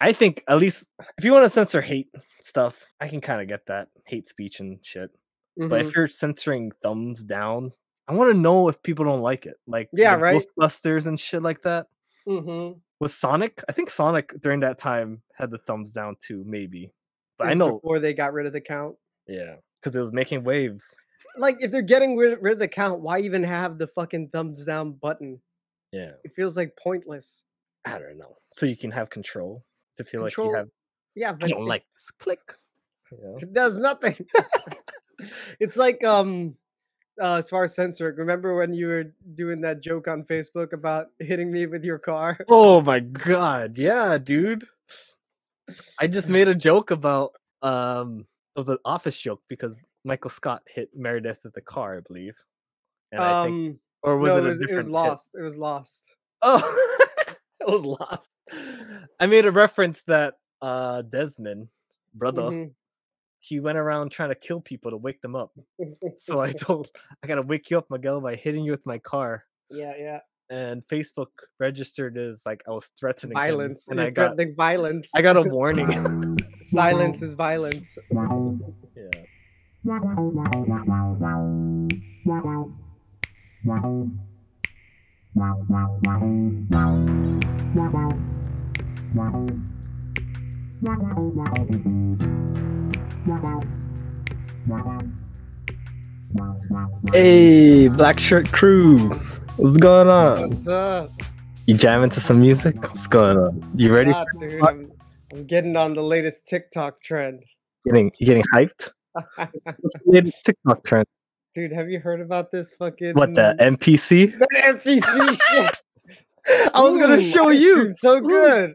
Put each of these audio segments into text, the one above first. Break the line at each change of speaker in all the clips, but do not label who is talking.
I think at least if you want to censor hate stuff, I can kind of get that hate speech and shit. But
Mhm.
if you're censoring thumbs down, I want to know if people don't like it. Like
Yeah, right?
Ghostbusters and shit like that.
Mhm.
Was Sonic? I think Sonic during that time had the thumbs down too, maybe. But I know,
before they got rid of the count.
yeah, because it was making waves.
Like if they're getting rid, rid of the count, why even have the fucking thumbs down button?
Yeah,
It feels like pointless.
I don't know. So you can have control to feel like
Control-
you have.
Yeah,
I
but
don't
it,
like this. Click. Know?
it does nothing. it's like um uh, as far as censoring, remember when you were doing that joke on Facebook about hitting me with your car?
Oh my god, yeah, dude. I just made a joke about um it was an office joke because Michael Scott hit Meredith with the car, I believe. And I think
um
or was
no,
it
it was, it
different
was
hit?
lost. It was lost.
Oh it was lost. I made a reference that uh Desmond, brother,
Mhm.
he went around trying to kill people to wake them up. So I told I gotta wake you up, Miguel, by hitting you with my car.
yeah, yeah.
And Facebook registered as like I was threatening him,
Violence.
and
You're
I got
violence.
I got a warning.
Silence is violence.
yeah. Hey, Black Shirt Crew. What's going on?
What's up?
You jamming to some music? What's going on? You ready?
Ah, dude, I'm, I'm getting on the latest TikTok trend.
Getting you getting hyped? What's the latest TikTok trend?
Dude, have you heard about this fucking
What the NPC?
the NPC shit?
I was gonna show you.
so
Ooh.
good.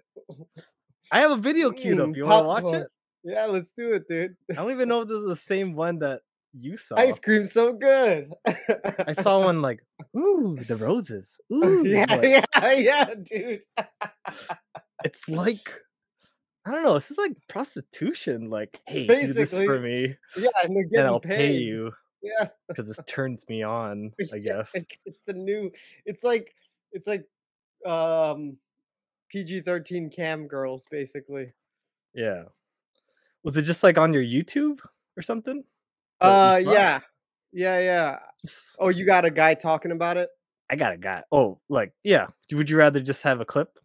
I have a video queued up.
Mm,
You want to watch it?
Yeah, let's do it, dude.
I don't even know if this is the same one that you saw.
Ice cream, so good.
I saw one like, ooh, the roses. Ooh,
yeah,
like,
yeah, yeah, dude.
it's like I don't know. This is like prostitution. Like, hey, do this
Basically,
for me,
Yeah, and they're
and I'll
paid.
pay you
Yeah,
because this turns me on. I
yeah,
guess.
It's, it's the new. It's like it's like um PG thirteen cam girls, basically.
Yeah. Was it just like on your YouTube or something?
Uh, yeah, yeah, yeah. Oh, you got a guy talking about it?
I got a guy. Oh, like yeah. Would you rather just have a clip?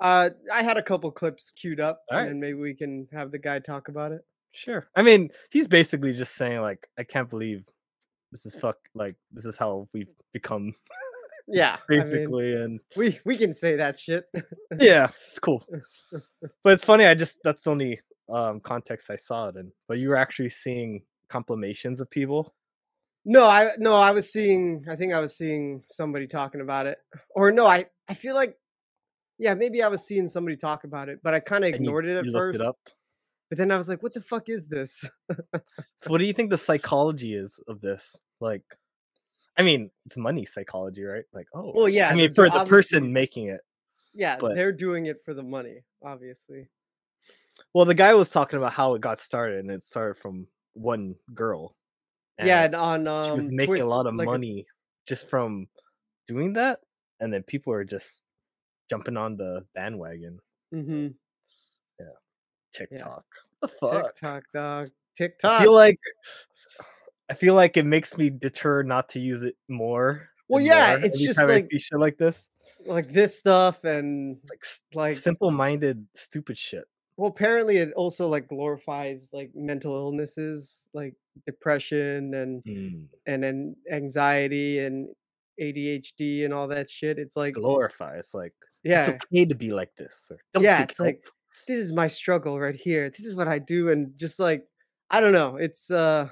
Uh, I had a couple clips queued up, and maybe we can have the guy talk about it.
Sure. I mean, he's basically just saying like, I can't believe this is fuck. Like, this is how we've become,
Yeah, I mean,
basically. and
we we can say that shit.
yeah, it's cool. But it's funny. I just that's the only um context I saw it in. But you were actually seeing compilations of people.
No, I no, I was seeing. I think I was seeing somebody talking about it, or no, I I feel like, yeah, maybe I was seeing somebody talk about it, but I kind of
and you-
ignored it at first.
It up.
But then I was like, what the fuck is this?
So, what do you think the psychology is of this? Like, I mean, it's money psychology, right? Like, oh,
Well, yeah,
I mean, for the person making it.
Yeah,
But-
they're doing it for the money, obviously.
Well, the guy was talking about how it got started, and it started from one girl.
yeah,
and
and on um,
she was making a lot of
like
money just from doing that, and then people are just jumping on the bandwagon.
Mm-hmm.
Yeah, TikTok. What the fuck?
TikTok, dog.
I
TikTok.
feel like I feel like it makes me deter not to use it more.
Well, yeah,
more
it's just like-
shit like this,
like this stuff, and
like,
like
simple-minded, stupid shit.
well, apparently it also like glorifies like mental illnesses, like depression and
Mm,
and then anxiety and ADHD and all that shit. It's like
glorify. It's like
yeah,
it's okay to be like this.
Yeah, it's like this is my struggle right here. This is what I do, and just like I don't know, it's uh,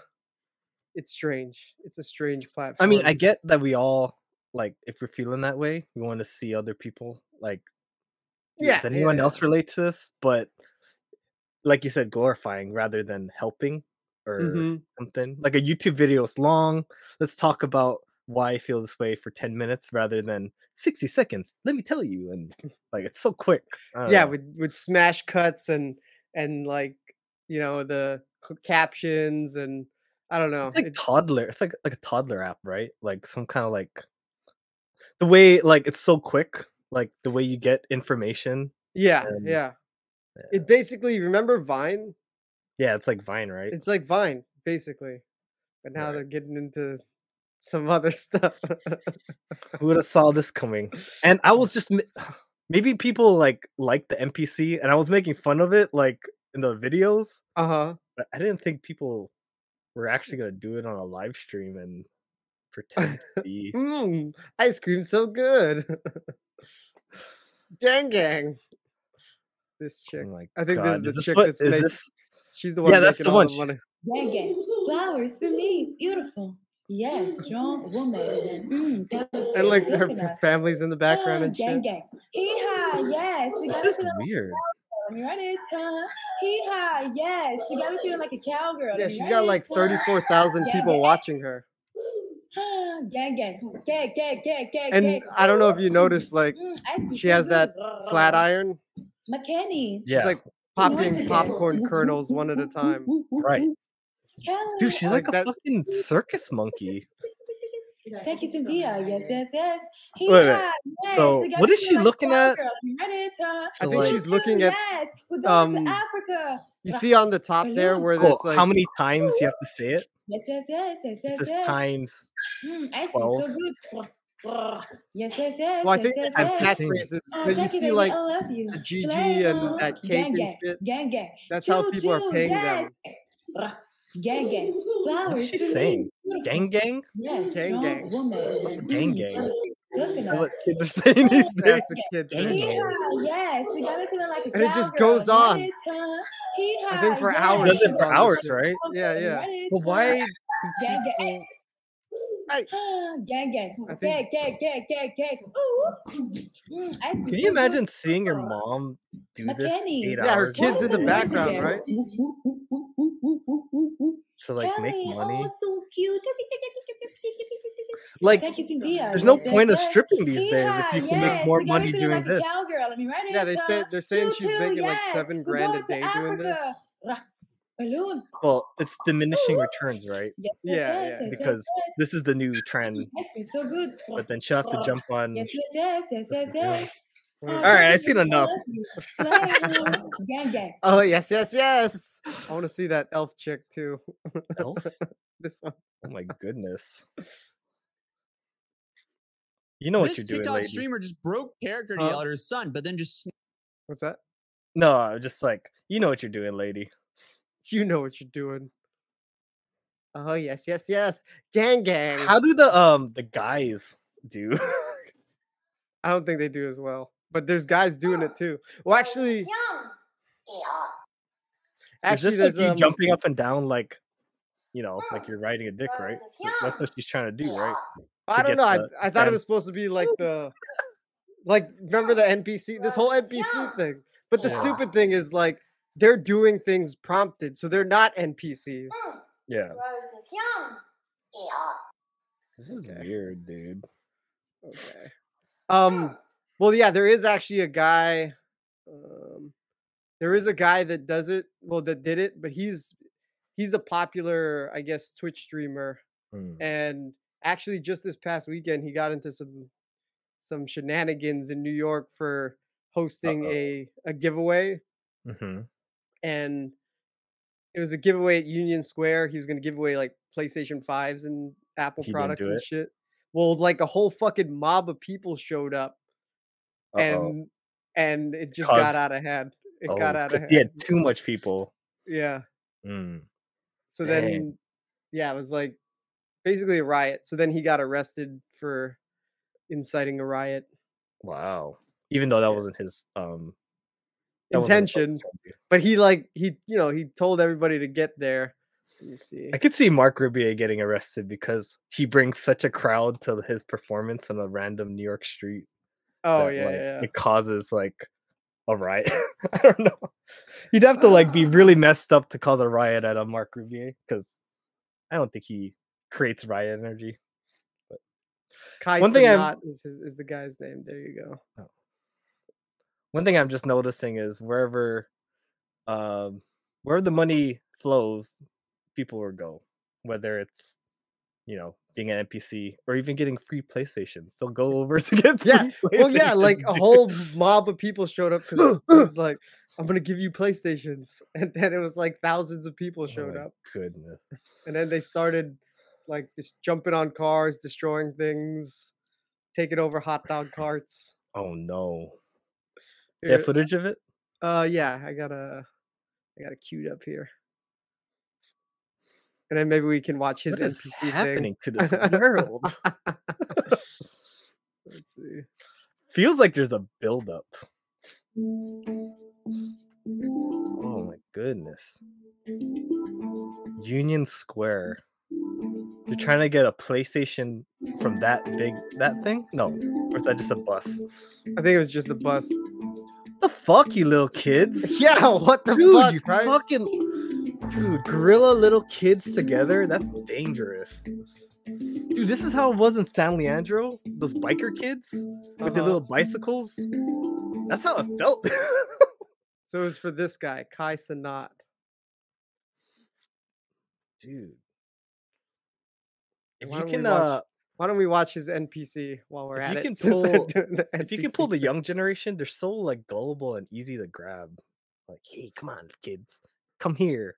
it's strange. It's a strange platform.
I mean, I get that we all like if we're feeling that way, we want to see other people like.
Yeah,
Does anyone
yeah,
else relate to this? But like you said, glorifying rather than helping or
Mhm.
something. Like a YouTube video is long. Let's talk about why I feel this way for 10 minutes rather than 60 seconds. Let me tell you. And like it's so quick.
Yeah,
know.
with with smash cuts and and like you know the captions and I don't know.
It's like
it-
toddler. It's like like a toddler app, right? Like some kind of like the way like it's so quick. Like the way you get information.
yeah,
and-
yeah. It basically remember Vine?
Yeah, it's like Vine, right?
It's like Vine, basically. But now
Right.
they're getting into some other stuff.
Who would have saw this coming? And I was just maybe people like like the NPC, and I was making fun of it like in the videos,
uh-huh.
but I didn't think people were actually gonna do it on a live stream and pretend to be.
Mmm, ice cream so good. gang gang. This chick.
Oh my
I think this is
God,
the
this
chick
what-
that's
is
make-
this-
She's the one
Yeah, that's the
all
one.
the money.
Gang gang. Flowers for me. Beautiful. Yes, strong woman. Mm, that was
And like her
coconut.
family's in the background
Ah,
and
gang
shit.
gang. Hee haw, yes.
This is
feel
weird.
Let me write it down. Hee haw, yes. You gotta feel like a cowgirl.
Yeah,
Let me
she's
write
got like 34,000 people watching her.
Gang gang. Gang gang gang gang
And
gang.
I don't know if you noticed, like,
Mm, ice cream
she has that flat iron.
McKenny.
She's like popping popcorn kernels one at a time.
Right.
Kelly.
dude, she's
Like
like, a
that-
fucking circus monkey.
Thank you, Cynthia. Yes, yes, yes. He
Wait, wait.
yes.
So,
you
what is she
like
looking at?
cowgirl. You ready
I think
like-
she's looking at.
Yes, we're going
um,
to Africa.
You see on the top there where this like
how many times you have to say it?
Yes, yes, yes, yes, yes,
It's just
yes.
times.
Mm, ice cream so good. Yes, yes, yes.
Well, I think
yes,
they have
yes.
catchphrases
Oh,
because you
Jackie,
see
baby,
like
I love you.
the GG and that cake
gang,
and shit.
Gang, gang.
That's how
Choo,
people are paying
yes.
them.
Gang, gang. Flowers.
She saying? Gang gang?
Yes,
Gang, gang.
woman.
Gang, gang. what kids are saying these days.
That's a kid
Gang,
thing.
gang.
Hee-haw, yes, you gotta feel like a
And it just goes on.
Right, huh? Hee-haw,
I think for hours
Does it for hours, right?
Yeah, yeah.
But why?
Gang, gang.
Hey.
Gang, gang.
Think-
Gang, gang, gang, gang, gang. Ooh. Mm, ice cream
Can you imagine seeing your mom do this eight
Yeah, her
hours?
kids in the background, right?
to like make money.
Oh, so cute.
Like,
Thank you, Cynthia.
there's no
Yes, yes,
point of stripping these days if you can
yes,
make more
you
money doing
like
this.
Cowgirl. Let me write
Yeah, they say they're saying she's
choo,
making like seven grand a day doing this.
Africa. Rah, Balloon.
Well, it's diminishing returns, right?
Yes,
Yeah,
yes,
yeah.
yes, yes,
Because
yes.
this is the new trend.
Ice cream so good.
But then she'll have to jump on.
Yes, yes, yes, yes, yes, yes. Oh,
All right, I've seen enough.
I love you. Slay, gang, gang.
Oh yes, yes, yes. I want to see that elf chick too.
Elf?
this one.
Oh my goodness. You know what
this
you're doing,
TikTok
lady.
streamer just broke character to
Huh?
yell at her son, but then just
What's that?
No, just like, you know what you're doing, lady.
You know what you're doing. Oh yes, yes, yes. Gang gang.
How do the um the guys do?
I don't think they do as well. But there's guys doing it too. Well, actually,
Is
actually,
this like
um,
jumping up and down like, you know, like you're riding a dick, right? That's what she's trying to do, right?
I don't know. I, I thought it was supposed to be like the, like remember the NPC, this whole NPC thing. But the stupid thing is like they're doing things prompted, so they're not NPCs.
Yeah. This is
Okay.
weird, dude.
Okay. Um. Well, yeah, there is actually a guy. Um, there is a guy that does it. Well, that did it, but he's he's a popular, I guess, Twitch streamer.
Hmm.
And actually, just this past weekend, he got into some some shenanigans in New York for hosting
Uh-oh.
a a giveaway,
Mm-hmm.
And it was a giveaway at Union Square. He was going to give away like PlayStation fives and Apple
He
products and
it?
shit. Well, like a whole fucking mob of people showed up and and it just got out of hand. It got out of hand.
he had too much people.
yeah.
Mm.
So
Dang.
then, yeah, it was like basically a riot. So then he got arrested for inciting a riot.
Wow. Even though that
Yeah.
wasn't his um that wasn't his
Intention, but he like he you know he told everybody to get there. Let me see.
I could see Marc Rebillet getting arrested because he brings such a crowd to his performance on a random New York street.
Oh
that,
yeah,
like,
yeah.
It causes like a riot. I don't know. You'd have to like be really messed up to cause a riot at a Marc Rebillet because I don't think he creates riot energy.
Kai
one thing I'm-
Cenat is his, is the guy's name. There you go. Oh.
One thing I'm just noticing is wherever um wherever the money flows, people will go. Whether it's you know, being an NPC or even getting free PlayStations. They'll go over to get
Yeah, Well, yeah, like a whole mob of people showed up because it was like, I'm gonna give you PlayStations, and then it was like thousands of people
Oh
showed
my
up,
Goodness.
and then they started like just jumping on cars, destroying things, taking over hot dog carts.
Oh no.
Here-
have footage of it?
Uh, yeah, I got a, I got a queued up here, and then maybe we can watch his
What is
NPC
happening to this world?
Let's see.
Feels like there's a buildup. Oh my goodness. Union Square. They're trying to get a PlayStation from that big that thing? No. Or is that just a bus?
I think it was just a bus.
The fuck you little kids?
Yeah, what the
Dude,
fuck,
you
right?
fucking dude, gorilla little kids together. That's dangerous. Dude, this is how it was in San Leandro. Those biker kids with
Uh-huh.
little bicycles. That's how it felt.
So it was for this guy, Kai Cenat.
dude. If
Why
you
don't we
can,
watch
uh,
Why don't we watch his NPC while we're at
you
it?
can
they're
pull- if you can pull the young generation, they're so like gullible and easy to grab. Like, hey, come on, kids, come here.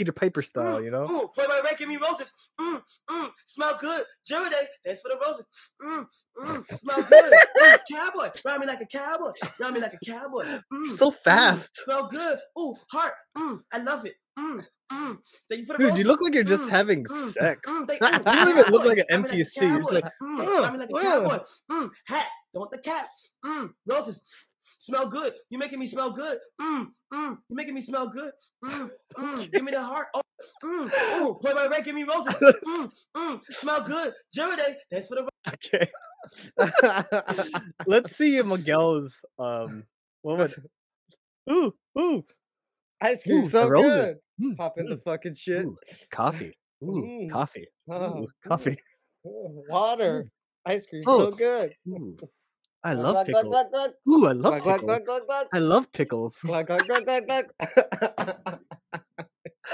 Peter Piper style, you know.
Ooh, play by Ray, give me roses. Mm, mm, smell good. Jury day, thanks for the roses. Mm, mm, smell good. Mm, cowboy, ride me like a cowboy. Ride me like a cowboy. Mm,
So
mm,
fast,
smell good. Ooh, heart. Mm, I love it. Mm, mm, thank you for the
dude. You look like you're just
Mm,
having
mm,
sex.
mm,
You don't
even look like an NPC, you're just like,
mm,
"Uh,
ride me like a
uh."
cowboy. Mm, hat, don't the cap. Mm, roses. Smell good. You're making me smell good. Mm, mm, You're making me smell good. Mm, mm, give me the heart. Oh, mm, ooh, play by Ray, give me roses. Mm, mm, smell good. Jury day, thanks for the
Okay, let's see if Miguel's um. What was? Ooh, ooh,
Ice cream
Ooh,
so
a rose.
good.
mm,
Pop in the
mm,
fucking shit.
ooh, coffee. Ooh,
Mm.
coffee.
Oh,
Ooh, coffee.
oh, Water. Ice cream
Oh,
so good.
I love
glug,
pickles.
glug, glug.
Ooh, I love pickles. I love pickles.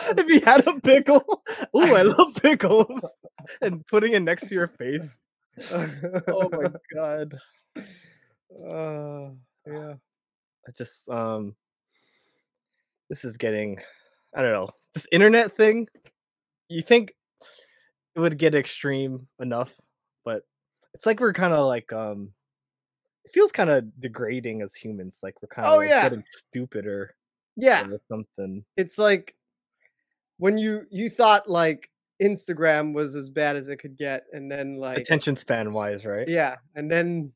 If he had a pickle. Ooh, I love pickles. and putting it next to your face. Oh my god.
Uh, yeah.
I just um this is getting I don't know. This internet thing, you think it would get extreme enough, but it's like we're kind of like um it feels kind of degrading as humans, like we're kind of
Oh, yeah.
getting stupider
Yeah.
or something.
It's like when you you thought like Instagram was as bad as it could get, and then like
Attention span wise, right?
yeah, and then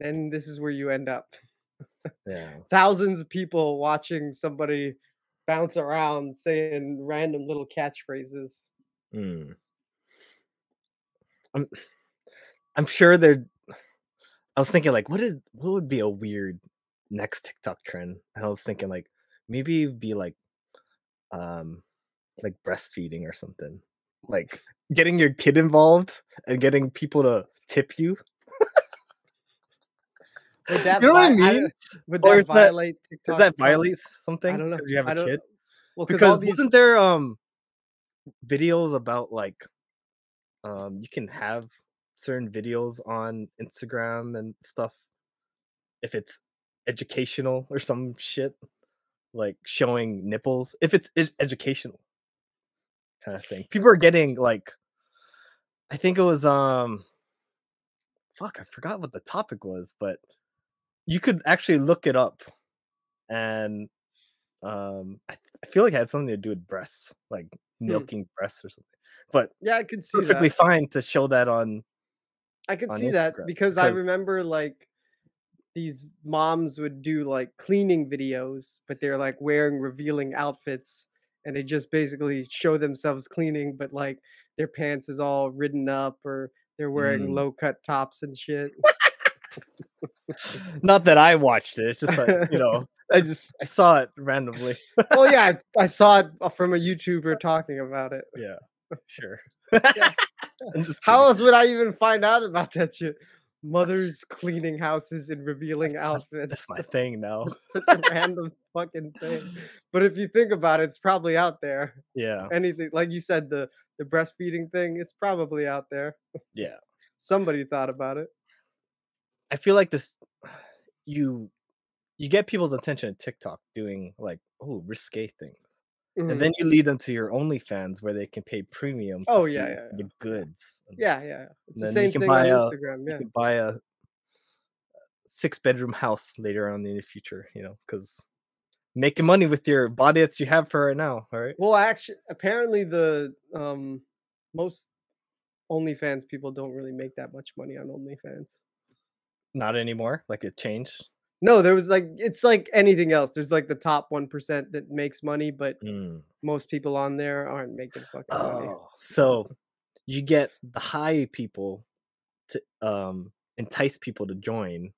then this is where you end up.
Yeah.
Thousands of people watching somebody bounce around saying random little catchphrases.
Mm. I'm I'm sure they're I was thinking like what is what would be a weird next TikTok trend? And I was thinking like maybe it'd be like um like breastfeeding or something. Like getting your kid involved and getting people to tip you.
Would that
You know what I mean?
don't- Would that violate
Does
TikTok?
that violates something?
I don't know.
you have
I
a kid?
Well, because
Because
all these
wasn't there um videos about like um you can have certain videos on Instagram and stuff if it's educational or some shit like showing nipples if it's ed- educational kind of thing. People are getting like I think it was um fuck I forgot what the topic was but you could actually look it up and um I, I feel like it had something to do with breasts like milking breasts or something but
yeah, I could see
perfectly
that.
fine to show that on
I could see that
Instagram,
because I remember like these moms would do like cleaning videos, but they're like wearing revealing outfits and they just basically show themselves cleaning, but like their pants is all ridden up or they're wearing
Mm.
low cut tops and shit.
not that i watched it it's just like you know i just i saw it randomly
well, yeah, I, I saw it uh, from a YouTuber talking about it.
yeah sure
Yeah. How else would I even find out about that shit? mothers cleaning houses and revealing outfits.
That's my thing now.
It's such a random fucking thing. But if you think about it, it's probably out there.
Yeah.
Anything like you said, the the breastfeeding thing, it's probably out there.
Yeah.
Somebody thought about it.
I feel like this you you get people's attention at TikTok doing like oh risque things.
Mhm.
And then you lead them to your OnlyFans where they can pay premium.
Oh, yeah, yeah, yeah.
the goods.
yeah, yeah. It's the same thing on
a-
Instagram.
You
Yeah.
buy a six bedroom house later on in the future, you know, because making money with your body that you have for right now. All right.
Well, actually, apparently the um most OnlyFans people don't really make that much money on OnlyFans.
Not anymore. Like it changed.
No, there was like it's like anything else. There's like the top one percent that makes money, but
Mm.
most people on there aren't making fucking money.
Oh, so you get the high people to um entice people to join,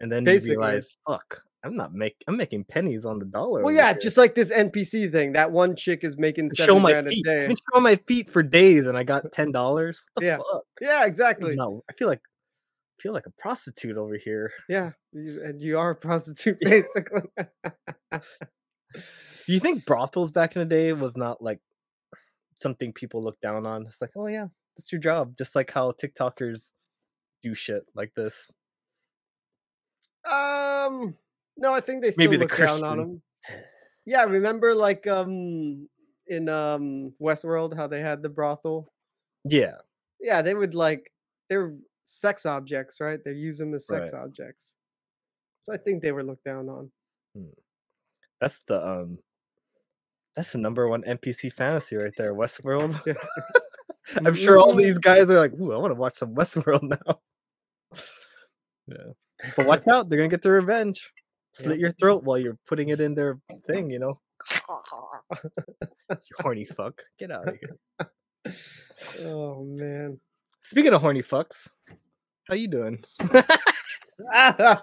and then
Basically.
you realize, fuck, I'm not make I'm making pennies on the dollar.
Well, yeah,
here.
just like this NPC thing. That one chick is making seven
show my
grand a
feet.
day.
I've been showing my feet for days, and I got ten dollars.
Yeah,
fuck?
yeah, exactly.
No, I feel like feel like a prostitute over here.
Yeah, you, and you are a prostitute basically.
Do you think brothels back in the day was not like something people look down on? It's like, oh yeah, that's your job. Just like how TikTokers do shit like this.
Um, no, I think they still
Maybe
look down on them. Yeah, remember like um in um Westworld how they had the brothel?
Yeah.
Yeah, they would like they're sex objects, right? They use them as sex
Right.
objects. So I think they were looked down on.
That's the um that's the number one NPC fantasy right there, Westworld.
Yeah.
I'm sure all
Mhm.
these guys are like, ooh, I want to watch some Westworld now. yeah. But watch out, they're gonna get their revenge. Slit your throat while you're putting it in their thing, you know. You horny fuck. Get out of here.
oh man.
Speaking of horny fucks, how you doing?
I'm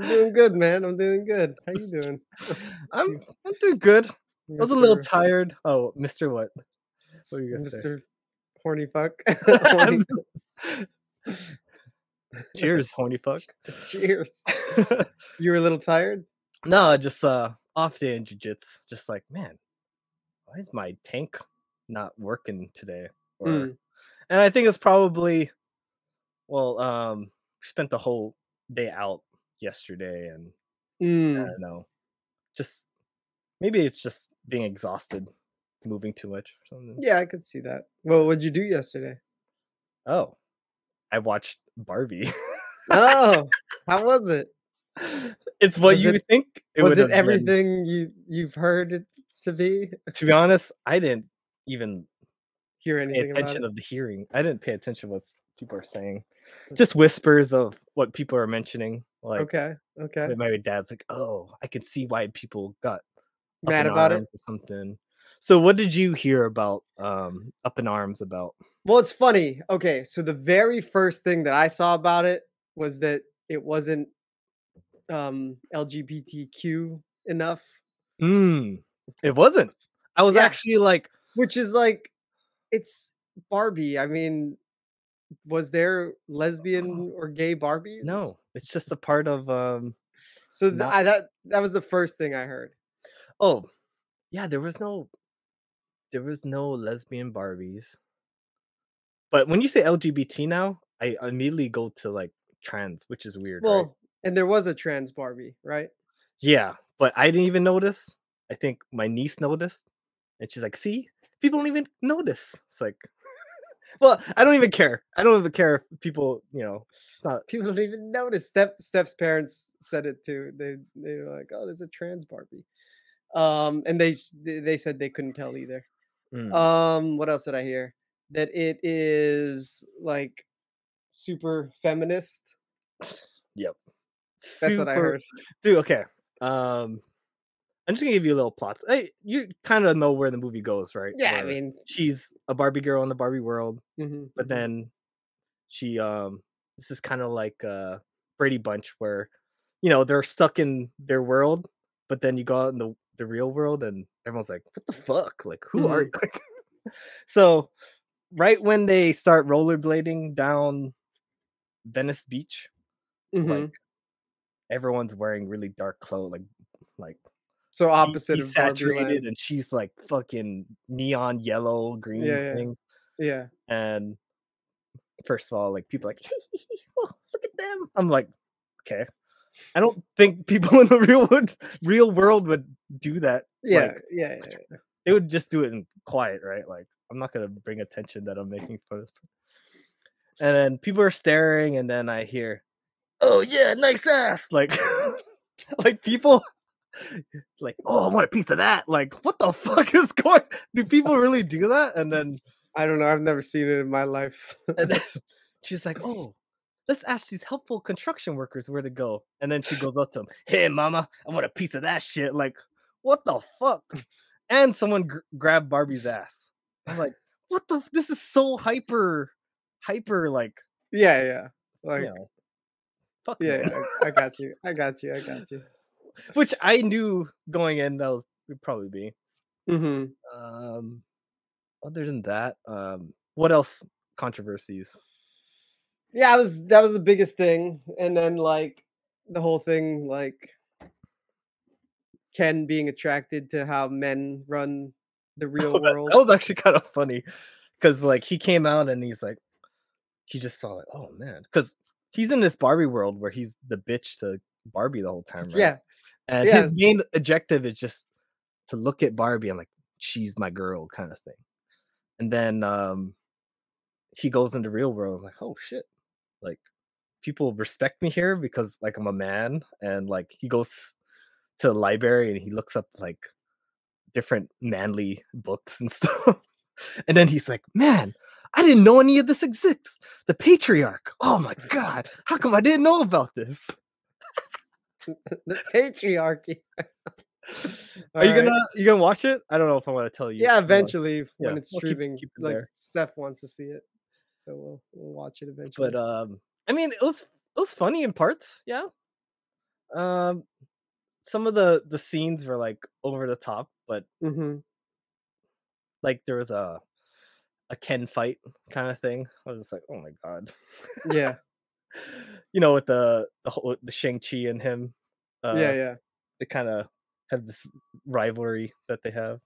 doing good, man. I'm doing good. How you doing?
I'm I'm doing good. I was a little tired. Oh, Mr. What? what were you gonna say?
Mr. Horny fuck. Horny-
Cheers, horny fuck.
Cheers. You were a little tired?
no, I just uh off day in jiu-jitsu. Just like, man, why is my tank not working today? Or
Mm.
and I think it's probably well, um, spent the whole day out yesterday and I
Mm.
don't know. Just maybe it's just being exhausted, moving too much or something.
Yeah, I could see that. Well, what'd you do yesterday?
Oh. I watched Barbie.
Oh, how was it?
it's what
Was
you
it-
think it
was it
have been.
everything you you've heard it to be?
To be honest, I didn't even
Hear
pay
anything about
attention
it?
of the hearing. I didn't pay attention what people are saying. Just whispers of what people are mentioning. Like
okay, okay.
my dad's like, "Oh, I can see why people got
Mad about it?
or something." So, what did you hear about um up in arms about?
Well, it's funny. Okay, so the very first thing that I saw about it was that it wasn't um LGBTQ enough,
Mm, it wasn't. I was
Yeah.
actually like,
which is like it's Barbie. I mean, was there lesbian or gay Barbies?
no, it's just a part of um.
So th-
not-
I, that that was the first thing I heard.
Oh, yeah, there was no, there was no lesbian Barbies. But when you say LGBT now, I immediately go to like trans, which is weird.
Well,
right?
and there was a trans Barbie, right?
yeah, but I didn't even notice. I think my niece noticed, and she's like, "See, people don't even notice." It's like, well, I don't even care. I don't even care if people, you know, not.
People don't even notice. Steph Steph's parents said it too. They they were like, "Oh, there's a trans Barbie," um, and they they said they couldn't tell either.
Mm.
Um, what else did I hear? That it is like super feminist.
yep.
That's what I heard.
dude okay um i'm just gonna give you a little plot hey you kind of know where the movie goes right
Yeah, I mean,
she's a barbie girl in the barbie world
mhm,
but
mhm.
then she um this is kind of like uh brady bunch where you know they're stuck in their world but then you go out in the, the real world and everyone's like what the fuck like who are you so right when they start rollerblading down Venice Beach.
Mhm.
Like everyone's wearing really dark clothes, like like
so
he-
opposite
he's
of
saturated, and she's like fucking neon yellow, green
Yeah, yeah.
thing.
Yeah.
And first of all, like people are like, oh, look at them. I'm like, okay. I don't think people in the real would real world would do that.
Yeah.
Like,
yeah. Yeah. yeah.
they would just do it in quiet, right? Like I'm not gonna bring attention that I'm making for this. And then people are staring, and then I hear, "Oh yeah, nice ass!" Like, like people, like, "Oh, I want a piece of that!" Like, what the fuck is going? Do people really do that? And then,
I don't know. I've never seen it in my life.
and then she's like, "Oh." Let's ask these helpful construction workers where to go. And then she goes up to them, Hey, mama, I want a piece of that shit. Like, what the fuck? And someone gr- grabbed Barbie's ass. I'm like, what the? f- This is so hyper, hyper, like,
yeah. Yeah. Like.
you know, fuck
Yeah, yeah, I, I got you. I got you. I got you.
Which I knew going in that was would probably be.
hmm
Um, other than that, um, what else controversies?
Yeah, I was that was the biggest thing, and then like the whole thing, like Ken being attracted to how men run the real
Oh,
world.
that was actually kind of funny because like he came out and he's like, he just saw it. oh man, because he's in this Barbie world where he's the bitch to Barbie the whole time, right?
Yeah,
And
Yeah.
his main objective is just to look at Barbie and like, she's my girl kind of thing. And then um he goes into real world like, oh shit. Like people respect me here because like I'm a man and like he goes to the library and he looks up like different manly books and stuff. and then he's like, man, I didn't know any of this exists. The patriarch. Oh my god. How come I didn't know about this?
the patriarchy.
Are you
Alright.
gonna you gonna watch it? I don't know if I want to tell you.
Yeah, eventually when
yeah,
it's
we'll
streaming,
keep it
like
there.
Steph wants to see it, so we'll we'll watch it eventually.
But um, I mean, it was it was funny in parts. Yeah. Um, some of the the scenes were like over the top, but
hmm
like there was a a Ken fight kind of thing. I was just like, oh my god.
yeah,
you know, with the the whole the Shang Chi and him. Uh,
yeah, yeah.
They kind of have this rivalry that they have.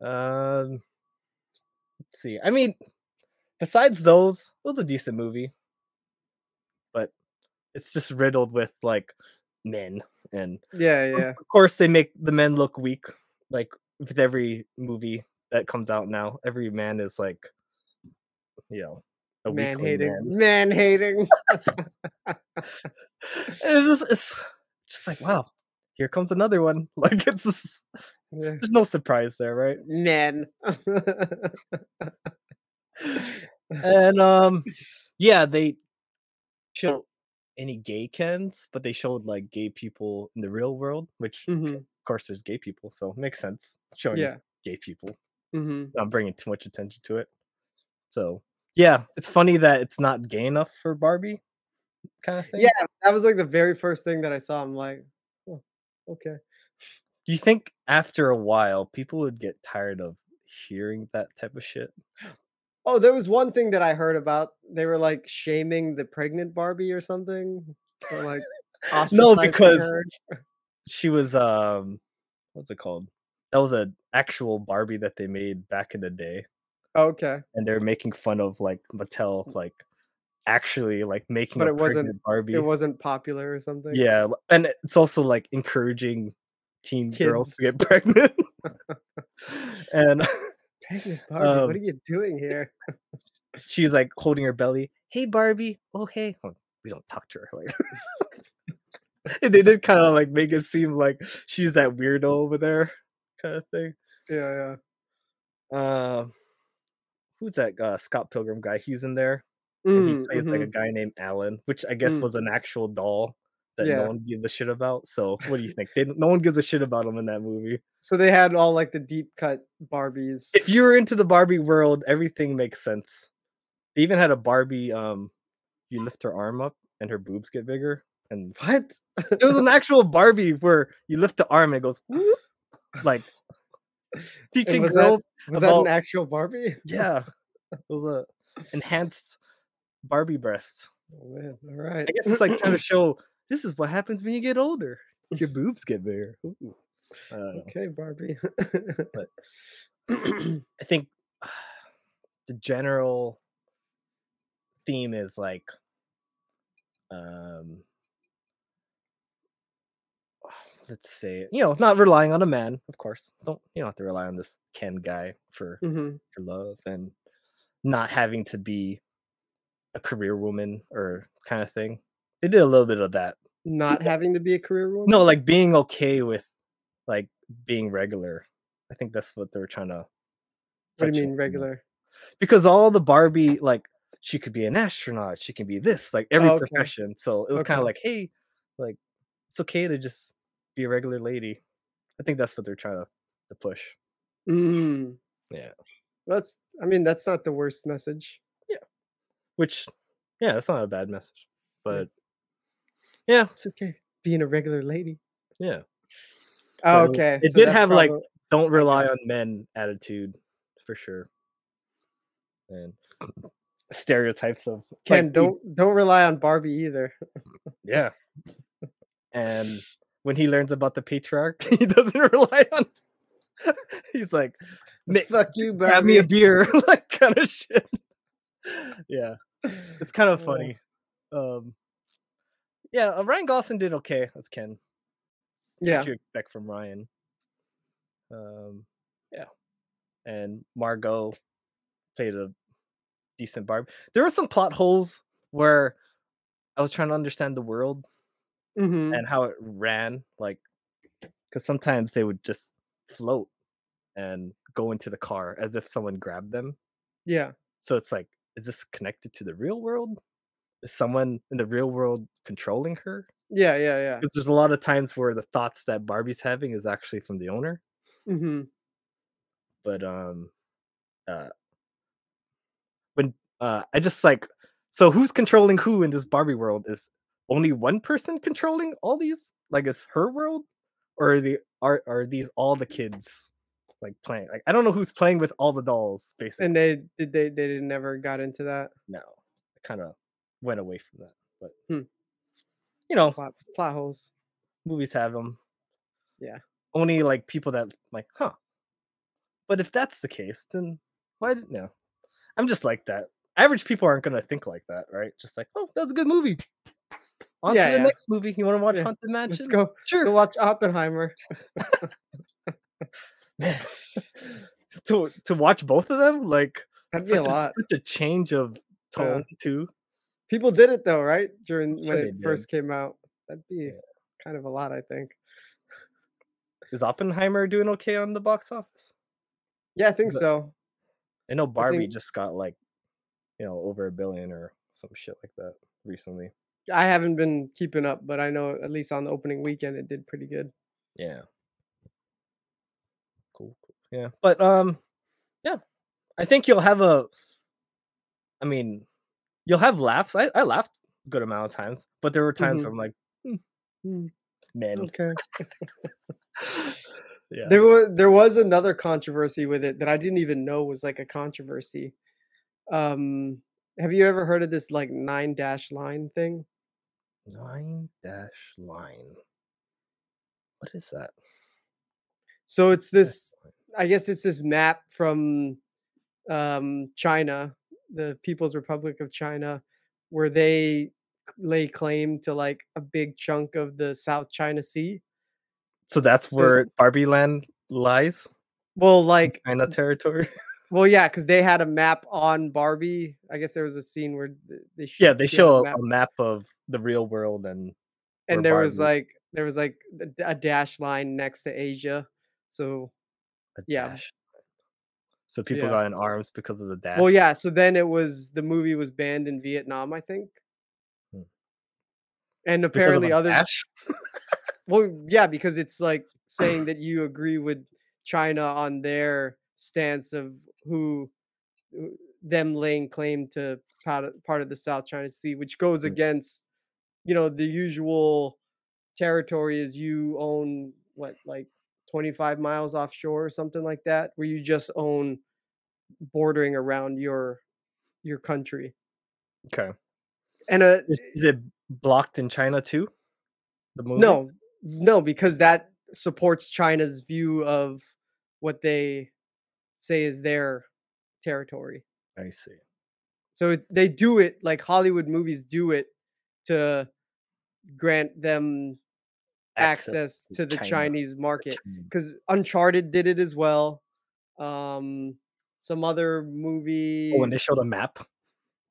Um, let's see. I mean, besides those, it was a decent movie, but it's just riddled with like men, and
Yeah, yeah.
of course they make the men look weak. Like with every movie that comes out now, every man is like, you know,
Man hating,
man.
man hating.
it's just it's just like wow here comes another one like it's just,
Yeah.
there's no surprise there right
Men.
and um yeah they show any gay kens but they showed like gay people in the real world which
Mhm,
of course there's gay people so it makes sense showing
Yeah.
gay people
hmm
not bringing too much attention to it so yeah it's funny that it's not gay enough for barbie kind of thing
Yeah, that was like the very first thing that I saw. I'm like, oh, okay.
you think after a while people would get tired of hearing that type of shit
Oh, there was one thing that I heard about. They were like shaming the pregnant Barbie or something. Or like
No, because-
her.
she was um what's it called that was an actual barbie that they made back in the day
okay,
and they're making fun of like mattel like actually like making
But it wasn't-
barbie
it wasn't popular or something.
yeah and it's also like encouraging teen girls to get pregnant and
pregnant Barbie. what
Um,
are you doing here?
she's like holding her belly hey barbie oh hey Oh, we don't talk to her like they did kind of like make it seem like she's that weirdo over there kind of thing
Yeah, yeah.
uh, who's that uh, Scott Pilgrim guy? He's in there. and he
Mm,
plays like a
mhm.
guy named Alan, which I guess
Mm.
was an actual doll that
Yeah.
no one gives a shit about. So what do you think? They, no one gives a shit about him in that movie.
So they had all like the deep cut Barbies.
If you're into the Barbie world, everything makes sense. They even had a Barbie. Um, you lift her arm up and her boobs get bigger. And
what?
there was an actual Barbie where you lift the arm and it goes like teaching
was
girls.
that, was that an actual Barbie?
Yeah, it was a enhanced Barbie breast.
Oh, man. All right.
I guess it's like trying to show this is what happens when you get older. Your boobs get bigger. Ooh. I don't know.
okay, Barbie.
I think the general theme is like um let's say you know not relying on a man of course don't you don't have to rely on this ken guy for
hmm
for love and not having to be a career woman or kind of thing they did a little bit of that
Not having to be a career woman.
no like being okay with like being regular i think that's what they were trying to
What do you mean regular?
because all the Barbie like she could be an astronaut, she can be this, like every
Oh, okay.
profession. So it was kind of like, hey, like it's okay to just be a regular lady. I think that's what they're trying to, to push.
Mm.
Yeah.
That's. I mean, that's not the worst message. Yeah.
Which, yeah, that's not a bad message.
Yeah.
But yeah,
It's okay being a regular lady.
yeah.
Oh, okay.
it
so
did have, like, Don't rely on men attitude for sure. And stereotypes of
Ken.
we-
don't don't rely on Barbie either.
Yeah. And when he learns about the patriarch, he doesn't rely on. He's like,
Fuck you,
grab me a beer, like kind of shit. Yeah, it's kind of funny. Um, yeah, uh, Ryan Gosling did okay as Ken.
Yeah.
What you expect from Ryan? Um, yeah, and Margot played a decent Barb. There were some plot holes where I was trying to understand the world
hmm
and how it ran like because sometimes they would just float and go into the car as if someone grabbed them
Yeah.
so it's like is this connected to the real world is someone in the real world controlling her
Yeah. Yeah. Yeah.
because there's a lot of times where the thoughts that barbie's having is actually from the owner
hmm
but um uh when uh i just like so who's controlling who in this barbie world is only one person controlling all these? Like it's her world? Or are the are are these all the kids like playing? Like i don't know who's playing with all the dolls basically.
And they did they they never got into that?
No i kind of went away from that but
Hmm.
you know.
Plot plot holes.
movies have them
Yeah.
only like people that like huh but if that's the case then why did no. I'm just like that. Average people aren't gonna think like that right? Just like oh that's a good movie on
Yeah,
to the
yeah.
next movie you want to watch
Yeah.
haunted mansion
Let's go.
sure
Let's go watch Oppenheimer.
to to watch both of them like
That'd be a lot.
such a change of
Yeah.
tone too
People did it though, right? During
Sure
when it first came out. That'd be
Yeah.
kind of a lot, I think.
is oppenheimer doing okay on the box office
Yeah, I think
But-
so.
i know barbie
think-
just got like you know over a billion or some shit like that recently
I haven't been keeping up, but I know at least on the opening weekend it did pretty good.
Yeah. Cool, cool. Yeah. But um yeah. I think you'll have a I mean, you'll have laughs. I, I laughed a good amount of times, but there were times
Mhm.
where I'm like, hmm,
Hmm,
man.
Okay.
Yeah.
There was there was another controversy with it that I didn't even know was like a controversy. Um have you ever heard of this like nine dash line thing?
Nine dash line. What is that?
So it's this I guess it's this map from um, China, the People's Republic of China, where they lay claim to like a big chunk of the South China Sea.
So that's
So-
where Barbie Land lies?
Well, like,
China territory?
well, yeah, because they had a map on Barbie. I guess there was a scene where they
yeah, they
she had a
show a,
map,
a map of the real world and
and there was like there was like a dash line next to Asia. So
a
Yeah.
dash. So people
Yeah.
got in arms because of the dash.
well, yeah. So then it was the movie was banned in Vietnam, I think.
Hmm.
And apparently other
dash?
Well, yeah, because it's like saying that you agree with China on their stance of who them laying claim to part of, part of the South China Sea, which goes
Mm.
against, you know, the usual territory is you own what like 25 miles offshore or something like that, where you just own bordering around your your country.
Okay.
And uh,
Is, is it blocked in China too? The movie?
no, no, because that supports China's view of what they say is their territory.
I see.
So they do it like Hollywood movies do it to grant them access, to, the
China,
Chinese market. Because Uncharted did it as well. Um, some other movie,
Oh, when they showed a map,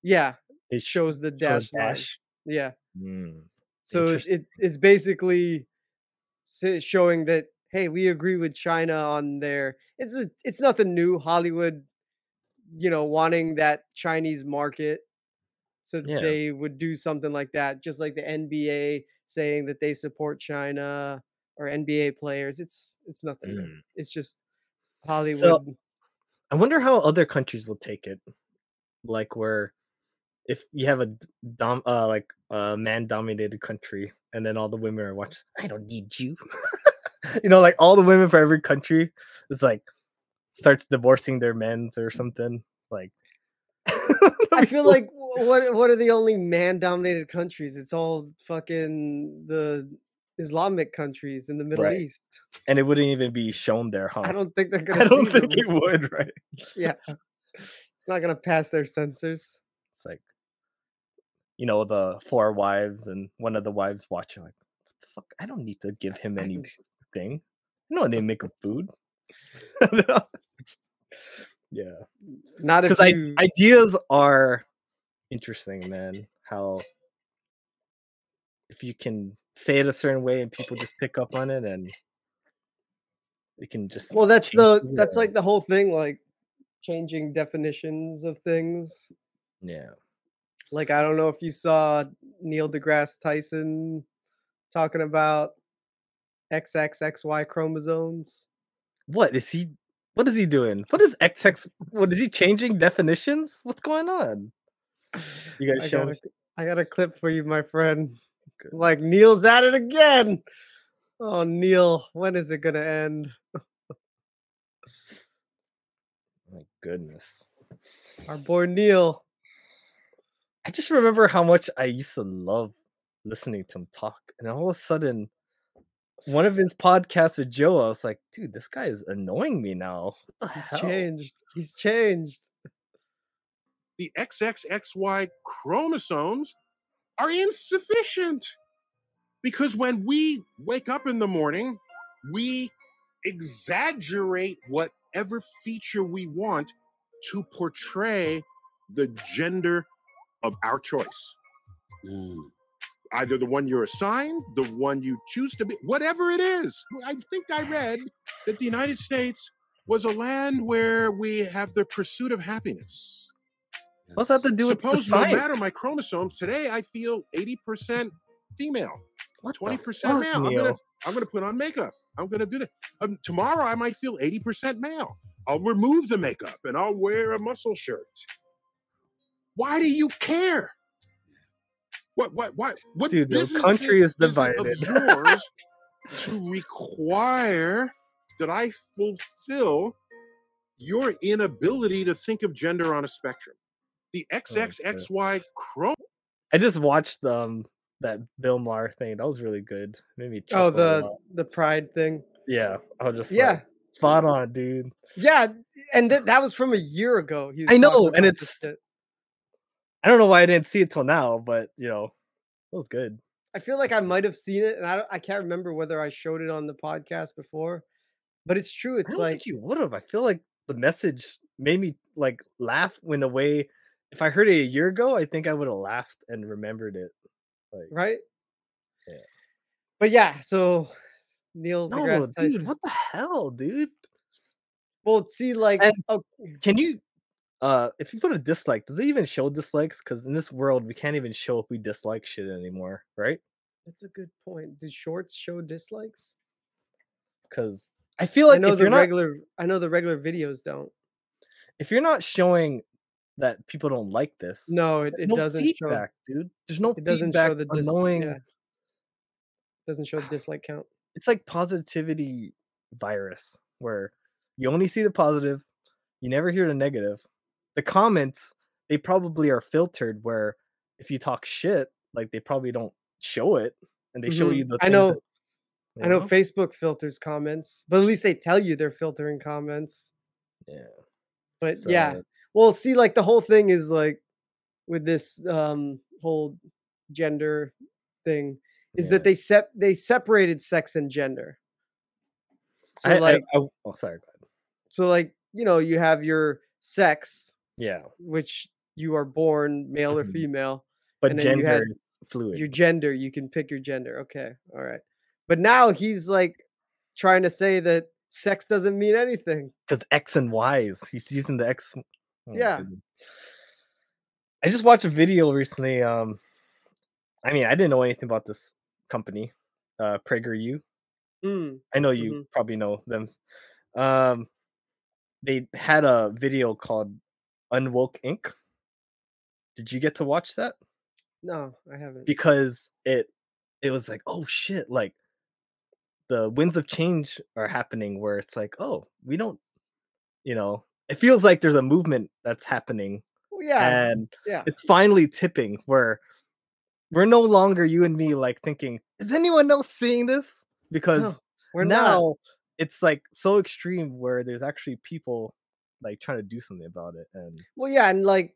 yeah,
it
shows the dash
dash.
Yeah.
Mm.
So it, it's basically showing that hey, we agree with China on their. It's a, it's nothing new. Hollywood, you know, wanting that Chinese market, so
Yeah.
they would do something like that. Just like the NBA saying that they support China or NBA players. It's it's nothing.
Mm.
It's just Hollywood.
I wonder how other countries will take it. Like where if you have a dom uh like a man dominated country and then all the women are watching I don't need you. you know, like all the women for every country is like starts divorcing their men's or something. Like
I feel like wh- what what are the only man dominated countries? It's all fucking the Islamic countries in the Middle
Right.
East.
and it wouldn't even be shown there, huh?
I don't think they're gonna.
I don't think
them.
it would, right?
Yeah, it's not gonna pass their censors.
It's like you know, the four wives and one of the wives watching like what the fuck I don't need to give him
I
any
don't-
thing. No, they make a food. Yeah.
Not
Because
you.
ideas are interesting, man. How if you can say it a certain way and people just pick up on it and it can just
well, that's the
the
that's like the whole thing, like changing definitions of things.
yeah.
Like I don't know if you saw Neil deGrasse Tyson talking about XXXY chromosomes.
What is he what is he doing? What is XX what is he changing definitions? What's going on? You guys
I
show
got,
me?
a, I got a clip for you, my friend.
Good.
Like Neil's at it again. Oh, Neil, when is it gonna end?
My goodness.
Our boy Neil.
I just remember how much I used to love listening to him talk. And all of a sudden, one of his podcasts with Joe, I was like, dude, this guy is annoying me now.
He's
hell?
changed. He's changed.
the XXXY chromosomes are insufficient. Because when we wake up in the morning, we exaggerate whatever feature we want to portray the gender of our choice. Mm. Either the one you're assigned, the one you choose to be, whatever it is. I think I read that the United States was a land where we have the pursuit of happiness.
What's that to do with the
Suppose no matter my chromosomes, today I feel 80% female,
What
20% male. I'm gonna I'm gonna put on makeup. I'm gonna do that. Um, tomorrow I might feel 80% male. I'll remove the makeup and I'll wear a muscle shirt. Why do you care? What what what what
Dude, the
business
country is
it of
divided.
yours to require that I fulfill your inability to think of gender on a spectrum. The XXXY chrome
I just watched um that Bill Maher thing. That was really good. Made me
Oh,
chuckle a
the the pride thing.
yeah. I was just
Yeah.
like, spot on, dude.
Yeah, and th- that was from a year ago. He was
I know, and
about
it's-
shit.
I don't know why I didn't see it till now, but you know, it was good.
I feel like I might have seen it, and I don't- I can't remember whether I showed it on the podcast before. But it's true. It's like
you would have. I feel like the message made me like laugh in a way. If I heard it a year ago, I think I would have laughed and remembered it. Like,
right.
Yeah.
But yeah, so Neil
no,
deGrasse Tyson.
dude, what the hell, dude?
Well, see, like,
And-
oh,
Can you, uh, if you put a dislike, does it even show dislikes? Because in this world, we can't even show if we dislike shit anymore, right?
that's a good point. Did shorts show dislikes?
Because I feel like
I know the
you're not
regular. I know the regular videos don't.
if you're not showing that people don't like this,
No, it, it
no
doesn't
feedback,
show.
dude. There's no
It doesn't
feedback
show the
on
dis-
knowing.
yeah. Doesn't show the dislike count.
It's like positivity virus, where you only see the positive, you never hear the negative. The comments they probably are filtered where if you talk shit, like they probably don't show it, and they show
Mhm.
you the.
I know-
that- you
I know Facebook filters comments, but at least they tell you they're filtering comments.
Yeah.
But yeah,
so-
well, see, like the whole thing is like with this um whole gender thing is
yeah.
that they sep they separated sex and gender. So
I, I-
like
I- oh, sorry.
So like you know you have your sex,
Yeah,
which you are born male or
Mhm.
female.
but
And
gender
had
is fluid.
Your gender, you can pick your gender. Okay, all right. But now he's like trying to say that sex doesn't mean anything.
because X and Y's. He's using the X. oh
Yeah.
goodness. I just watched a video recently. Um, I mean, I didn't know anything about this company, uh, PragerU.
Mm,
I know you
Mhm.
probably know them. Um, they had a video called Unwoke Inc. Did you get to watch that?
no, I haven't.
Because it it was like, oh shit, like the winds of change are happening where it's like, oh, we don't, you know, it feels like there's a movement that's happening
yeah,
and
yeah.
it's finally tipping where we're no longer you and me like thinking, is anyone else seeing this? Because
We're
now
not.
it's like so extreme where there's actually people like trying to do something about it and
Well, yeah, and like,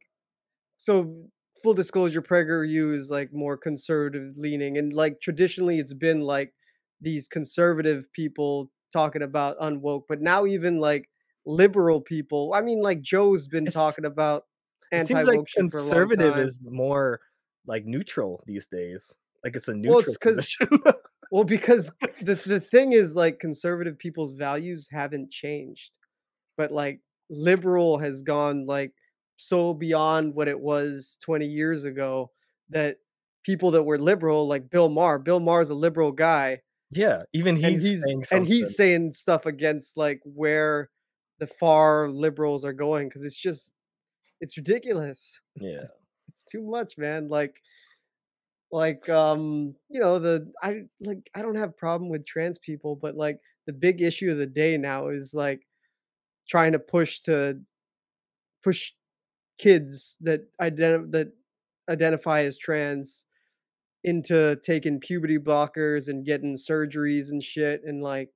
so full disclosure, PragerU is like more conservative leaning, and like traditionally, it's been like these conservative people talking about unwoke, but now even like liberal people. I mean, like Joe's been
It's-
talking about
it seems
anti
like
woke shit for a long
conservative is more like neutral these days like it's a
Well,
neutral position.
Well, because the the thing is like conservative people's values haven't changed. But like liberal has gone like so beyond what it was 20 years ago that people that were liberal like Bill Maher, Bill Maher's a liberal guy
yeah even he's,
and he's
saying
and he's saying stuff against like where the far liberals are going cuz it's just it's ridiculous.
Yeah.
It's too much man like like um you know the i like i don't have problem with trans people but like the big issue of the day now is like trying to push to push kids that ident- that identify as trans into taking puberty blockers and getting surgeries and shit and like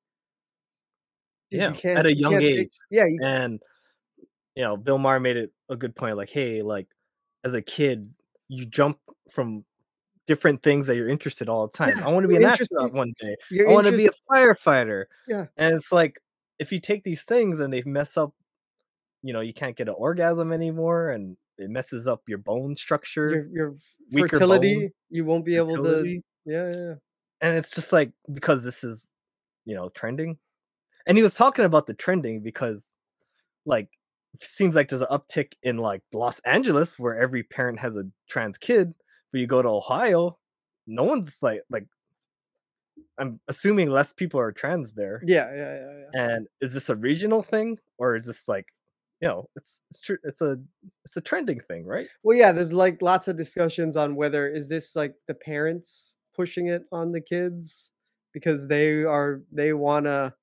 dude, you
Yeah,
can't-
at a
you
young
can't take-
age.
yeah you,
and you know bill maher made it a good point like hey like as a kid you jump from different things that you're interested all the time
Yeah,
i want to be an astronaut one day
you're
i want to be a firefighter
Yeah.
and it's like if you take these things and they mess up you know you can't get an orgasm anymore and it messes up your bone structure
your, your fertility
bone,
you won't be able to
fertility.
yeah yeah, yeah.
and it's just like because this is you know trending and he was talking about the trending because like it seems like there's an uptick in like los angeles where every parent has a trans kid but you go to ohio no one's like like i'm assuming less people are trans there
Yeah, yeah, yeah, yeah.
and is this a regional thing or is this like you know it's it's true it's a it's a trending thing right
Well, yeah, there's like lots of discussions on whether is this like the parents pushing it on the kids because they are they want to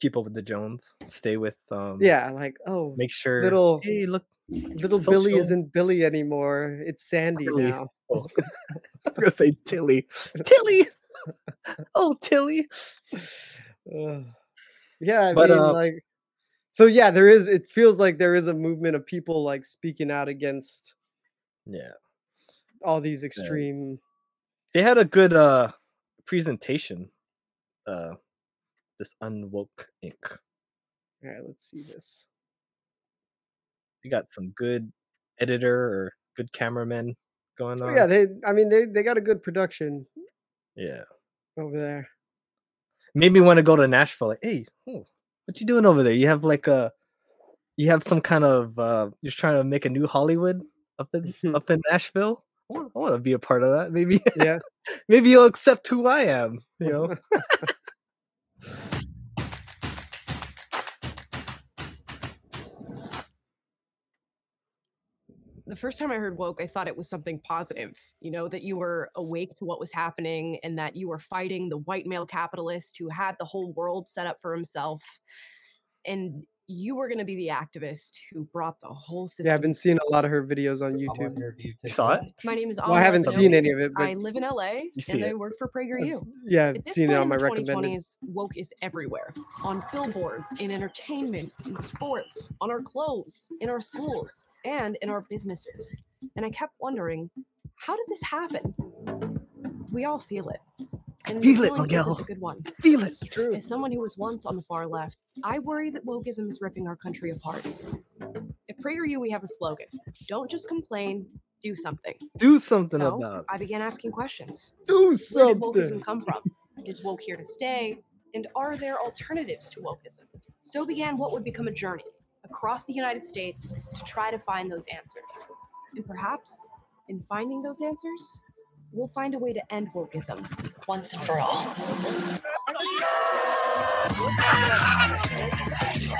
keep up with the jones stay with um
yeah, like oh,
make sure
little-
hey look
little Billy isn't Billy anymore. It's Sandy
Billy.
now.
Oh, I was gonna say Tilly. Tilly. Oh, Tilly.
Ugh. yeah, I
But,
mean
uh,
like so yeah, there is it feels like there is a movement of people like speaking out against
Yeah,
all these extreme
they had a good uh presentation. Uh, this Unwoke Inc.
All right, let's see this.
You got some good editor or good cameraman going
Oh,
on.
yeah, they I mean they they got a good production
yeah.
over there.
Made me want to go to Nashville. Like, hey, oh, what you doing over there? You have like a, you have some kind of, uh you're trying to make a new Hollywood up in up in Nashville. I want, I want to be a part of that. Maybe,
Yeah.
maybe you'll accept who I am. You know.
the first time I heard woke, I thought it was something positive, you know, that you were awake to what was happening and that you were fighting the white male capitalist who had the whole world set up for himself. And you were going to be the activist who brought the whole system.
Yeah, I've been seeing a lot of her videos on YouTube.
You saw it?
My name is.
Well, I haven't seen any of it, but
I live in LA
see
and I work for PragerU.
yeah, I've
At this
seen it
point
on
in
my
the
recommended.
2020s, woke is everywhere. On billboards, in entertainment, in sports, on our clothes, in our schools, and in our businesses. And I kept wondering, how did this happen? We all feel it. And
Feel it, Miguel.
a good one.
Feel it.
It's true.
As someone who was once on the far left, I worry that wokeism is ripping our country apart. At PragerU, we have a slogan Don't just complain, do something.
Do something
So
about it.
I began asking questions.
Do something.
Where did wokeism come from? Is woke here to stay? And are there alternatives to wokeism? So began what would become a journey across the United States to try to find those answers. And perhaps, in finding those answers, we'll find a way to end wokeism once and for all.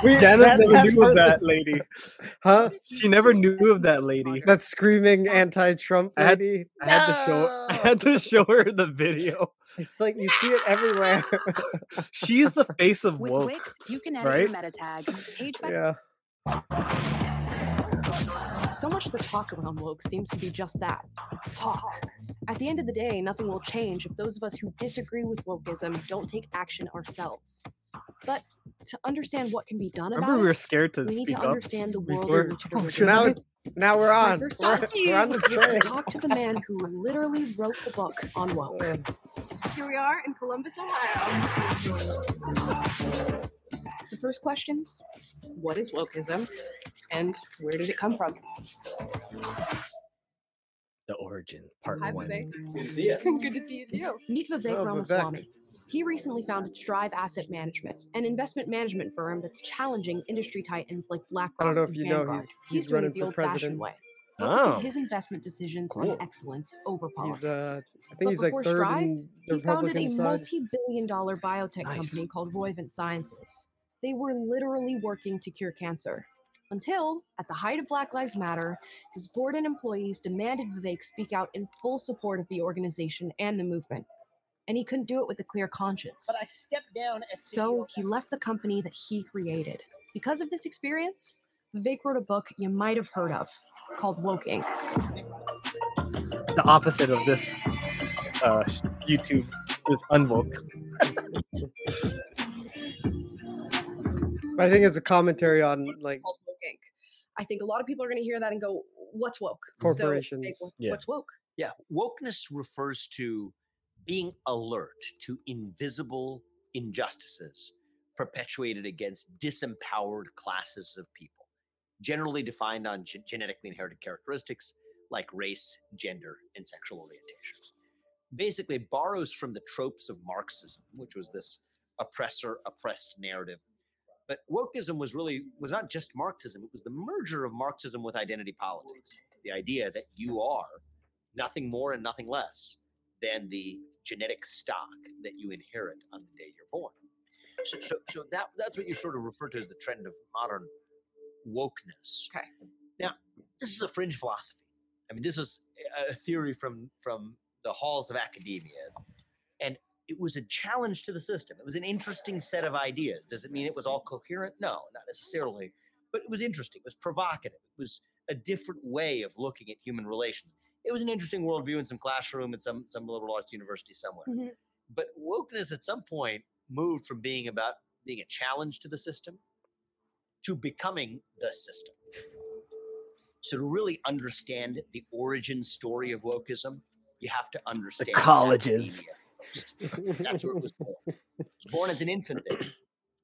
We,
Janice
that-
never
that
knew of that lady.
Huh?
She never knew of that lady.
That screaming anti-Trump
I had-
lady.
I had to show I had to show her the video.
It's like you see it everywhere.
She's the face of
With
woke.
Wix, you can edit
right?
your meta tags page by
yeah.
So much of the talk around woke seems to be just that talk. At the end of the day, nothing will change if those of us who disagree with wokeism don't take action ourselves. But to understand what can be done
Remember
about
we were scared to
we need to
up.
understand the world
before-
in which it
Oh,
originated.
Now, now we're
My
on.
first
We're,
stop
we're on the
was to
train.
talk to the man who literally wrote the book on woke. Here we are in Columbus, Ohio. The first questions What is wokeism? And where did it come from?
The origin, part
Hi,
one.
Vivek.
Good to see you.
Good to see you too. Meet Vivek
Oh,
Ramaswamy. He recently founded Strive Asset Management, an investment management firm that's challenging industry titans like BlackRock
I don't know if
and
you know
Vanguard.
he's- he's
doing
running
it the
for
old-fashioned
president.
way, focusing
Oh.
his investment decisions
Cool.
on excellence over politics.
he's uh, I
But
think he's like
before
third
Strive,
in the
he founded a
side.
multi-billion dollar biotech
Nice.
company called Roivant Sciences. They were literally working to cure cancer. Until, at the height of Black Lives Matter, his board and employees demanded Vivek speak out in full support of the organization and the movement. And he couldn't do it with a clear conscience.
But I stepped down as
So he left the company that he created. Because of this experience, Vivek wrote a book you might have heard of called Woke Inc.
The opposite of this uh, YouTube is unwoke.
But I think it's a commentary on like
called Woke Inc. I think a lot of people are going to hear that and go, "What's woke?" So, Vivek,
Corporations.
Yeah.
What's woke?
Yeah, wokeness refers to being alert to invisible injustices perpetuated against disempowered classes of people, generally defined on ge- genetically inherited characteristics like race, gender, and sexual orientation. Basically, it borrows from the tropes of Marxism, which was this oppressor oppressed narrative. But wokeism was really was not just Marxism; it was the merger of Marxism with identity politics. The idea that you are nothing more and nothing less than the genetic stock that you inherit on the day you're born. So, so, so that that's what you sort of refer to as the trend of modern wokeness.
Okay.
Now, this is a fringe philosophy. I mean, this was a- theory from from the halls of academia, it was a challenge to the system. It was an interesting set of ideas. Does it mean it was all coherent? No, not necessarily. But it was interesting. It was provocative. It was a different way of looking at human relations. It was an interesting worldview in some classroom at some some liberal arts university somewhere.
Mhm.
But wokeness at some point moved from being about being a challenge to the system to becoming the system. So to really understand the origin story of wokeism, you have to understand the
colleges.
academia first. That's where it was born. It was born as an infant then,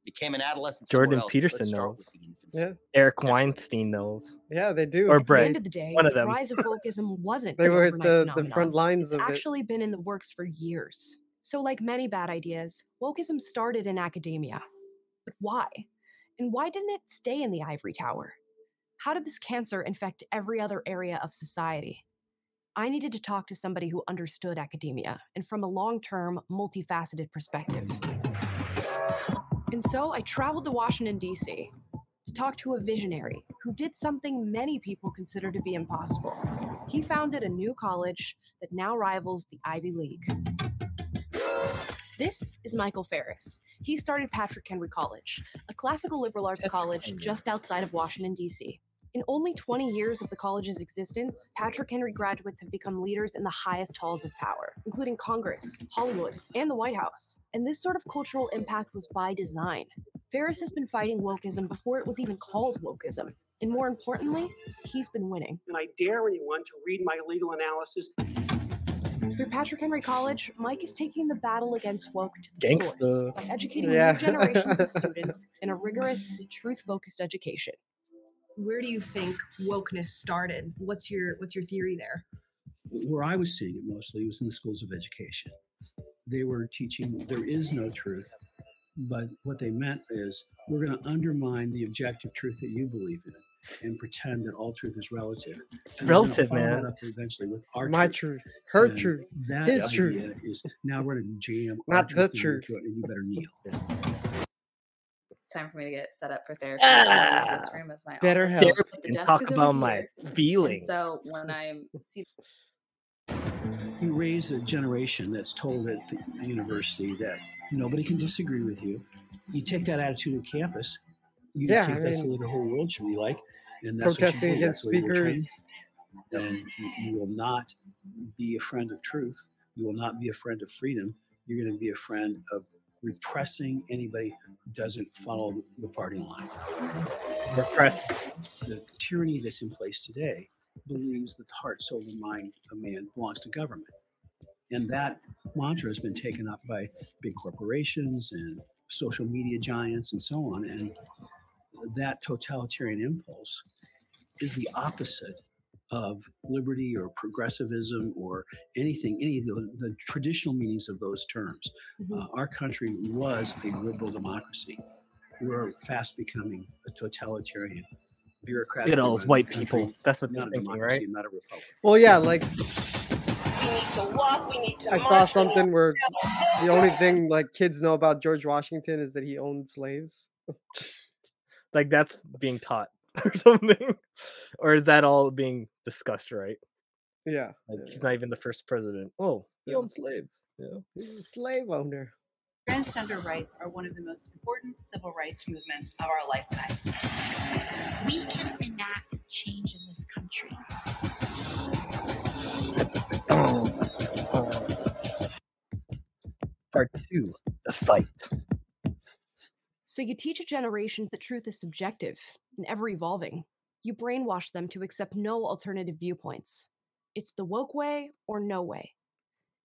became an adolescent.
Jordan
else.
Peterson knows.
with the infancy.
Yeah.
Eric
That's right.
Weinstein knows.
yeah, they do.
Or
At the end of the day,
one of
the rise of wokeism wasn't
They were at
overnight
the, the front lines
It's
of it.
actually been in the works for years. So, like many bad ideas, wokeism started in academia. But why? And why didn't it stay in the ivory tower? How did this cancer infect every other area of society? I needed to talk to somebody who understood academia and from a long term, multifaceted perspective. And so I traveled to Washington, D.C. to talk to a visionary who did something many people consider to be impossible. He founded a new college that now rivals the Ivy League. This is Michael Farris. He started Patrick Henry College, a classical liberal arts college just outside of Washington, D.C. In only 20 years of the college's existence, Patrick Henry graduates have become leaders in the highest halls of power, including Congress, Hollywood, and the White House. And this sort of cultural impact was by design. Farris has been fighting wokeism before it was even called wokeism. And more importantly, he's been winning.
And I dare anyone to read my legal analysis.
Through Patrick Henry College, Mike is taking the battle against woke to the source
Gangsta.
by educating
Yeah.
new generations of students in a rigorous, truth-focused education.
Where do you think wokeness started? What's your what's your theory there?
where I was seeing it mostly was in the schools of education. They were teaching there is no truth, but what they meant is we're going to undermine the objective truth that you believe in and pretend that all truth is relative.
It's
And gonna
relative, man.
up eventually with our
My
truth.
truth, her
And
truth,
that
his
idea
truth.
is now we're going to jam our
Not the
into your
truth.
and you better kneel.
It's time for me to get set up for therapy. I
Ah.
this room is my
Better
office,
help.
the
And
desk
talk about my
here. And
feelings.
so when I see
You raise a generation that's told at the university that nobody can disagree with you. You take that attitude to campus. You
Yeah,
think
I
that's
mean-
the way the whole world should be like, and that's
Protesting
what you do.
against
That's the way you were trained.
speakers.
And you, you will not be a friend of truth. You will not be a friend of freedom. You're going to be a friend of repressing anybody who doesn't follow the party line.
Repress.
The tyranny that's in place today believes that the heart, soul, and mind of man belongs to government. And that mantra has been taken up by big corporations and social media giants and so on. And that totalitarian impulse is the opposite of liberty or progressivism or anything, any of the, the traditional meanings of those terms. Uh, our country was a liberal democracy. We're fast becoming a totalitarian, bureaucratic.
Look at all those white
country,
people. That's what
not a
thinking,
democracy,
right?
Not a republic.
Well, yeah, like
We need to walk. We need to
I
march,
saw something where the only thing like kids know about George Washington is that he owned slaves.
Like that's being taught or something, or is that all being discussed? Right?
Yeah,
Like he's not even the first president. Oh, he
Yeah.
owned slaves. Yeah.
he's a slave owner.
Transgender rights are one of the most important civil rights movements of our lifetime.
We can enact change in this country.
Part two: the fight.
So you teach a generation that truth is subjective and ever evolving. You brainwash them to accept no alternative viewpoints. It's the woke way or no way.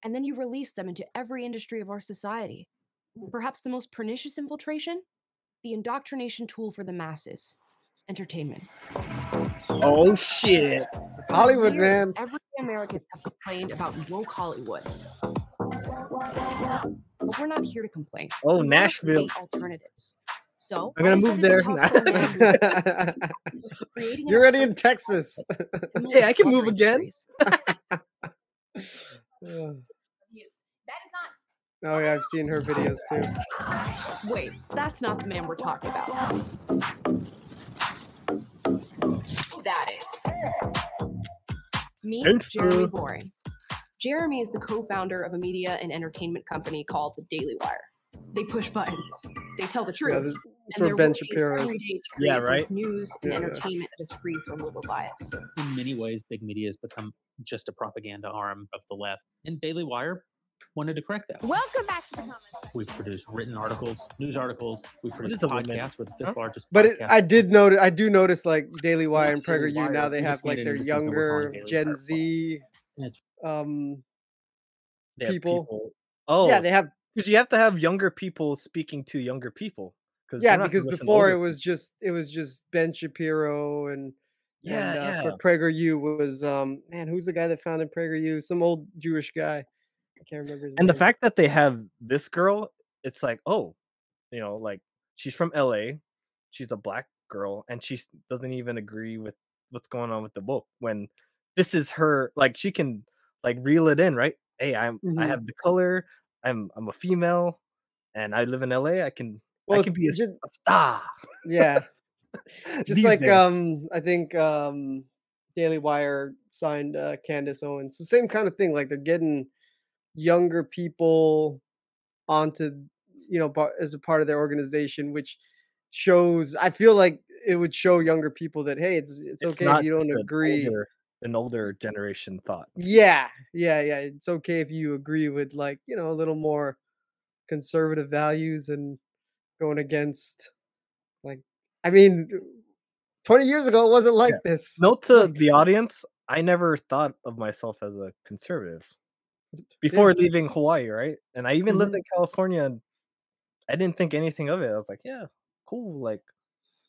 And then you release them into every industry of our society. Mm. Perhaps the most pernicious infiltration? The indoctrination tool for the masses entertainment.
Oh shit!
For
Hollywood, man.
Every Americans have complained about woke Hollywood. But we're not here to complain.
Oh,
We wanna
Nashville.
alternatives. So
I'm gonna move there.
to talk to a man creating an
You're already in Texas.
Hey, I can move again.
industries.
Yeah.
That is not
Oh yeah, I've seen her videos too.
Wait, that's not the man we're talking about. That is. Meet
Gangsta.
Jeremy Boring. Jeremy is the co-founder of a media and entertainment company called The Daily Wire. They push buttons. They tell the truth.
Yeah, this-
and
where
they're
Ben Shapiro.
to
Yeah,
create
right?
news and
Yeah.
entertainment that is free from liberal bias.
in many ways, big media has become just a propaganda arm of the left. And Daily Wire wanted to correct that.
Welcome back to the comments.
We've produced written articles, news articles. We've produced
a woman?
podcasts. We're the fifth
Huh?
largest
But it. I did notice. I do notice like Daily Wire and
Daily
PragerU
Wire,
now they have like their
into something we're calling
younger Gen Z um
They have
people.
Oh,
Yeah, they have
because you have to have younger people speaking to younger people.
yeah
they're not gonna
because before it was just it was just Ben Shapiro and
Yeah,
and, uh,
yeah.
for PragerU was um man who's the guy that founded PragerU some old Jewish guy I can't remember his
and the fact that they have this girl, it's like, oh, you know, like she's from LA, she's a black girl, and she doesn't even agree with what's going on with the book. When this is her, like she can like reel it in, right? Hey, I'm I
Mhm.
have the color, I'm I'm a female, and I live in LA. I can I can be a,
just-
a star.
yeah just like
days.
um I think um Daily Wire signed uh Candace Owens so same kind of thing like they're getting younger people onto you know, as a part of their organization, which shows. I feel like it would show younger people that hey, it's it's, okay if you don't agree.
Older, an older generation thought.
Yeah, yeah, yeah. It's okay if you agree with like you know a little more conservative values and going against like I mean, twenty years ago it wasn't like this.
Note to the audience: I never thought of myself as a conservative before leaving Hawaii, right? And I even lived
Mhm.
in California, and I didn't think anything of it. I was like, yeah, cool, like,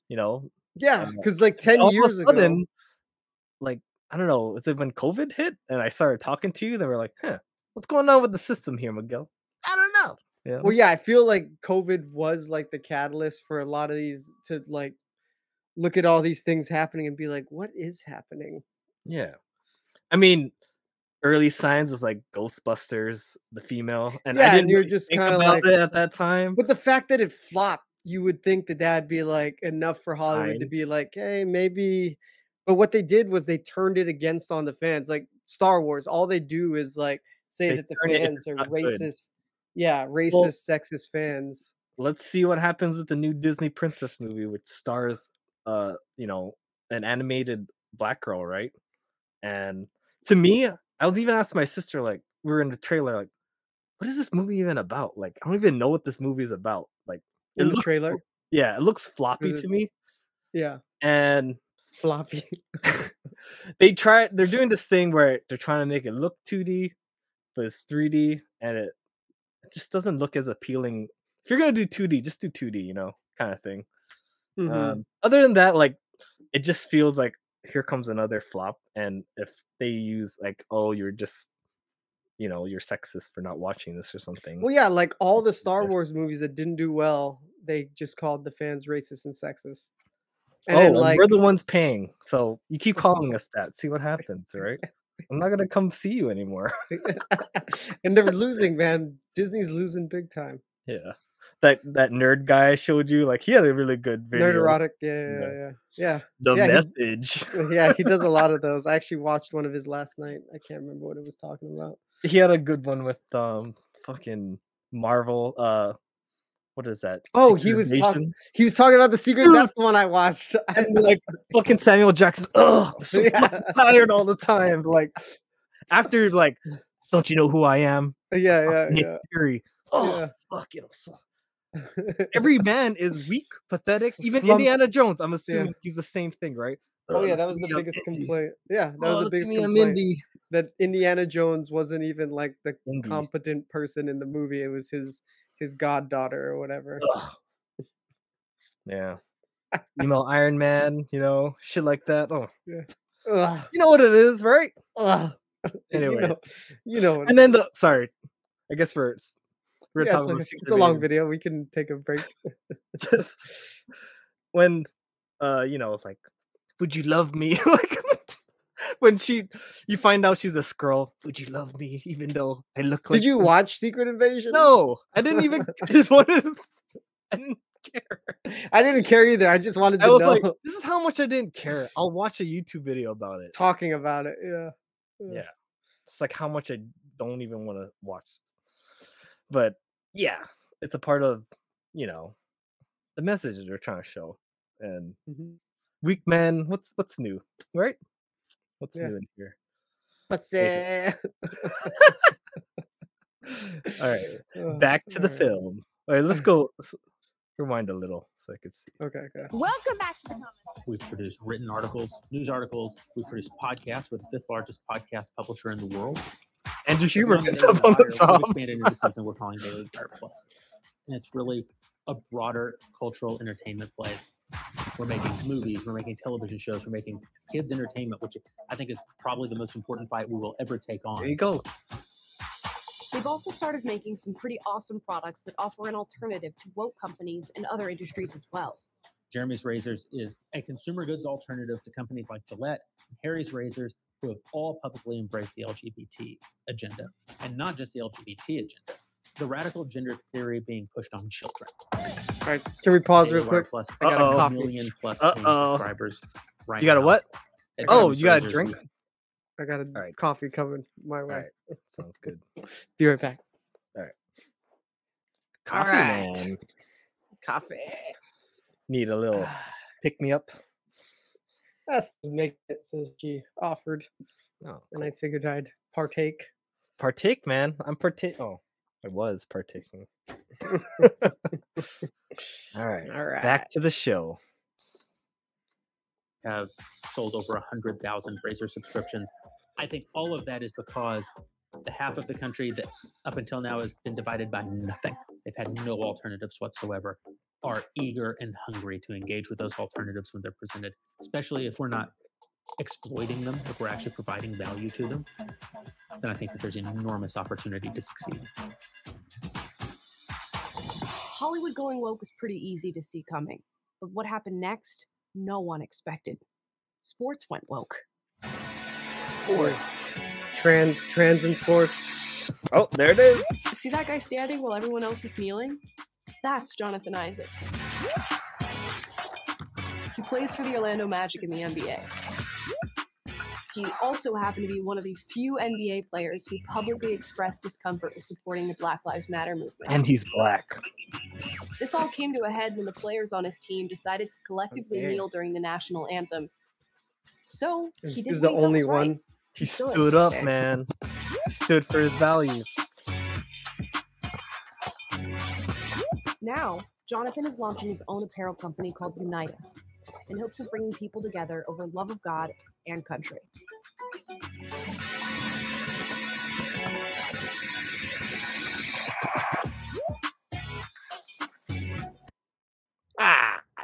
you know.
Yeah, because like, 10
all of
years ago-
sudden, like I don't know, is it when COVID hit and I started talking to you? They were like, huh, what's going on with the system here, Miguel? I don't know. Yeah.
Well, yeah, I feel like COVID was like the catalyst for a lot of these to like look at all these things happening and be like, what is happening?
Yeah. I mean, early signs was like Ghostbusters, the female, and
yeah,
I didn't
you're just kind of like
at that time.
But the fact that it flopped, you would think that that'd be like enough for Hollywood to be like, hey, maybe. But what they did was they turned it against on the fans. Like Star Wars, all they do is like say
They
that the
turn it into
fans are
not good.
racist. Yeah, racist,
Well-
sexist fans.
Let's see what happens with the new Disney princess movie, which stars, uh, you know, an animated black girl, right? And to me, I was even asking my sister, like, we were in the trailer, like, what is this movie even about? Like, I don't even know what this movie is about. Like,
In the
looks-
trailer?
yeah, it looks floppy to me.
Yeah.
And
floppy.
they try they're doing this thing where they're trying to make it look 2D, but it's 3D and it, it just doesn't look as appealing. If you're gonna do 2D, just do 2D, you know, kind of thing.
Mhm.
Um, other than that, like it just feels like here comes another flop. And if they use like, oh, you're just you know, you're sexist for not watching this or something.
Well, yeah, like all the Star Wars movies that didn't do well, they just called the fans racist and sexist. And
oh,
then, like,
we're the ones paying. So you keep calling us that. See what happens, right? I'm not gonna come see you anymore.
and they're losing, man. Disney's losing big time.
Yeah. That that nerd guy I showed you, like he had a really good video.
Nerdrotic, yeah, yeah, yeah, yeah. yeah.
The
yeah, he-
message.
yeah, he does a lot of those. I actually watched one of his last night. I can't remember what it was talking about.
He had a good one with um fucking Marvel. Uh what is that?
Oh,
Secret
he was talking. He was talking about the secret. That's the one I watched.
and like fucking Samuel Jackson. Oh, I'm so
Yeah.
tired all the time. Like after like, don't you know who I am?
Yeah, yeah,
I'm Nick
yeah.
Fury. Oh,
Yeah.
fuck it. I'm Every man is weak, pathetic. Even
Slump-
Indiana Jones. I'm
Yeah.
assuming he's the same thing, right?
Oh yeah, that was the
me, I'm
biggest
Indy.
complaint. Yeah, that
Oh,
was the biggest
me,
complaint.
Indy.
That Indiana Jones wasn't even like the
Indy.
competent person in the movie. It was his his goddaughter or whatever.
Ugh. Yeah. Email Iron Man, you know, shit like that. Oh,
Yeah. Ugh,
you know what it is, right?
ugh.
Anyway.
you know, you know.
And then the sorry, I guess we're we're
yeah,
talking
it's. It's a long video. We can take a break.
just when uh you know like would you love me like when she you find out she's a Skrull would you love me even though i look like
Did you watch Secret Invasion?
no i didn't even I just wanted to, i didn't care
I didn't care either. I just wanted to
i was
know
like this is how much i didn't care i'll watch a youtube video about it
talking about it. Yeah.
yeah it's like how much i don't even want to watch but yeah it's a part of you know the message they're trying to show and
Mhm.
weak man what's what's new right what's
Yeah.
new in here
Pussy.
all right
Oh,
back to the
alright.
film all right let's go let's rewind a little so i could see
Okay, okay.
Welcome back to the comments.
We've produced written articles, news articles. We've produced podcasts. We're the fifth largest podcast publisher in the world.
andrew
But now
huberman's up on the
Wire, We've expanded into something we're calling Daily Wire Plus. And it's really a broader cultural entertainment play. We're making movies, we're making television shows, we're making kids entertainment, which I think is probably the most important fight we will ever take on.
there you go
They've also started making some pretty awesome products that offer an alternative to woke companies and other industries as well.
Jeremy's Razors is a consumer goods alternative to companies like Gillette and Harry's Razors, who have all publicly embraced the LGBT agenda, and not just the LGBT agenda, the radical gender theory being pushed on children.
All right. Can we pause real quick?
Plus,
I got
Uh-oh.
a coffee.
million plus
Uh-oh.
subscribers right
you got a
now.
what
At
oh
Jeremy's
you got a
Razors,
drink
we-
I got a
All right.
coffee coming my way.
all right sounds good
Be right back. Alright.
Coffee
right.
man.
Coffee.
Need a little pick me up.
That's to make it says she offered.
Oh,
And I figured I'd partake.
partake, man. I'm partake. Oh, I was partaking. All right.
All right.
Back to the show.
have sold over 100,000 Razor subscriptions. I think all of that is because the half of the country that up until now has been divided by nothing, they've had no alternatives whatsoever, are eager and hungry to engage with those alternatives when they're presented, especially if we're not exploiting them, if we're actually providing value to them, then I think that there's enormous opportunity to succeed.
Hollywood going woke was pretty easy to see coming. But what happened next, no one expected. Sports went woke.
Sports. Trans trans in sports.
Oh, there it is.
See that guy standing while everyone else is kneeling? That's Jonathan Isaac. He plays for the Orlando Magic in the NBA. He also happened to be one of the few NBA players who publicly expressed discomfort with supporting the Black Lives Matter movement.
And he's black.
This all came to a head when the players on his team decided to collectively
damn.
kneel during the national anthem. So
He
he did
was the
he
only
was right.
one.
He
stood.
stood up, man. Stood for his values.
Now, Jonathan is launching his own apparel company called UNITUS in hopes of bringing people together over love of God and country.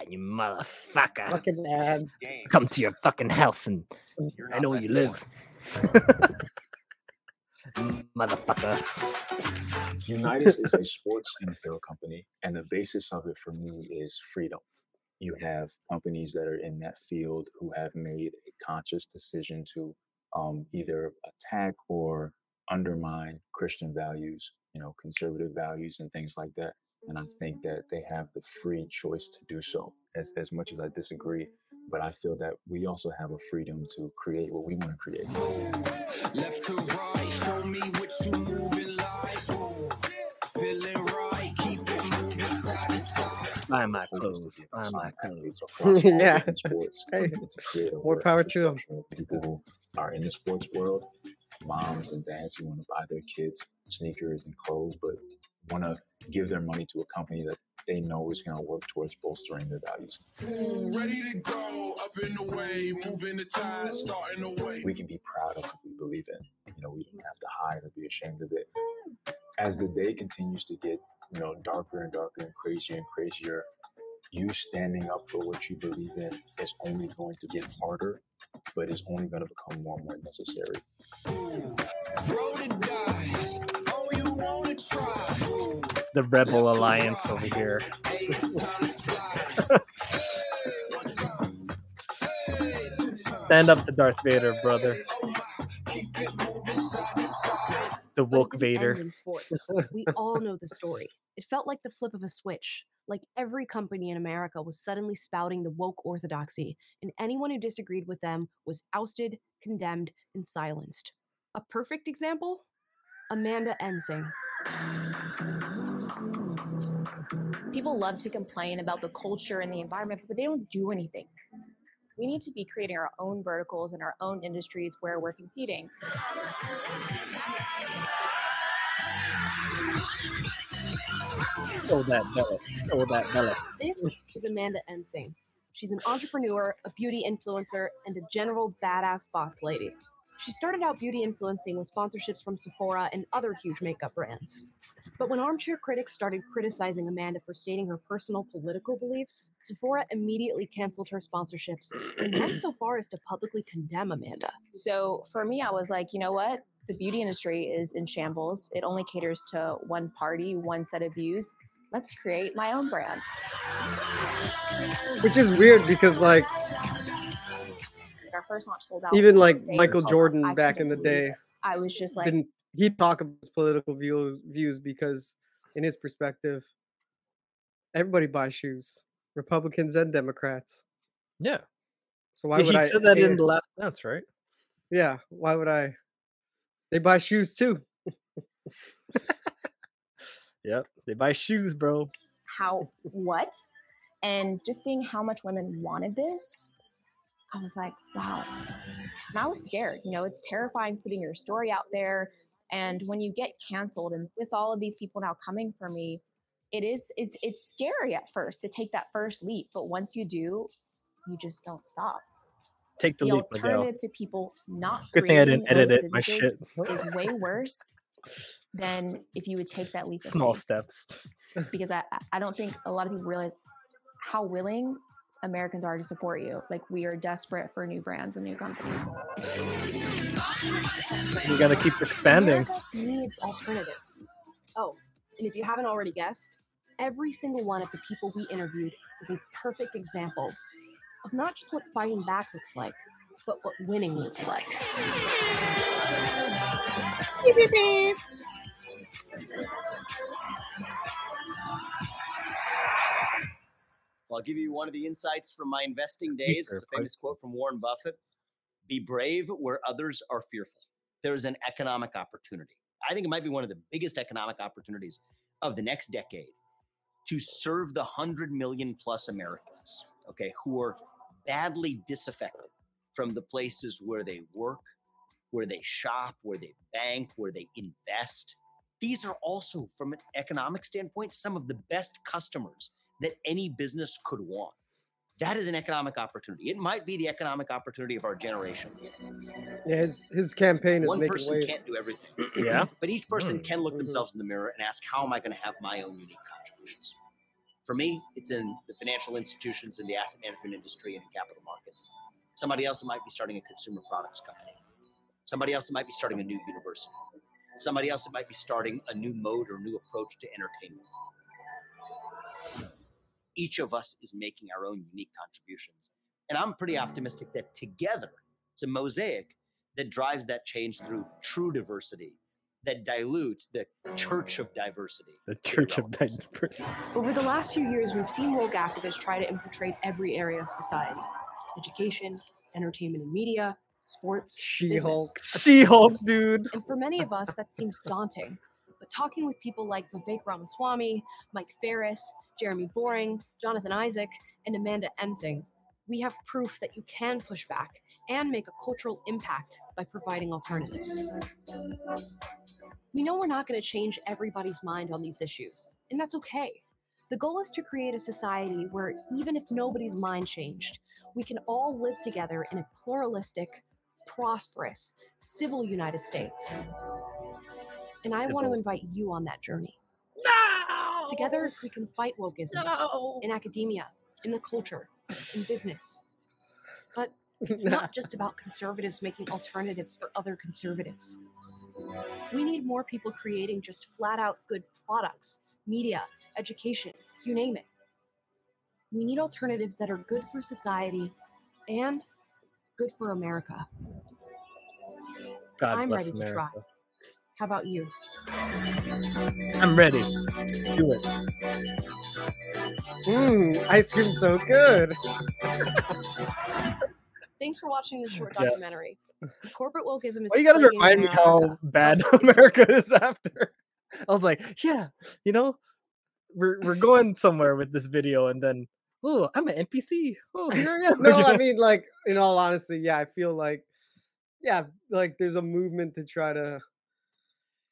You motherfucker.
Fucking ad.
Come to your fucking house and I know where you live. Motherfucker.
UNITUS is a sports and apparel company, and the basis of it for me is freedom. You have companies that are in that field who have made a conscious decision to um, either attack or undermine Christian values, you know, conservative values and things like that. And I think that they have the free choice to do so. As as much as I disagree, but I feel that we also have a freedom to create what we want to create.
Left to right, show me what you moving like. Ooh, feeling right, keep it moving side to side.
Buy my clothes. Buy my clothes.
Yeah.
sports.
Hey,
and to create a
more power to
them. People who are in the sports world, moms and dads who want to buy their kids sneakers and clothes, but want to give their money to a company that they know is going to work towards bolstering their values.
Ready to go, up in the way, moving the tide, starting the way.
We can be proud of what we believe in. You know, we don't have to hide or be ashamed of it. As the day continues to get, you know, darker and darker and crazier and crazier, you standing up for what you believe in is only going to get harder, but it's only going to become more and more necessary.
Roll the dice, oh, you wanna try. Ooh,
The Rebel Alliance over here.
hey, it's time to slide. Hey, one time. Hey, two times.
Stand up to Darth Vader, brother.
Keep it moving side to side.
The woke Vader.
in sports. we all know the story. It felt like the flip of a switch. Like every company in America was suddenly spouting the woke orthodoxy, and anyone who disagreed with them was ousted, condemned, and silenced. A perfect example? Amanda Ensing.
People love to complain about the culture and the environment, but they don't do anything. We need to be creating our own verticals and our own industries where we're competing.
Oh, that belly. Oh, that belly.
This is Amanda Ensing. She's an entrepreneur, a beauty influencer, and a general badass boss lady. She started out beauty influencing with sponsorships from Sephora and other huge makeup brands. But when armchair critics started criticizing Amanda for stating her personal political beliefs, Sephora immediately canceled her sponsorships and went so far as to publicly condemn Amanda.
So for me, I was like, you know what? The beauty industry is in shambles. It only caters to one party, one set of views. Let's create my own brand.
Which is weird because like
Our first launch sold out.
even like. Michael
I
Jordan back in the day
it. I was just like,
didn't he talk about his political view, views because in his perspective everybody buys shoes republicans and democrats
Yeah.
so why
Yeah,
would
he
i
said that in the last dance, right?
yeah why would i they buy shoes too
Yep. They buy shoes, bro.
how what and just seeing how much women wanted this i was like wow and i was scared you know it's terrifying putting your story out there and when you get canceled and with all of these people now coming for me it is it's it's scary at first to take that first leap but once you do you just don't stop
Take the,
the
leap, Miguel.
alternative to people not
Good thing I didn't edit it. My shit.
is way worse than if you would take that leap
Small steps.
because I- I don't think a lot of people realize how willing Americans are to support you. Like we are desperate for new brands and new companies.
You gotta keep expanding.
America needs alternatives. Oh, and if you haven't already guessed, every single one of the people we interviewed is a perfect example of not just what fighting back looks like, but what winning looks like. Beep, beep, beep.
Well, I'll give you one of the insights from my investing days. It's a famous quote from Warren Buffett Be brave where others are fearful. There is an economic opportunity. I think it might be one of the biggest economic opportunities of the next decade to serve the 100 million plus Americans, okay, who are badly disaffected from the places where they work, where they shop, where they bank, where they invest. These are also, from an economic standpoint, some of the best customers that any business could want. That is an economic opportunity. It might be the economic opportunity of our generation.
Yeah, his his campaign is
One
making
person
waves.
can't do everything.
Yeah.
But each person
Mm.
can look
Mhm.
themselves in the mirror and ask, how am I going to have my own unique contributions? For me, it's in the financial institutions, in the asset management industry, and in capital markets. Somebody else might be starting a consumer products company. Somebody else might be starting a new university. Somebody else might be starting a new mode or new approach to entertainment. Each of us is making our own unique contributions. And I'm pretty optimistic that together, it's a mosaic that drives that change through true diversity that dilutes the church of diversity.
The Church of Diversity.
Over the last few years, we've seen woke activists try to infiltrate every area of society education, entertainment and media, sports,
She-Hulk.
She-Hulk, dude.
And for many of us, that seems daunting. Talking with people like Vivek Ramaswamy, Mike Farris, Jeremy Boring, Jonathan Isaac, and Amanda Ensing, we have proof that you can push back and make a cultural impact by providing alternatives. We know we're not going to change everybody's mind on these issues, and that's okay. The goal is to create a society where, even if nobody's mind changed, we can all live together in a pluralistic, prosperous, civil United States. And I want to invite you on that journey. No! Together, we can fight wokeism in academia, in the culture, in business. But it's not just about conservatives making alternatives for other conservatives. We need more people creating just flat out good products, media, education, you name it. We need alternatives that are good for society and good for America.
God
I'm
bless
ready to try. How about you?
I'm ready. Do it.
Mmm, ice cream so good.
Thanks for watching this short
Yeah.
documentary. Corporate wokeism is.
Why you gotta
plaguing
remind me
America.
how bad America is after? I was like, yeah, you know, we're we're going somewhere with this video, and then oh, I'm an NPC. Oh, here I am.
no, I mean, like, in all honesty, yeah, I feel like, yeah, like there's a movement to try to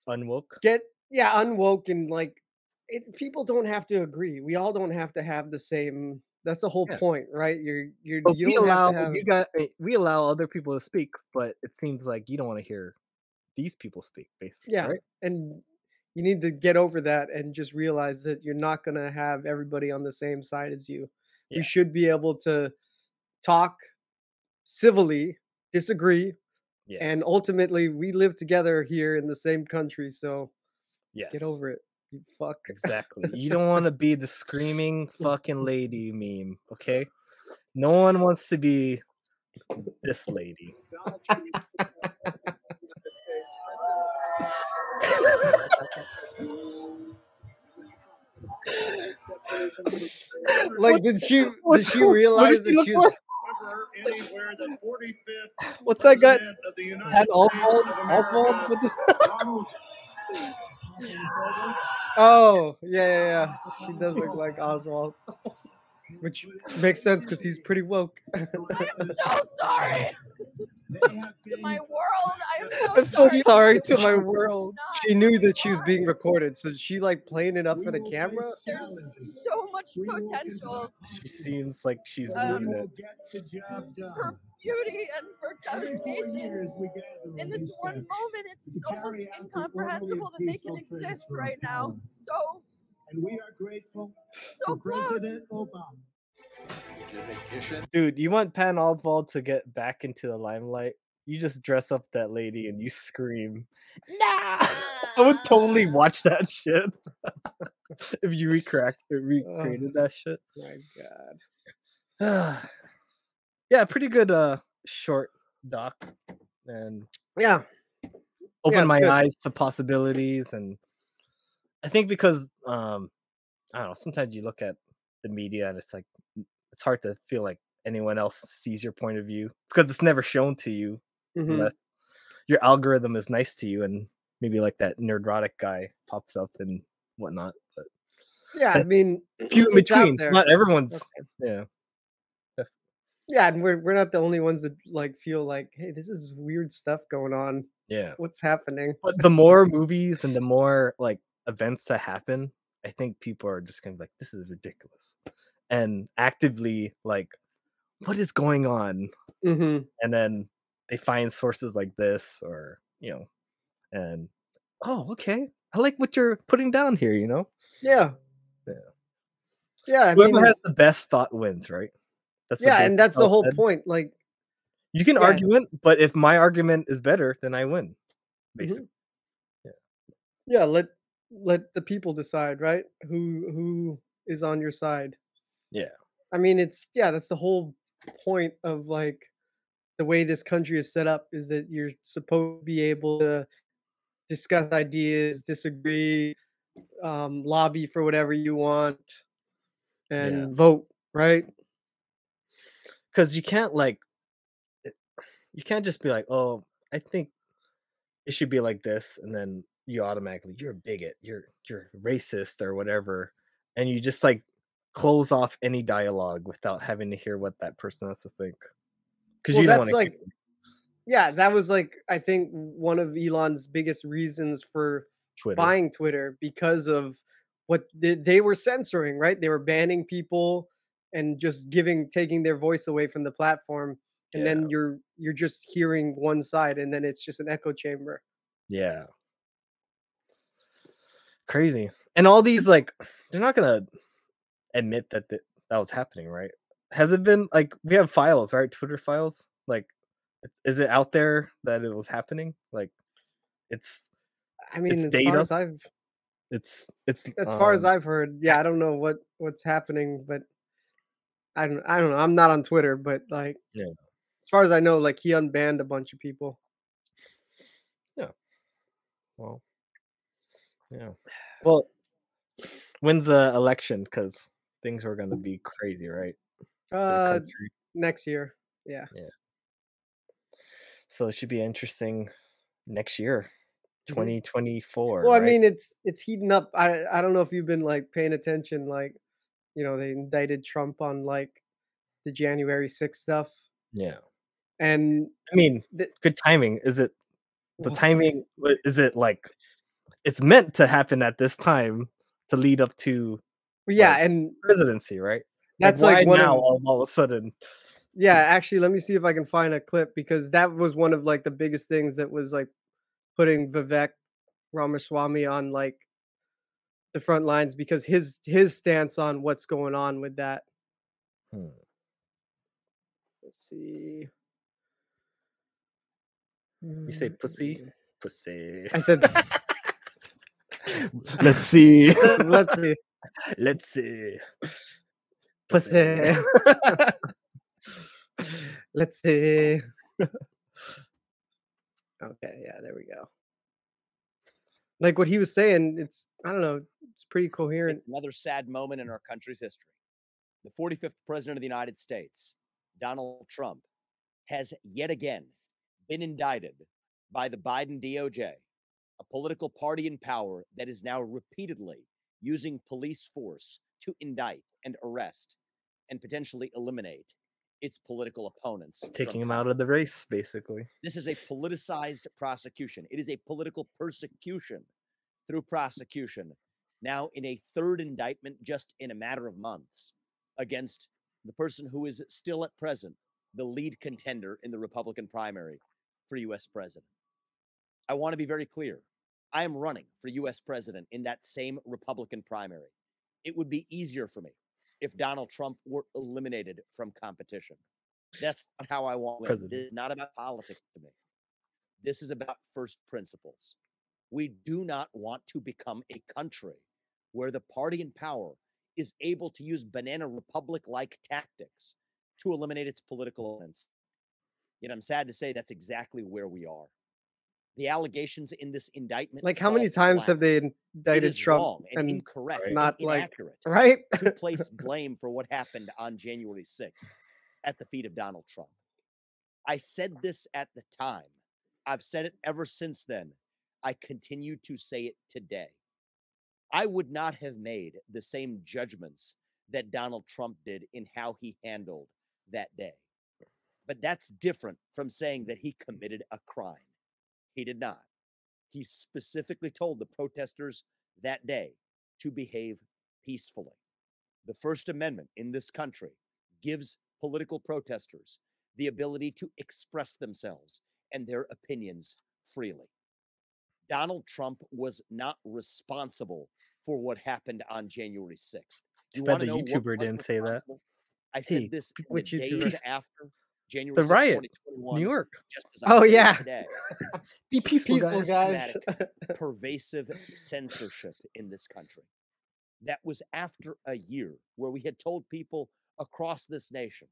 unwoke.
get, yeah, unwoke and like, it, people don't have to agree. We all don't have to have the same. That's the whole
Yeah.
point, right? You're, you're,
But
you
we
don't
allow
have have.
you got eh, we allow other people to speak, but it seems like you don't want to hear these people speak, basically.
Yeah,
right?
and you need to get over that and just realize that you're not going to have everybody on the same side as you.
Yeah.
You should be able to talk civilly, disagree,
Yeah.
and ultimately we live together here in the same country. So
Yes.
get over it. You fuck.
Exactly. You don't want to be the screaming fucking lady meme, okay? No one wants to be this lady.
like, did she? Did she realize that she was?
like? What's that guy? Had Oswalt? Oswalt? What the-
Oh, yeah, yeah, yeah. She does look like Oswalt, which makes sense because he's pretty woke.
I'm so sorry. to my world, I am so
I'm so
sorry.
sorry to my world.
She knew that she was being recorded, so she like playing it up for the camera.
There's so much potential
She seems like she's
Um,
doing it.
for beauty and for devastation. In this one moment, it's almost incomprehensible that they can exist right now. So,
And we are grateful
so
to
close.
President Obama.
Dude, you want Patton Oswalt to get back into the limelight? You just dress up that lady and you scream. Nah! I would totally watch that shit. if you recracked recreated that shit.
My God.
yeah, pretty good uh short doc. And
Yeah.
opened
it's
my
good.
eyes to possibilities and I think because um I don't know, sometimes you look at the media and it's like it's hard to feel like anyone else sees your point of view because it's never shown to you
Mhm.
unless your algorithm is nice to you and maybe like that nerdrotic guy pops up and whatnot. But
Yeah, I mean,
few in between. Not everyone's
Okay.
yeah.
Yeah, and we're we're not the only ones that like feel like, hey, this is weird stuff going on.
Yeah.
What's happening?
But the more movies and the more like events that happen, I think people are just gonna be like, this is ridiculous. And actively like, what is going on?
Mhm.
And then they find sources like this or you know, and oh, okay. I like what you're putting down here, you know?
Yeah.
Yeah.
Yeah, I
Whoever
mean,
has the best thought wins, right? That's
yeah, and that's the whole
said.
point. Like,
You can
yeah.
argue it, but if my argument is better, then I win. Basically.
Yeah. Yeah, let let the people decide, right? Who who is on your side?
Yeah.
I mean, it's yeah, that's the whole point of like the way this country is set up is that you're supposed to be able to discuss ideas, disagree, um, lobby for whatever you want, and vote, right?
because you can't like you can't just be like oh i think it should be like this and then you automatically you're a bigot you're you're racist or whatever and you just like close off any dialogue without having to hear what that person has to think because
Well,
you don't
that's like, yeah, that was like I think one of Elon's biggest reasons for
Twitter.
buying Twitter because of what they, they were censoring, right? They were banning people and just giving taking their voice away from the platform, and then you're you're just hearing one side, and then it's just an echo chamber.
yeah crazy and all these like they're not gonna admit that th- that was happening right? Has it been like we have files right? Twitter files? Like is it out there that it was happening? Like it's
I mean,
it's
as
data?
far as I've
it's it's
as far as
um,
I've heard, yeah, I don't know what what's happening, but I don't I don't know. I'm not on Twitter, but like
yeah.
as far as I know, like he unbanned a bunch of people.
yeah. Well yeah. Well when's the election? Because things are gonna be crazy right
Uh, next year, yeah.
yeah so it should be interesting next year
Mhm.
2024
Well, I
right?
mean, it's it's heating up. I I don't know if you've been like paying attention. Like, you know, they indicted Trump on like the January 6th stuff,
yeah
and
I mean,
the-
good timing. Is it the
Well,
timing? Is it like it's meant to happen at this time to lead up to
yeah,
like,
and
presidency, right?
That's like one
now
of-
all, all of a sudden.
yeah. Actually, let me see if I can find a clip because that was one of like the biggest things that was like putting Vivek Ramaswamy on like the front lines because his his stance on what's going on with that.
Hmm.
Let's see.
You say pussy, pussy.
I said.
Let's see.
Said, Let's see.
Let's see.
Pussy. Eh, let's see. Okay, yeah, there we go. Like what he was saying, it's I don't know, it's pretty coherent.
It's another sad moment in our country's history. The 45th President of the United States, Donald Trump, has yet again been indicted by the Biden DOJ a political party in power that is now repeatedly using police force to indict and arrest and potentially eliminate its political opponents.
Taking him out of the race, basically.
this is a politicized prosecution. It is a political persecution through prosecution. Now, in a third indictment, just in a matter of months, against the person who is still at present the lead contender in the Republican primary for US president. I want to be very clear. I am running for US president in that same Republican primary. It would be easier for me if mm. Donald Trump were eliminated from competition. That's not how I want to win.
President.
This is not about politics to me. This is about first principles. We do not want to become a country where the party in power is able to use banana republic like tactics to eliminate its political opponents. Yet I'm sad to say that's exactly where we are. The allegations in this indictment
Like how many times have they indicted Trump
wrong and,
and
incorrect, and
not like
inaccurate
right?
to place blame for what happened on January 6th at the feet of Donald Trump. I said this at the time. I've said it ever since then. I continue to say it today. I would not have made the same judgments that Donald Trump did in how he handled that day. But that's different from saying that he committed a crime. He did not. He specifically told the protesters that day to behave peacefully. The First Amendment in this country gives political protesters the ability to express themselves and their opinions freely. Donald Trump was not responsible for what happened on January 6th.
Too
You
bad
want
the
to know
YouTuber didn't say that.
I said
Hey,
this
which
days after January
The
6th,
riot,
2021,
New York.
just as I'm
Oh yeah.
today
Be peaceful,
Peaceful
guys.
pervasive censorship in this country. That was after a year where we had told people across this nation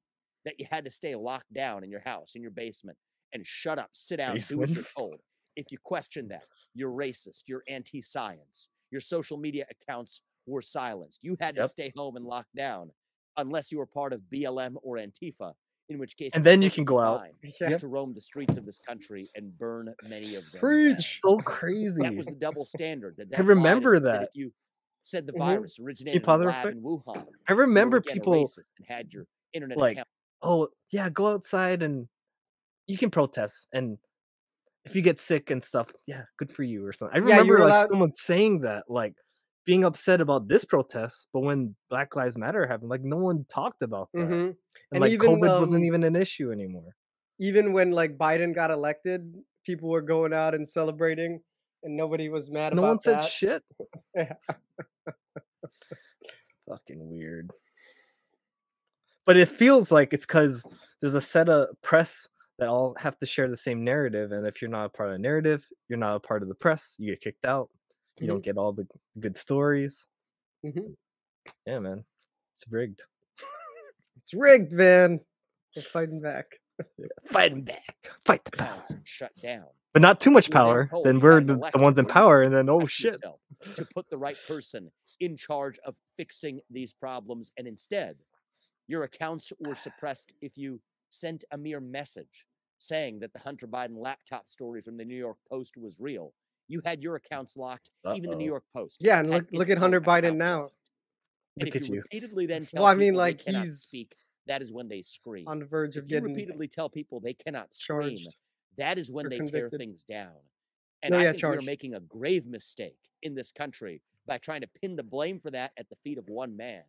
that you had to stay locked down in your house, in your basement, and shut up, sit down, do what you're told. If you question that, you're racist, you're anti science, your social media accounts were silenced. You had to stay home and locked down unless you were part of BLM or Antifa, in which case,
And then you can go out.
Yeah.
to roam the streets of this country and burn many of them.
Preach.
So crazy.
That was the double standard. That,
I
that and
remember that.
If you said the
Mhm.
virus
Can
originated in a
pause it real
lab in Wuhan,
I remember people
and had your internet
like,
account.
oh yeah, go outside and you can protest, and if you get sick and stuff, yeah, good for you or something. I remember
were
like
allowed-
someone saying that, like being upset about this protest, but when Black Lives Matter happened, like no one talked about that,
hmm
and,
And
like
even
COVID
um,
wasn't even an issue anymore.
even when like Biden got elected, people were going out and celebrating, and nobody was mad
No
about
one said
that.
shit. Fucking weird. But it feels like it's because there's a set of press that all have to share the same narrative, and if you're not a part of the narrative, you're not a part of the press. You get kicked out. You don't get all the good stories.
hmm
Yeah, man, it's rigged.
It's rigged, man. We're fighting back.
Fighting back, fight the power,
accounts shut down.
but not too much
You were then
power. Then we're the, the ones in power, and then oh shit,
to put the right person in charge of fixing these problems, and instead, your accounts were suppressed if you sent a mere message saying that the Hunter Biden laptop story from the New York Post was real. You had your accounts locked. Even the New York Post.
Yeah, and look look at Hunter Biden now
locked. And
Look
if
at
you
you.
repeatedly then tell
Well, I mean, like, he's
speak, that is when they scream.
on the verge of
If you
getting
repeatedly tell people they cannot scream, that is when they tear things down. And
No,
I
yeah,
think we are making a grave mistake in this country by trying to pin the blame for that at the feet of one man.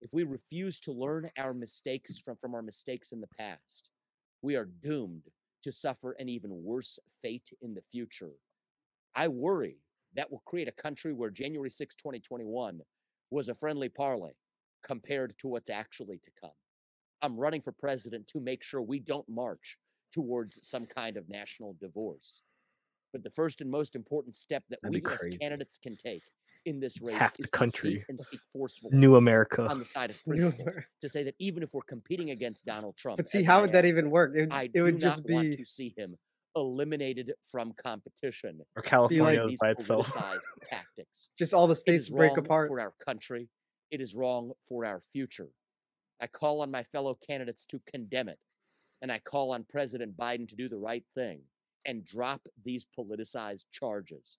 If we refuse to learn our mistakes from, from our mistakes in the past, we are doomed to suffer an even worse fate in the future. I worry that will create a country where January 6, 2021 was a friendly parley compared to what's actually to come. I'm running for president to make sure we don't march towards some kind of national divorce. But the first and most important step that
That'd
we as candidates can take in this race
Half the
is to speak
country,
and speak forcefully
New America.
on the side of principle to say that even if we're competing against Donald Trump,
But see, how
I
would that even work? It, would-
I
it would just
want
be
to see him eliminated from competition
Or California
these
by itself.
politicized tactics.
just all the states break apart.
for our country. It is wrong for our future. I call on my fellow candidates to condemn it, and I call on President Biden to do the right thing
and drop these politicized charges.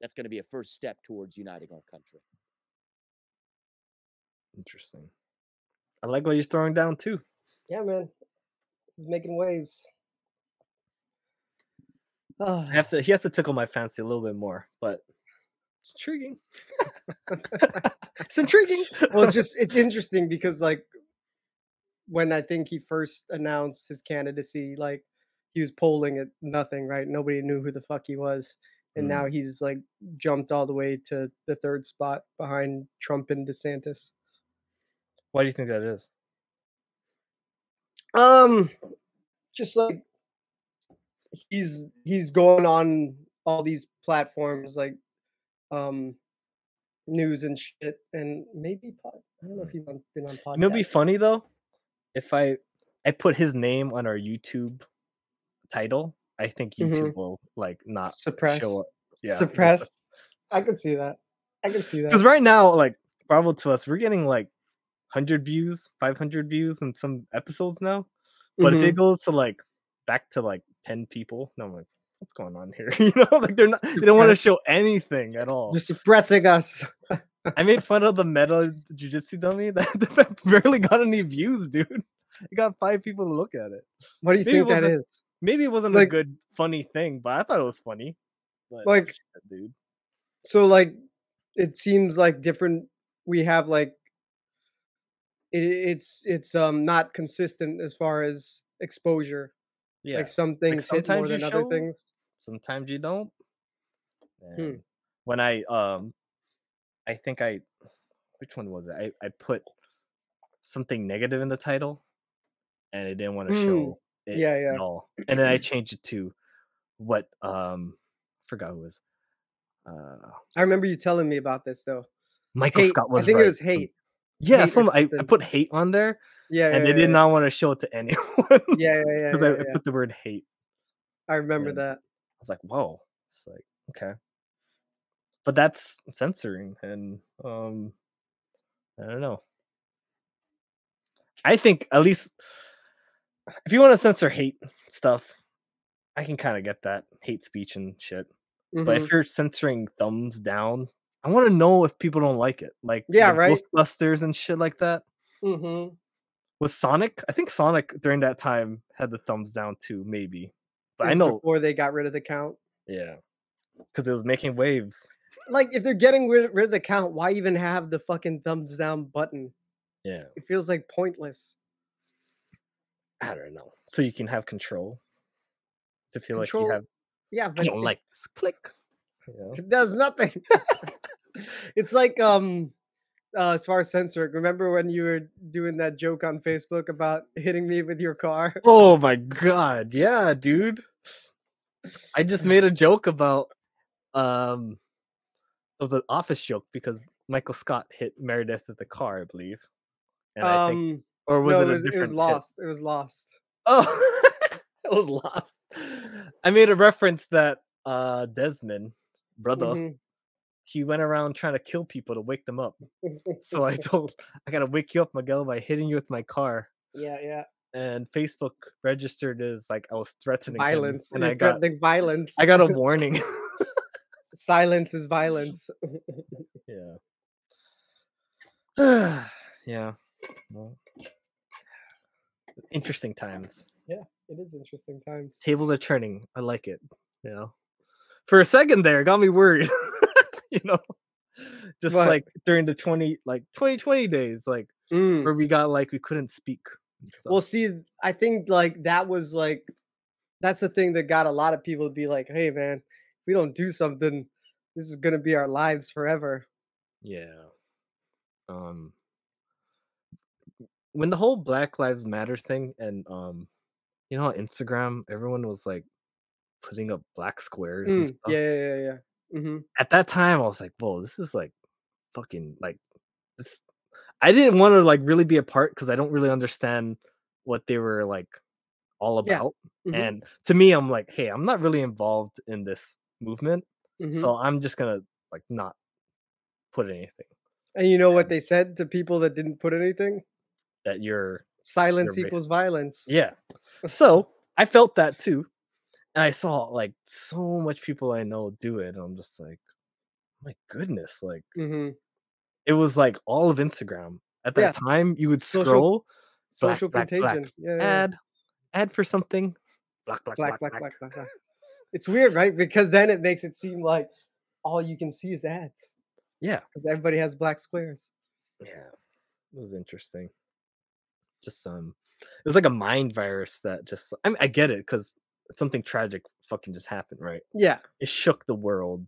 That's going to be a first step towards uniting our country.
Interesting. I like what he's throwing down too.
Yeah, man. He's making waves. Oh,
I have to. He has to tickle my fancy a little bit more, but it's intriguing. it's intriguing.
well, it's just it's interesting because like when I think he first announced his candidacy, like he was polling at nothing, right? Nobody knew who the fuck he was. And
Mm.
now he's like jumped all the way to the third spot behind Trump and DeSantis.
Why do you think that is?
Um, just like he's he's going on all these platforms like um news and shit, and maybe pod, I don't know if he's on, been on podcast.
You know, it'd be funny though if I I put his name on our YouTube title. I think. YouTube will like not
suppress.
Yeah,
suppress. I could see that. I could see that.
Because right now, like Bravo to us, we're getting like hundred views, five hundred views in some episodes now. But if it
Mhm.
goes to like back to like ten people, no, I'm like, what's going on here? you know, like they're not they don't want to show anything at all.
You're suppressing us.
I made fun of the meta jujitsu dummy that, that barely got any views, dude. It got five people to look at it.
What do you
Maybe
think that?
Maybe it wasn't a good funny thing, but I thought it was funny. But
Like-
shit, dude.
so like it seems like different we have like it, it's it's um not consistent as far as exposure
Yeah.
like some things hit more than other things
Sometimes you don't.
Hmm.
When I um, I think I, which one was it? I I put something negative in the title, and it didn't want to
Mm.
show it
Yeah,
at
yeah.
all. And then I changed it to what um, forgot who it was. Uh,
i remember you telling me about this though
Michael
Hate-
Scott was
i think
right.
it was hate
Yeah, some I, I put hate on there.
Yeah,
and
yeah,
they did
yeah.
not want to show it to anyone.
yeah yeah yeah,
because I, I put the word hate.
i remember
and
that
I was like, whoa. It's like, okay. But that's censoring and um I don't know. I think at least if you want to censor hate stuff, I can kind of get that hate speech and shit. But
Mhm.
if you're censoring thumbs down, I want to know if people don't like it. Like
Yeah,
the
right.
Ghostbusters and shit like that.
mm-hmm.
With Sonic, I think Sonic during that time had the thumbs down too, maybe. But I know,
before they got rid of the count
yeah, because it was making waves.
like if they're getting rid, rid of the count why even have the fucking thumbs down button
Yeah,
it feels like pointless
I don't know. So you can have control to feel like you have.
yeah
I
but
don't
it-
like this. Click. You know?
It does nothing. it's like um uh, as far as censoring, remember when you were doing that joke on Facebook about hitting me with your car?
Oh my god, yeah, dude. I just made a joke about um it was an office joke because Michael Scott hit Meredith with the car, I believe. And I think
um
or was
no,
it
it was, it was
hit?
lost. It was lost.
Oh, it was lost. I made a reference that uh Desmond, brother,
Mhm.
he went around trying to kill people to wake them up. So I told I gotta wake you up, Miguel, by hitting you with my car.
yeah, yeah.
And Facebook registered as like I was threatening him,
Violence.
and
You're
I got
violence.
I got a warning.
Silence is violence.
yeah. yeah. Well, interesting times.
yeah, it is interesting times.
Tables are turning. I like it. You know. For a second there, got me worried. you know. Just
What?
like during the 20 like 2020 days, like
Mm.
where we got like we couldn't speak.
Well, see, I think like that was like that's the thing that got a lot of people to be like, "Hey, man, if we don't do something, this is gonna be our lives forever."
Yeah. Um when the whole Black Lives Matter thing and um you know on Instagram everyone was like putting up black squares and
Mm,
stuff.
yeah, yeah, yeah, yeah. hmm
At that time I was like, "Whoa, this is like fucking like this I didn't want to like really be a part cuz I don't really understand what they were like all
Yeah.
about.
Mhm.
And to me I'm like, "Hey, I'm not really involved in this movement."
Mhm.
So I'm just going to like not put anything
And you know what they said to people that didn't put anything?
that you're
Silence equals violence.
Yeah. So I felt that too and I saw like so much people I know do it. I'm just like, my goodness, like
mm-hmm.
it was like all of Instagram at that
yeah.
time. You would
social,
scroll
social
black,
contagion, black, yeah, yeah.
ad, ad for something, black, black,
black,
black,
black, black, black. It's weird, right? Because then it makes it seem like all you can see is ads.
Yeah,
because everybody has black squares.
Yeah, it was interesting. Just um, it was like a mind virus that just I mean I get it because something tragic fucking just happened, right?
Yeah.
it shook the world.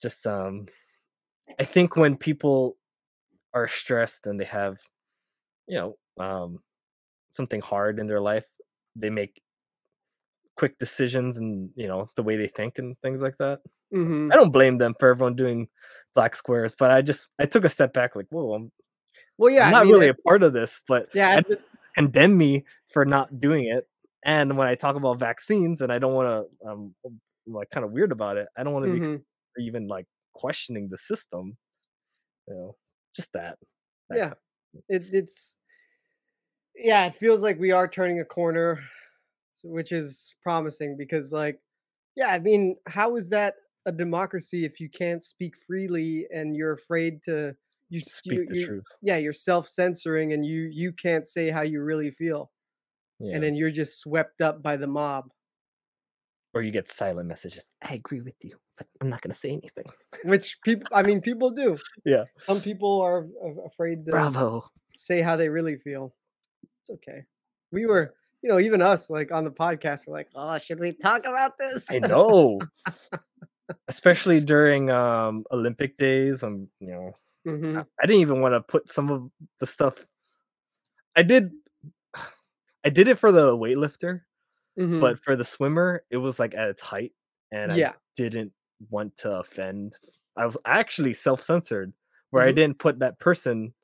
Just um, I think when people are stressed and they have, you know, um, something hard in their life, they make quick decisions and you know the way they think and things like that.
hmm
I don't blame them for everyone doing black squares, but I just I took a step back, like, whoa, I'm,
Well, yeah,
I'm
I
not
mean,
really
it-
a part of this, but
Yeah,
I condemn me for not doing it. And when I talk about vaccines, and I don't want to, um, I'm like kind of weird about it. I don't want to
Mhm.
be even like questioning the system. You know, just that. that
yeah it, it's yeah it feels like we are turning a corner which is promising because like yeah i mean how is that a democracy if you can't speak freely and you're afraid to you
Speak
you,
the
you-
truth.
yeah you're self-censoring and you you can't say how you really feel
Yeah.
and then you're just swept up by the mob
or you get silent messages. I agree with you, but I'm not gonna say anything.
which people i mean people do
Yeah.
some people are afraid to
Bravo.
say how they really feel. It's okay. We were, you know, even us, like on the podcast, we're like, oh, should we talk about this?
I know. Especially during um Olympic days. I'm you know
hmm
I didn't even want to put some of the stuff I did I did it for the weightlifter,
Mhm.
but for the swimmer, it was like at its height and
Yeah.
I didn't want to offend. I was actually self-censored where I
Mhm.
didn't put that person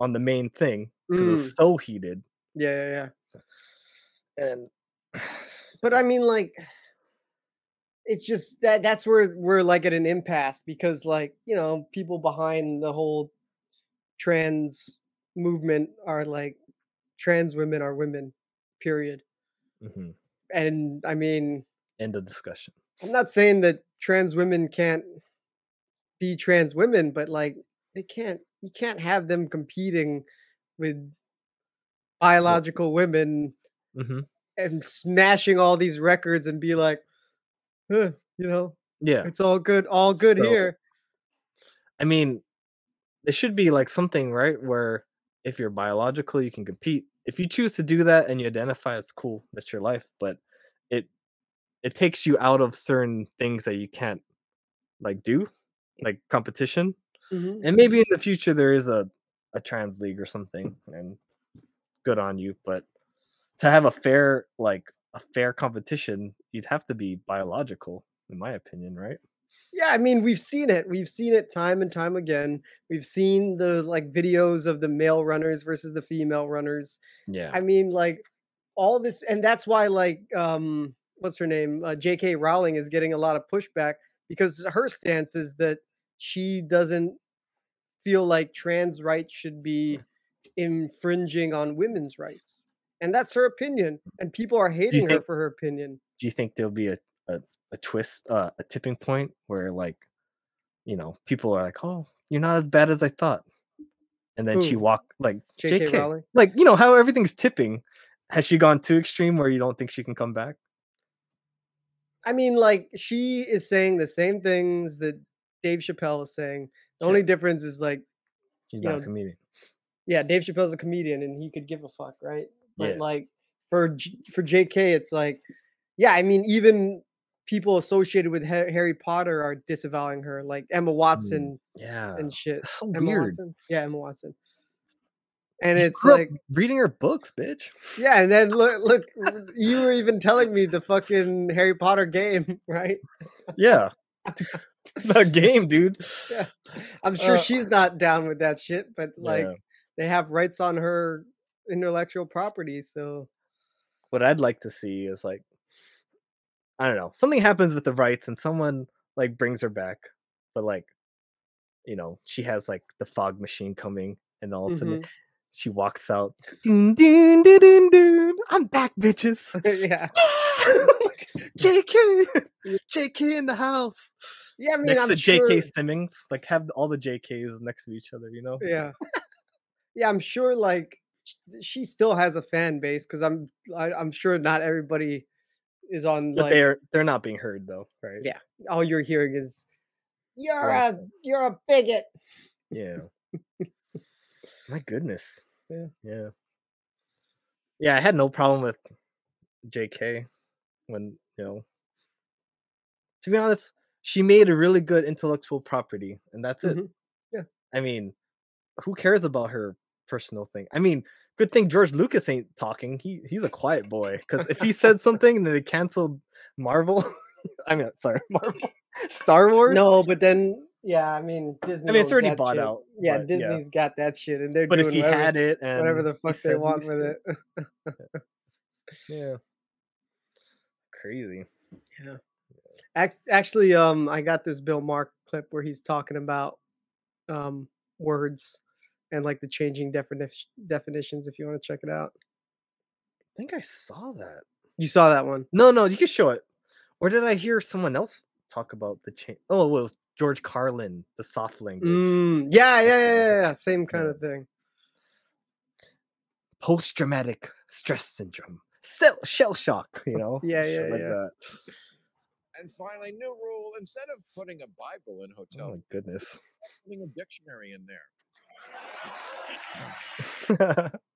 on the main thing because it was
Mm.
so heated.
Yeah, yeah, yeah.
And
But I mean, like, it's just that that's where we're like at an impasse because, like, you know, people behind the whole trans movement are like, trans women are women, period.
Mhm.
And I mean,
End of discussion.
I'm not saying that trans women can't be trans women, but like they can't you can't have them competing with biological women
Mhm.
and smashing all these records and be like, huh, you know,
Yeah.
it's all good, all good
So-
here.
I mean, it should be like something, right? Where if you're biological, you can compete. If you choose to do that and you identify, it's cool. That's your life. But it it takes you out of certain things that you can't like do, like competition.
Mhm.
And maybe in the future there is a a trans league or something, and good on you. But to have a fair like a fair competition, you'd have to be biological, in my opinion, right?
Yeah, I mean, we've seen it. We've seen it time and time again. We've seen the like videos of the male runners versus the female runners.
Yeah.
I mean, like all this, and that's why, like, um, what's her name? Uh, J.K. Rowling is getting a lot of pushback because her stance is that she doesn't feel like trans rights should be infringing on women's rights, and that's her opinion. And people are hating her for her opinion.
do you think there'll be a, a, twist uh, a tipping point where like you know people are like oh you're not as bad as i thought and then she
Who?
walked like
J.K.
JK,
Rowling?
like you know how everything's tipping has she gone too extreme where you don't think she can come back
I mean, like she is saying the same things that Dave Chappelle is saying. The only difference is like,
she's not
know,
a comedian
yeah, Dave Chappelle's a comedian and he could give a fuck, right? But
Yeah.
like for for J.K., it's like, yeah, I mean, even people associated with Harry Potter are disavowing her, like Emma Watson
yeah
and shit.
so
Emma
weird.
Watson, yeah, Emma Watson. And
You
it's like,
reading her books bitch
yeah, and then look, look, you were even telling me the fucking Harry Potter game, right?
yeah the game dude
Yeah. I'm sure
Uh,
she's not down with that shit, but like
Yeah.
they have rights on her intellectual property, so
what I'd like to see is like I don't know, something happens with the rights and someone like brings her back, but like you know, she has like the fog machine coming and all of a sudden
Mhm.
she walks out. Dun, dun, dun. I'm back, bitches.
yeah.
JK, JK in the house.
Yeah, I mean,
next
I'm
to
sure-
JK Simmons, like have all the JKs next to each other. You know?
Yeah. Yeah, I'm sure like she still has a fan base because I'm I, I'm sure not everybody is on
But
like
they're they're not being heard though, right?
yeah. All you're hearing is you're
Right.
a you're a bigot.
Yeah. My goodness.
Yeah.
Yeah. Yeah, I had no problem with JK when, you know. To be honest, she made a really good intellectual property, and that's it.
Mhm. Yeah.
I mean, who cares about her personal thing? I mean, good thing George Lucas ain't talking. He he's a quiet boy. Because if he said something and then they canceled Marvel, I mean, sorry, Marvel, Star Wars.
No, but then yeah, I mean Disney.
I mean, it's already bought
shit.
out,
Yeah,
but yeah.
Disney's got that shit, and they're
But if he
whatever,
had it
whatever the fuck they want with it.
Yeah. Crazy.
Yeah. Ac- Actually, um, I got this Bill Maher clip where he's talking about um words and like the changing definition definitions. If you want to check it out,
I think I saw that.
you saw that one.
No, no, you can show it. Or did I hear someone else talk about the change? Oh, well, it was George Carlin, the soft language.
Mm, yeah, yeah, yeah, yeah, yeah, same kind of thing.
Post traumatic stress syndrome. Shell, shell shock, you know?
Yeah, yeah,
like
yeah.
that.
And finally, new rule instead of putting a Bible in hotel, Oh
my goodness.
putting a dictionary in there.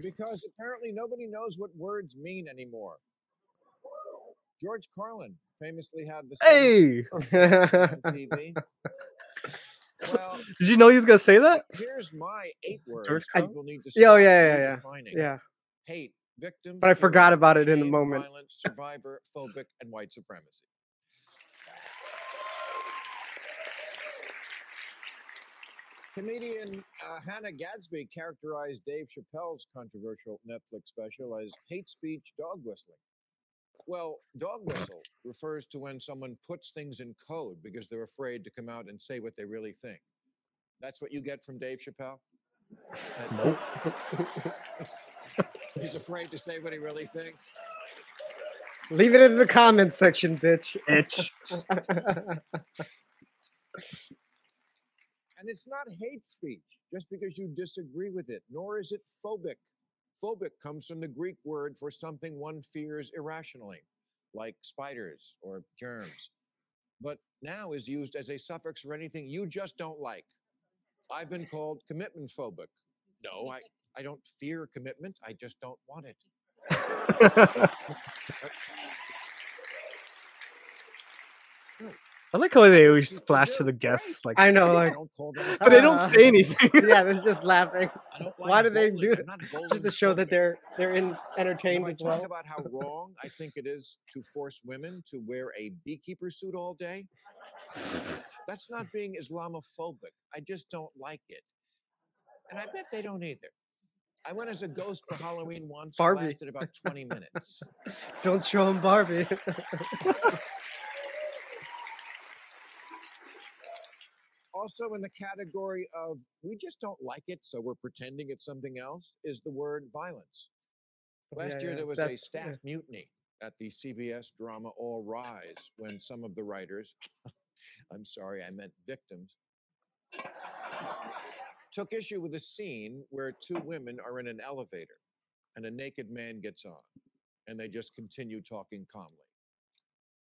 Because apparently nobody knows what words mean anymore. George Carlin famously had the
Hey!
TV. Well,
Did you know he was gonna say that?
here's my eight words
George
people need to
Yeah, oh, yeah, yeah, yeah,
redefining.
yeah.
Hate, victim,
But I forgot about it in the moment.
Violence, survivor, phobic, and white supremacy. Comedian uh, Hannah Gadsby characterized Dave Chappelle's controversial Netflix special as hate speech dog whistling. Well, dog whistle refers to when someone puts things in code because they're afraid to come out and say what they really think. That's what you get from Dave Chappelle? That-
Nope.
He's afraid to say what he really thinks.
Leave it in the comment section, bitch.
Bitch.
And it's not hate speech just because you disagree with it, nor is it phobic. Phobic comes from the Greek word for something one fears irrationally, like spiders or germs, but now is used as a suffix for anything you just don't like. I've been called commitment phobic. No, I, I don't fear commitment, I just don't want it.
I like how they always splash to the guests. Like
I know, like,
don't call that
but they don't say anything.
yeah, they're just laughing. Why do they do it? Just to show that they're they're in,
If
entertained
I
as
talk
well.
about how wrong I think it is to force women to wear a beekeeper suit all day, that's not being Islamophobic. I just don't like it. And I bet they don't either. I went as a ghost for Halloween once. It
Barbie.
lasted about 20 minutes.
Don't show him Barbie.
Also, in the category of we just don't like it, so we're pretending it's something else, is the word violence. Last
Yeah,
year,
yeah,
there was a staff
yeah.
mutiny at the CBS drama All Rise when some of the writers, I'm sorry, I meant victims, took issue with a scene where two women are in an elevator and a naked man gets on and they just continue talking calmly.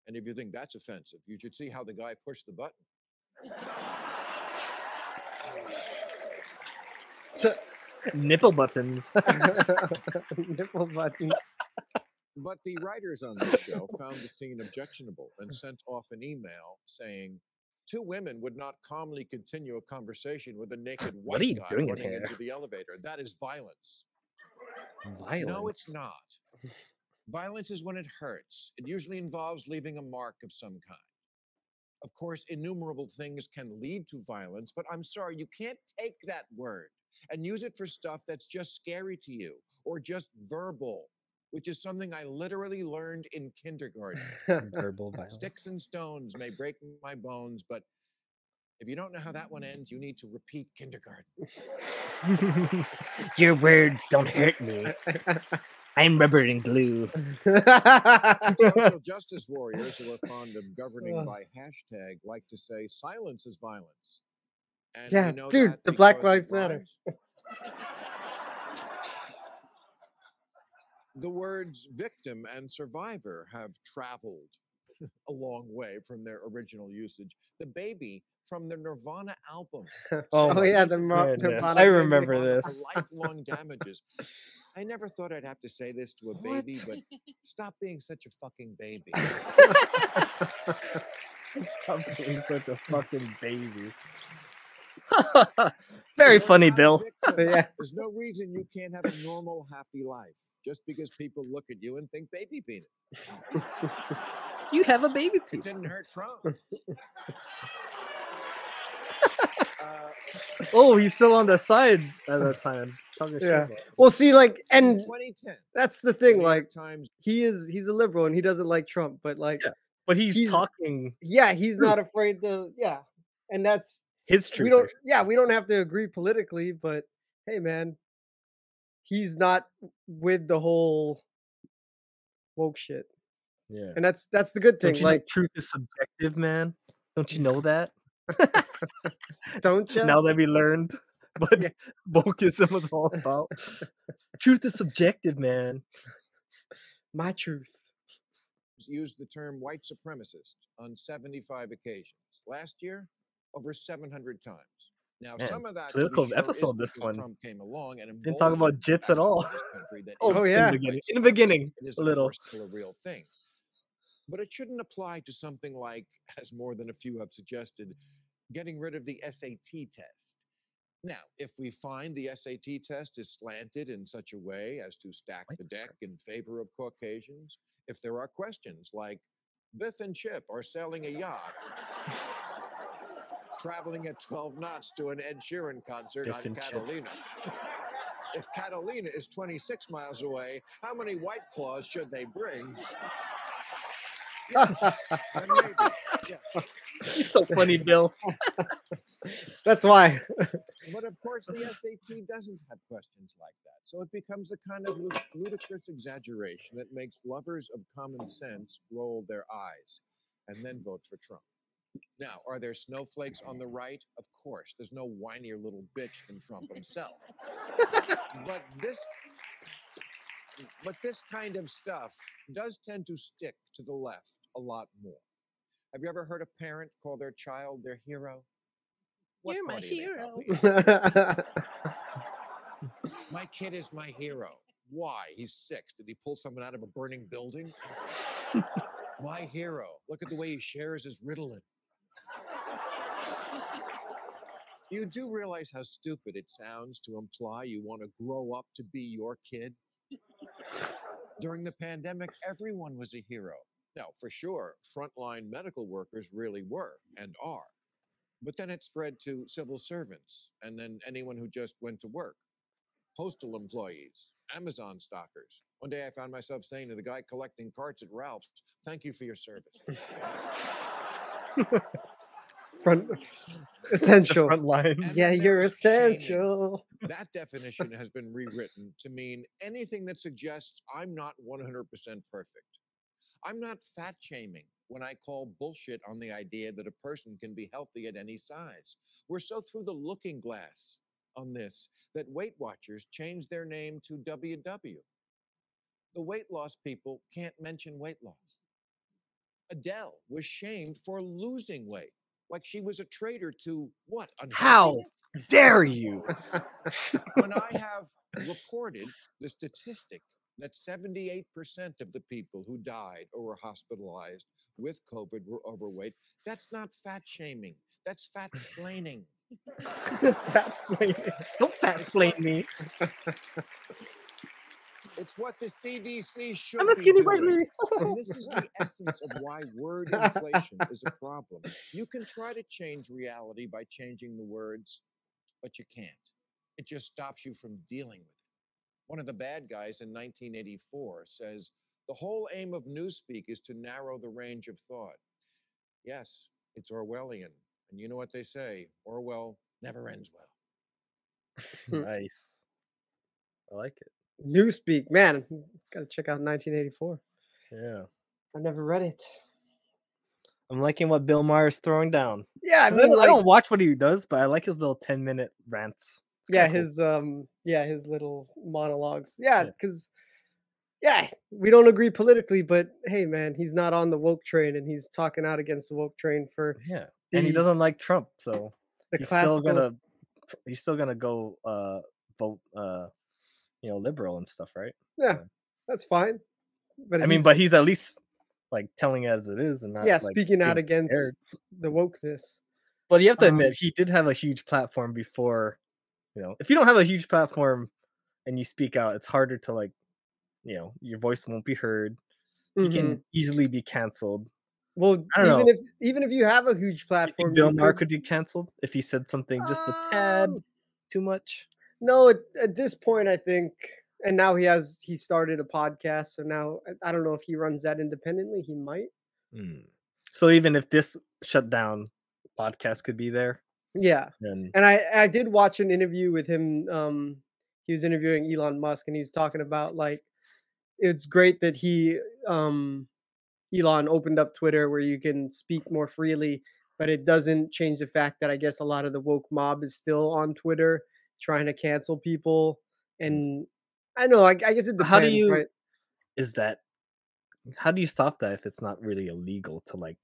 And if you think that's offensive, you should see how the guy pushed the button.
So,
Nipple buttons.
Nipple buttons.
But the writers on this show found the scene objectionable and sent off an email saying two women would not calmly continue a conversation with a naked white
What are you
guy
doing
running
here?
into the elevator. That is violence.
Violence.
No, it's not. Violence is when it hurts. It usually involves leaving a mark of some kind. Of course, innumerable things can lead to violence, but I'm sorry, you can't take that word and use it for stuff that's just scary to you or just verbal, which is something I literally learned in kindergarten.
Verbal violence.
Sticks and stones may break my bones, but If you don't know how that one ends, you need to repeat kindergarten.
Your words don't hurt me. I'm rubber and glue.
Social justice warriors who are fond of governing by hashtag like to say silence is violence. And
yeah,
know
dude, the Black Lives Matter.
The words victim and survivor have traveled a long way from their original usage. The baby from the Nirvana album.
Oh, oh
says
yeah, the
of
Mar- Nirvana
I remember
Nirvana
this.
lifelong damages. I never thought I'd have to say this to a baby, but stop being such a fucking baby.
Stop being such a fucking baby. Very funny, Bill.
yeah.
There's no reason you can't have a normal, happy life just because people look at you and think baby penis.
You have a baby penis.
It didn't hurt Trump. Uh,
Oh, he's still on the side at that time. talking shit
Yeah. Well, see, like, and
2010.
that's the thing.
New
Like,
Times
he is he's a liberal and he doesn't like Trump, but like,
But he's,
He's-
talking
yeah, he's not afraid to. Yeah, and that's
his truth.
we don't. Yeah, we don't have to agree politically, but hey, man, he's not with the whole woke shit,
Yeah.
and that's that's the good thing.
Don't you know
Like,
truth is subjective, man? Don't you know that?
don't you?
now that we learned what wokeism was all about. truth is subjective, man.
My truth.
used the term white supremacist on 75 occasions. Last year, over 700 times. Now,
Man,
some of that
political
sure, is
episode, this one.
Trump came along and
Didn't talk about jits at all.
in this country that
Oh,
Oh,
in
yeah.
the beginning. In the beginning,
It is
a little.
a real thing. But it shouldn't apply to something like, as more than a few have suggested, getting rid of the SAT test. Now, if we find the SAT test is slanted in such a way as to stack the deck in favor of Caucasians, if there are questions like Biff and Chip are sailing a yacht, traveling at 12 knots to an Ed Sheeran concert
Biff
on. Catalina. If Catalina is 26 miles away, how many White Claws should they bring? Yes, then. Yeah.
You're so funny, Bill.
That's why.
But of course, the SAT doesn't have questions like that. So it becomes a kind of ludicrous exaggeration that makes lovers of common sense roll their eyes and then vote for Trump. Now, are there snowflakes on the right? Of course. There's no whinier little bitch than Trump himself. but this but this kind of stuff does tend to stick to the left a lot more. Have you ever heard a parent call their child their hero? What
You're my
party are they
hero.
My kid is my hero. Why? He's six. Did he pull someone out of a burning building? my hero. Look at the way he shares his Ritalin. You do realize how stupid it sounds to imply you want to grow up to be your kid? During the pandemic, everyone was a hero. Now, for sure, frontline medical workers really were and are. But then it spread to civil servants and then anyone who just went to work, postal employees, Amazon stockers. One day I found myself saying to the guy collecting carts at Ralph's, Thank you for your service.
Front essential.
Front lines.
Yeah, you're
there's shaming.
essential.
That definition has been rewritten to mean anything that suggests I'm not 100% perfect. I'm not fat shaming when I call bullshit on the idea that a person can be healthy at any size. We're so through the looking glass on this that Weight Watchers changed their name to WW. The weight loss people can't mention weight loss. Adele was shamed for losing weight, like she was a traitor to what?
How dare you?
when I have reported the statistic that 78% of the people who died or were hospitalized with COVID were overweight, that's not fat shaming. That's fat splaining.
fat splain. Don't fat splain me.
It's what the CDC should
I'm
be
skinny
doing.
white
and this is the essence of why word inflation is a problem. You can try to change reality by changing the words, but you can't. It just stops you from dealing with it. One of the bad guys in 1984 says the whole aim of newspeak is to narrow the range of thought. Yes, it's Orwellian, And you know what they say Orwell never ends well. Hmm.
nice. I like it.
Newspeak, man, gotta check out 1984.
Yeah.
I never read it.
I'm liking what Bill Maher's throwing down.
Yeah, I mean,
don't, I don't watch what he does, but I like his little 10 minute rants. It's
yeah,
kinda cool.
his um, yeah, his little monologues. Yeah, because yeah, we don't agree politically, but hey, man, he's not on the woke train, and he's talking out against the woke train for
Yeah. And he doesn't like Trump, so
the
he's
classical-
still gonna he's still gonna go uh vote uh you know liberal and stuff, right?
Yeah, that's fine. But
I mean, but he's at least like telling it as it is and not
yeah,
like,
speaking out against
scared.
the wokeness.
But you have to admit,
Um,
he did have a huge platform before. You know, if you don't have a huge platform and you speak out, it's harder to like, you know, your voice won't be heard. You can easily be canceled.
Well, even
know.
if even if you have a huge platform,
Bill Maher
could-
could be canceled if he said something just a tad
Um,
too much.
No, at, at this point, I think, and now he has he started a podcast, so now I- I don't know if he runs that independently. He might.
Mm. So even if this shut down, podcast could be there.
Yeah,
And
and I I did watch an interview with him. Um, he was interviewing Elon Musk, and he was talking about like it's great that he um Elon opened up Twitter where you can speak more freely, but it doesn't change the fact that I guess a lot of the woke mob is still on Twitter trying to cancel people. And I know, I, I guess it depends,
how do you
right?
is that how do you stop that if it's not really illegal to like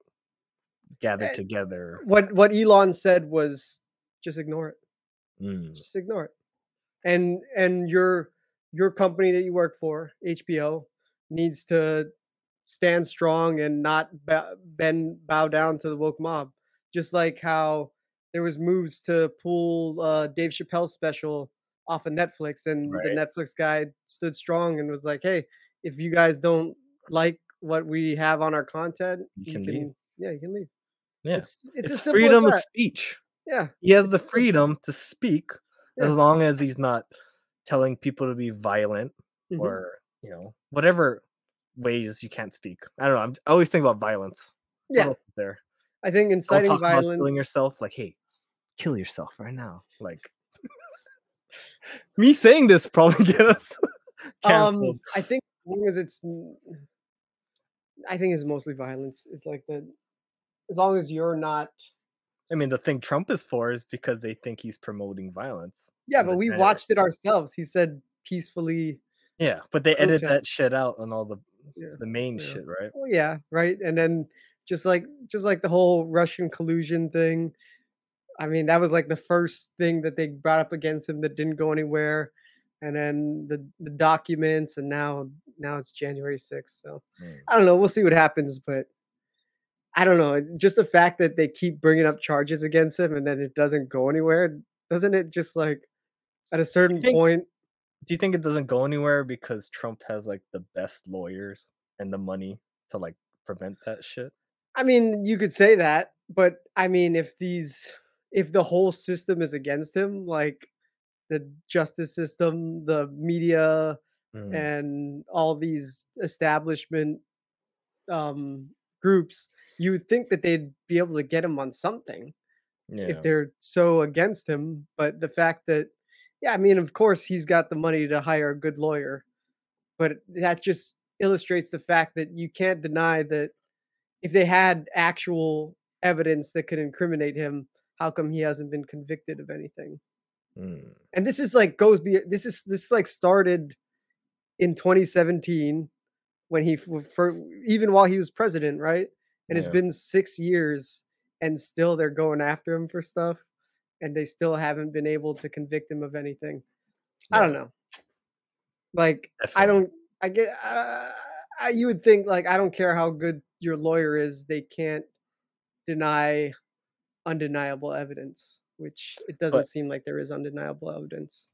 gather
Eh,
together?
What what Elon said was just ignore it.
Mm.
Just ignore it. And and your your company that you work for, HBO, needs to stand strong and not bow, bend bow down to the woke mob. Just like how there was moves to pull uh, Dave Chappelle's special off of Netflix, and
Right.
the Netflix guy stood strong and was like, "Hey, if you guys don't like what we have on our content,
You can leave."
yeah, you can leave."
Yeah.
It's it's,
It's freedom of speech.
Yeah,
He has the freedom to speak as long as he's not telling people to be violent
Mhm.
or, you know, whatever ways you can't speak. I don't know. I'm, I always think about violence.
Yeah.
there?
I think inciting violence.
killing yourself. Like, hey, kill yourself right now. Like, me saying this probably get us.
Um, I think as it's, I think it's mostly violence. It's like the, as long as you're not.
I mean, the thing Trump is for is because they think he's promoting violence.
Yeah, but we
to-
watched it ourselves. He said peacefully.
Yeah, but they edit that shit out on all the
Yeah,
the main
yeah.
shit, right?
Well, yeah, right. And then just like just like the whole Russian collusion thing. I mean, that was like the first thing that they brought up against him that didn't go anywhere. And then the the documents, and now now it's January sixth. So
Mm.
I don't know. We'll see what happens, but I don't know. Just the fact that they keep bringing up charges against him and then it doesn't go anywhere, doesn't it? Just like at a certain
think-
point,
Do you think it doesn't go anywhere because Trump has like the best lawyers and the money to like prevent that shit?
I mean, you could say that, but I mean, if these, if the whole system is against him, like the justice system, the media,
Mm.
and all these establishment um, groups, you would think that they'd be able to get him on something
Yeah.
if they're so against him. But the fact that, yeah, I mean, of course, he's got the money to hire a good lawyer, but that just illustrates the fact that you can't deny that if they had actual evidence that could incriminate him, how come he hasn't been convicted of anything?
Mm.
And this is like goes be this is this like started in 2017 when he for even while he was president, right? And it's been 6 years and still they're going after him for stuff and they still haven't been able to convict him of anything. I don't know. Like I don't I get uh, I, you would think like I don't care how good your lawyer is, they can't deny undeniable evidence, which it doesn't
But-
seem like there is undeniable evidence.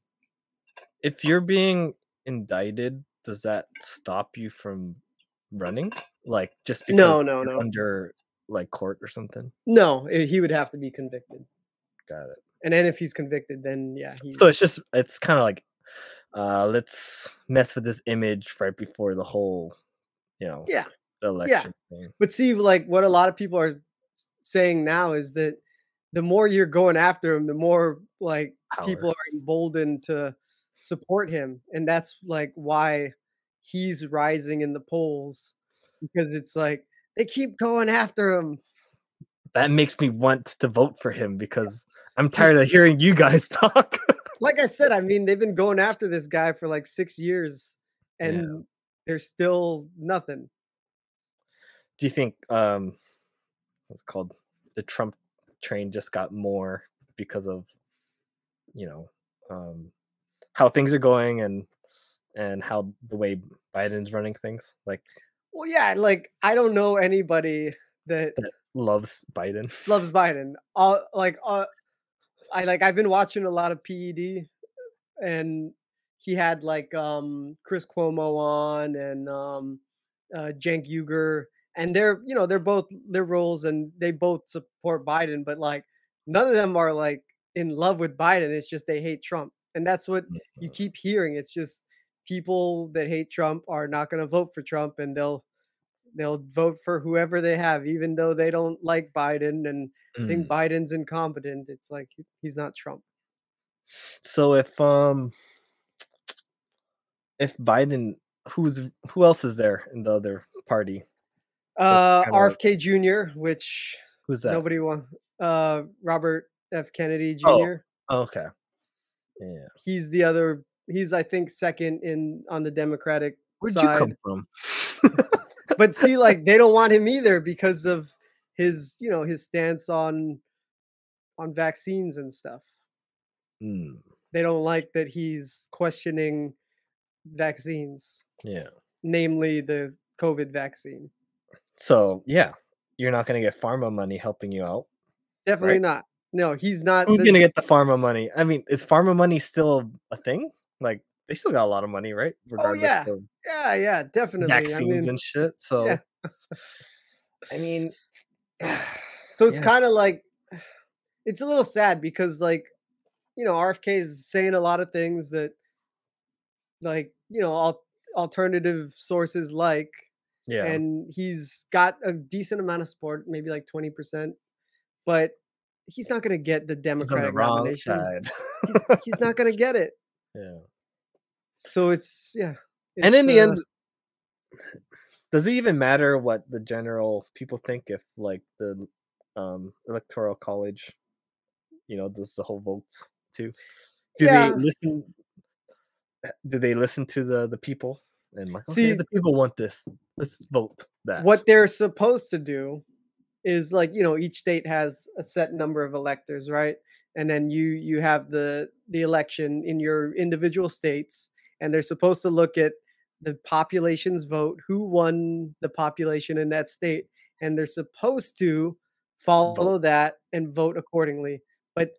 If you're being indicted, does that stop you from running? Like just because
No, no,
you're
no.
under like court or something?
No, i- he would have to be convicted.
Got it.
And then if he's convicted, then yeah, he's
So it's just it's kind of like uh let's mess with this image right before the whole, you know,
Yeah.
election thing.
But see, like what a lot of people are saying now is that the more you're going after him, the more like
Power.
people are emboldened to support him, and that's like why he's rising in the polls because it's like they keep going after him.
That makes me want to vote for him because I'm tired of hearing you guys talk.
Like I said, I mean, they've been going after this guy for like six years, and there's still nothing.
Do you think um what's it called the Trump train just got more because of you know um how things are going and and how the way Biden's running things like
Well, yeah, like I don't know anybody that
that loves Biden.
loves Biden. All like uh, I like I've been watching a lot of PBD and he had like um Chris Cuomo on and um uh Cenk Uygur and they're you know they're both liberals and they both support Biden but like none of them are like in love with Biden it's just they hate Trump and that's what you keep hearing it's just people that hate Trump are not going to vote for Trump and they'll they'll vote for whoever they have even though they don't like Biden and think
Mm.
Biden's incompetent it's like he's not Trump
So if um if Biden who's who else is there in the other party?
Uh, RFK Jr., which
Who's that?
nobody want. Uh, Robert F. Kennedy Jr.
Oh. Okay. Yeah.
He's the other. He's I think second in on the Democratic
Where'd
side.
you come from?
but see, like they don't want him either because of his, you know, his stance on on vaccines and stuff.
Hmm.
They don't like that he's questioning vaccines,
Yeah.
namely the COVID vaccine.
So yeah, you're not gonna get pharma money helping you out.
Definitely
Right.
not. No, he's not.
Who's
this-
gonna get the pharma money? I mean, is pharma money still a thing? Like they still got a lot of money, right?
Oh yeah, yeah, yeah, definitely. I
vaccines
mean,
and shit. So
yeah.
I mean,
So it's
Yeah.
kind of like it's a little sad because like you know RFK is saying a lot of things that like you know al- alternative sources like
Yeah.
and he's got a decent amount of support maybe like 20% but he's not going to get the
he's on the
democratic
wrong
nomination
side.
he's, he's not going to get it
yeah.
so it's yeah
and in the
uh,
end, does it even matter what the general people think if like the um electoral college, you know, does the whole votes too? Do
Yeah.
they listen? Do they listen to the the people and like, okay,
See-
the people want this. Let's vote that.
what they're supposed to do is like you know each state has a set number of electors right and then you you have the the election in your individual states and they're supposed to look at the population's vote who won the population in that state and they're supposed to follow that and vote accordingly but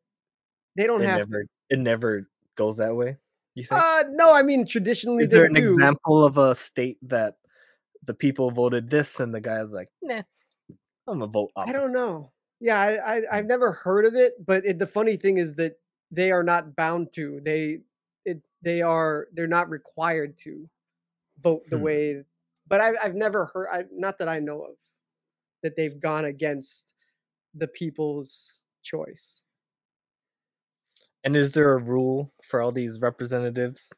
they don't
it
have
never it never goes that way. You think?
uh no i mean traditionally
Is there an
do.
example of a state that the people voted this and the guy's like, nah, I'm gonna vote
I don't know. Yeah, I, I I've never heard of it, but it, the funny thing is that they are not bound to. They it they are they're not required to vote the
Hmm.
way. But I, I've never heard. I, not that I know of that they've gone against the people's choice.
And is there a rule for all these representatives,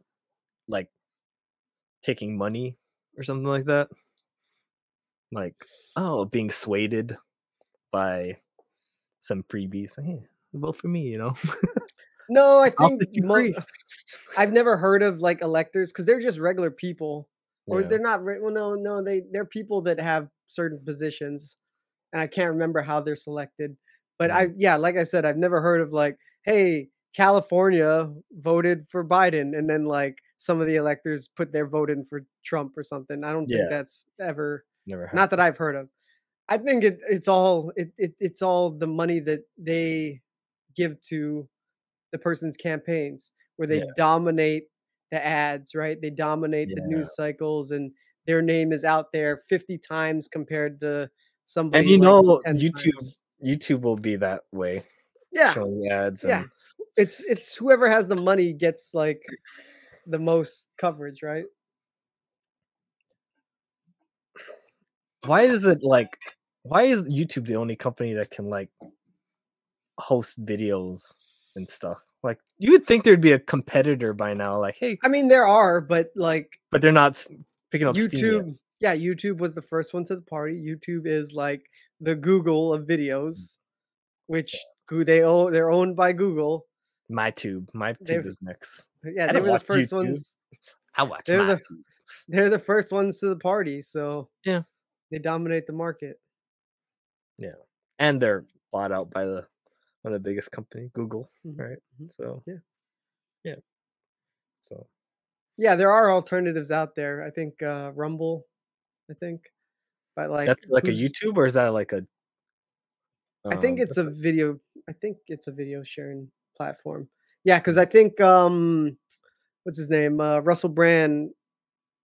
like taking money or something like that? Like, oh, being swayed by some freebies. Hey, vote for me, you know?
No, I think mo- I've never heard of like electors because they're just regular people, or
Yeah.
they're not. re- Well, no, no, they they're people that have certain positions, and I can't remember how they're selected. But mm-hmm. I, yeah, like I said, I've never heard of like, hey, California voted for Biden, and then like some of the electors put their vote in for Trump or something. I don't
Yeah.
think that's ever
Never
not that I've heard of. I think it, it's all it, it it's all the money that they give to the person's campaigns where they
Yeah.
dominate the ads, right? They dominate the news cycles and their name is out there 50 times compared to somebody
And you
like
know,
10
YouTube
times.
YouTube will be that way.
Yeah.
Showing ads.
Yeah. It's it's whoever has the money gets like the most coverage, right?
why is it like why is YouTube the only company that can like host videos and stuff. Like you would think there'd be a competitor by now. Like, hey,
I mean, there are, but like
but they're not picking up.
YouTube. Yeah, YouTube was the first one to the party. YouTube is like the Google of
Mm.
videos, which Goo- they own. They're owned by Google.
MyTube, MyTube
They've-
is next.
Yeah, they were the first
YouTube.
ones.
I watch
They're the
MyTube.
they're the first ones to the party. So
Yeah.
they dominate the market.
Yeah, and they're bought out by the one of the biggest company, Google,
Mhm,
right? So
Yeah.
yeah. So
Yeah, there are alternatives out there. I think uh Rumble. I think, but like
that's like a YouTube, or is that like a?
I think
um,
it's a video. I think it's a video sharing platform. Yeah, because I think um, what's his name? Uh, Russell Brand.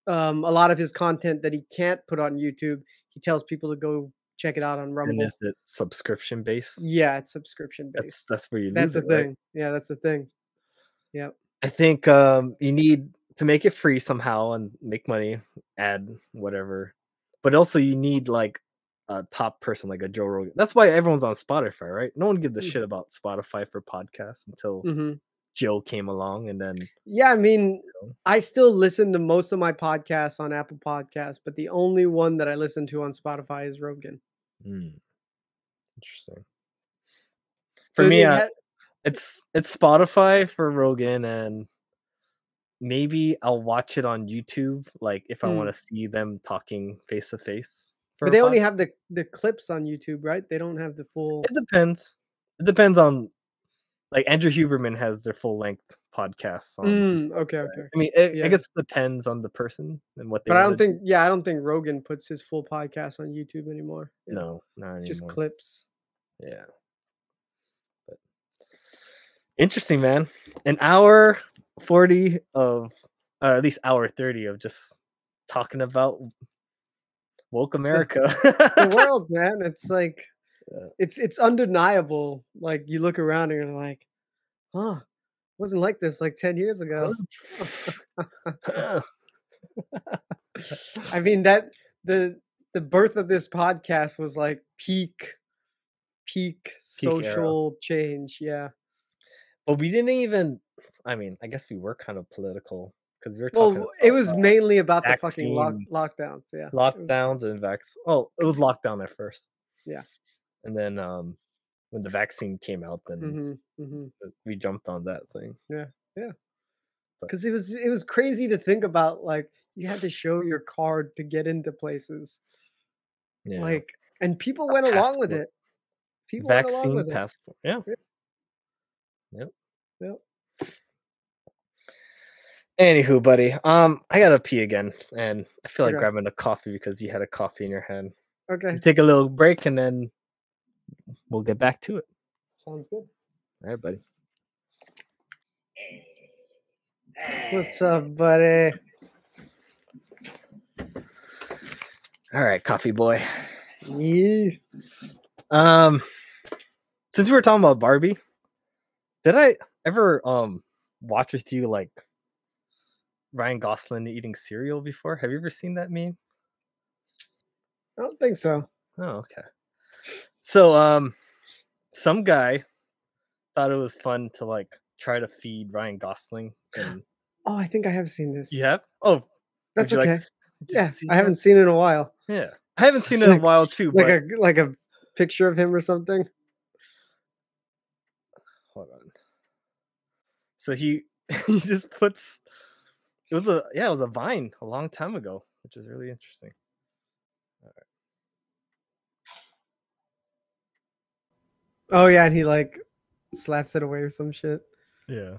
Um, a lot of his content that he can't put on YouTube, he tells people to go check it out on
And
Rumble.
is it subscription based?
Yeah, it's subscription
That's
based.
that's where you
That's the
it, right?
thing. Yeah, that's the thing. Yep.
I think um you need to make it free somehow and make money, add whatever. But also you need like a top person like a Joe Rogan. That's why everyone's on Spotify, right? No one gives a
Mm.
shit about Spotify for podcasts until
hmm
Joe came along and then
Yeah, I mean, I still listen to most of my podcasts on Apple Podcasts, but the only one that I listen to on Spotify is Rogan.
Hmm. Interesting.
So
For me,
it
uh, it's it's Spotify for Rogan, and maybe I'll watch it on YouTube, like if I
Hmm.
want to see them talking face to face.
But they only have the the clips on YouTube, right? They don't have the full.
It depends. It depends on, like Andrew Huberman has their full length podcasts on.
Mm, okay, okay.
I mean, it,
Yeah.
I guess it depends on the person and what they.
But I don't
do.
think, yeah, I don't think Rogan puts his full podcast on YouTube anymore. Yeah.
No, not anymore.
just clips.
Yeah. But interesting, man. An hour 40 of, or at least hour 30 of just talking about woke America.
the world, man. It's like, it's it's undeniable. Like you look around and you're like, huh, wasn't like this like ten years ago. I mean that the the birth of this podcast was like peak peak
era.
social change. Yeah.
but we didn't even, I mean, I guess we were kind of political because we were
Well,
talking
it was
uh,
mainly about the fucking lock, lockdowns. Yeah.
Lockdowns and vax. Oh, it was lockdown at first.
Yeah.
And then um when the vaccine came out, then
hmm hmm
we jumped on that thing.
Yeah. Yeah. Because it was it was crazy to think about. Like you had to show your card to get into places.
Yeah.
Like, and people went along with it. People went along
vaccine
with it.
passport. Yeah.
Yeah.
Yep.
Yep.
Anywho, buddy, um, I gotta pee again, and I feel like
Okay.
grabbing a coffee because you had a coffee in your hand.
Okay.
Take a little break, and then we'll get back to it.
Sounds good.
All right, buddy.
What's up, buddy?
All right, coffee boy.
Yeah.
Um, since we were talking about Barbie, did I ever um watch with you like Ryan Gosling eating cereal before? Have you ever seen that meme?
I don't think so.
Oh, okay. So um some guy thought it was fun to like try to feed Ryan Gosling and
Oh, I think I have seen this.
you have? Oh,
That's
like
okay.
to s- did you
yeah, I haven't
that?
seen it in a while.
Yeah. I haven't seen
It's
it in a while too,
Like
but
a like a picture of him or something.
hold on. So he he just puts it was a yeah, it was a vine a long time ago, which is really interesting.
Oh yeah, and he like slaps it away or some shit.
Yeah.